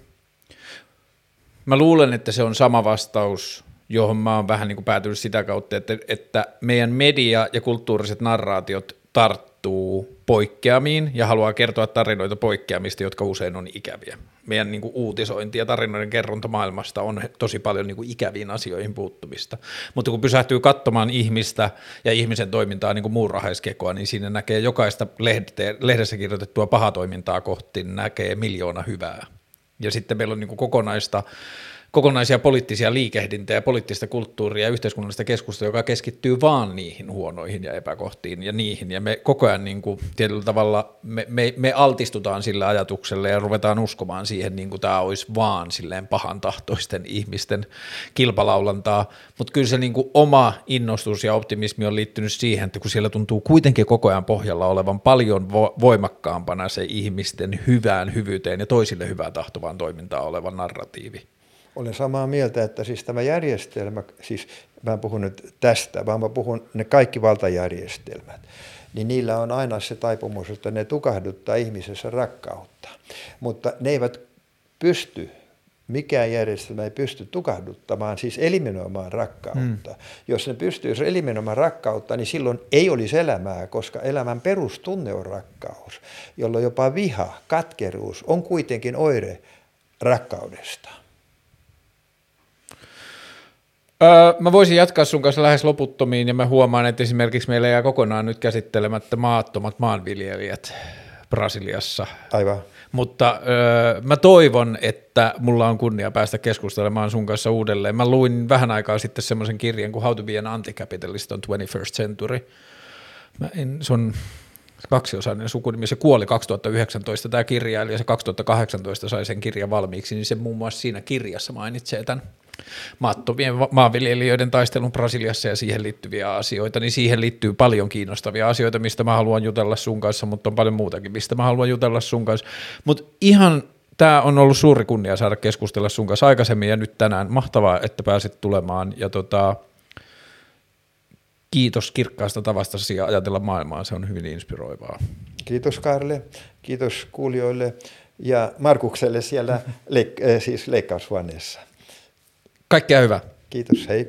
mä luulen, että se on sama vastaus, johon mä oon vähän niin kuin päätynyt sitä kautta, että, että meidän media ja kulttuuriset narraatiot tarttuu poikkeamiin ja haluaa kertoa tarinoita poikkeamista, jotka usein on ikäviä. Meidän niin kuin uutisointi ja tarinoiden kerronta maailmasta on tosi paljon niin kuin ikäviin asioihin puuttumista. Mutta kun pysähtyy katsomaan ihmistä ja ihmisen toimintaa niin kuin muurahaiskekoa, niin siinä näkee jokaista lehdessä kirjoitettua pahatoimintaa kohti, näkee miljoona hyvää. Ja sitten meillä on niin kuin kokonaista kokonaisia poliittisia liikehdintä ja poliittista kulttuuria ja yhteiskunnallista keskustelua, joka keskittyy vaan niihin huonoihin ja epäkohtiin ja niihin. Ja me koko ajan niin kuin, tietyllä tavalla me, me, me altistutaan sille ajatukselle ja ruvetaan uskomaan siihen, niin kuin tämä olisi vaan silleen pahan tahtoisten ihmisten kilpalaulantaa. Mutta kyllä se niin kuin oma innostus ja optimismi on liittynyt siihen, että kun siellä tuntuu kuitenkin koko ajan pohjalla olevan paljon vo- voimakkaampana se ihmisten hyvään hyvyyteen ja toisille hyvää tahtovaan toimintaan oleva narratiivi. Olen samaa mieltä, että siis tämä järjestelmä, siis mä en puhu nyt tästä, vaan mä puhun ne kaikki valtajärjestelmät, niin niillä on aina se taipumus, että ne tukahduttaa ihmisessä rakkautta. Mutta ne eivät pysty, mikään järjestelmä ei pysty tukahduttamaan, siis eliminoimaan rakkautta. Hmm. Jos ne pystyisi eliminoimaan rakkautta, niin silloin ei olisi elämää, koska elämän perustunne on rakkaus, jolloin jopa viha, katkeruus on kuitenkin oire rakkaudesta. Öö, mä voisin jatkaa sun kanssa lähes loputtomiin ja mä huomaan, että esimerkiksi meillä jää kokonaan nyt käsittelemättä maattomat maanviljelijät Brasiliassa. Aivan. Mutta öö, mä toivon, että mulla on kunnia päästä keskustelemaan sun kanssa uudelleen. Mä luin vähän aikaa sitten semmoisen kirjan kuin How to be an Anti-Capitalist on 21st Century. Mä en, se on kaksiosainen sukunimi, se kuoli 2019 tämä kirjailija, se 2018 sai sen kirjan valmiiksi, niin se muun muassa siinä kirjassa mainitsee tämän maattomien maanviljelijöiden taistelun Brasiliassa ja siihen liittyviä asioita, niin siihen liittyy paljon kiinnostavia asioita, mistä mä haluan jutella sun kanssa, mutta on paljon muutakin, mistä mä haluan jutella sun kanssa. Mutta ihan tämä on ollut suuri kunnia saada keskustella sun kanssa aikaisemmin ja nyt tänään. Mahtavaa, että pääsit tulemaan ja tota, kiitos kirkkaasta tavastasi ajatella maailmaa, se on hyvin inspiroivaa. Kiitos Karle, kiitos kuulijoille ja Markukselle siellä leik- siis leikkaushuoneessa. Kaikkea hyvää. Kiitos, hei.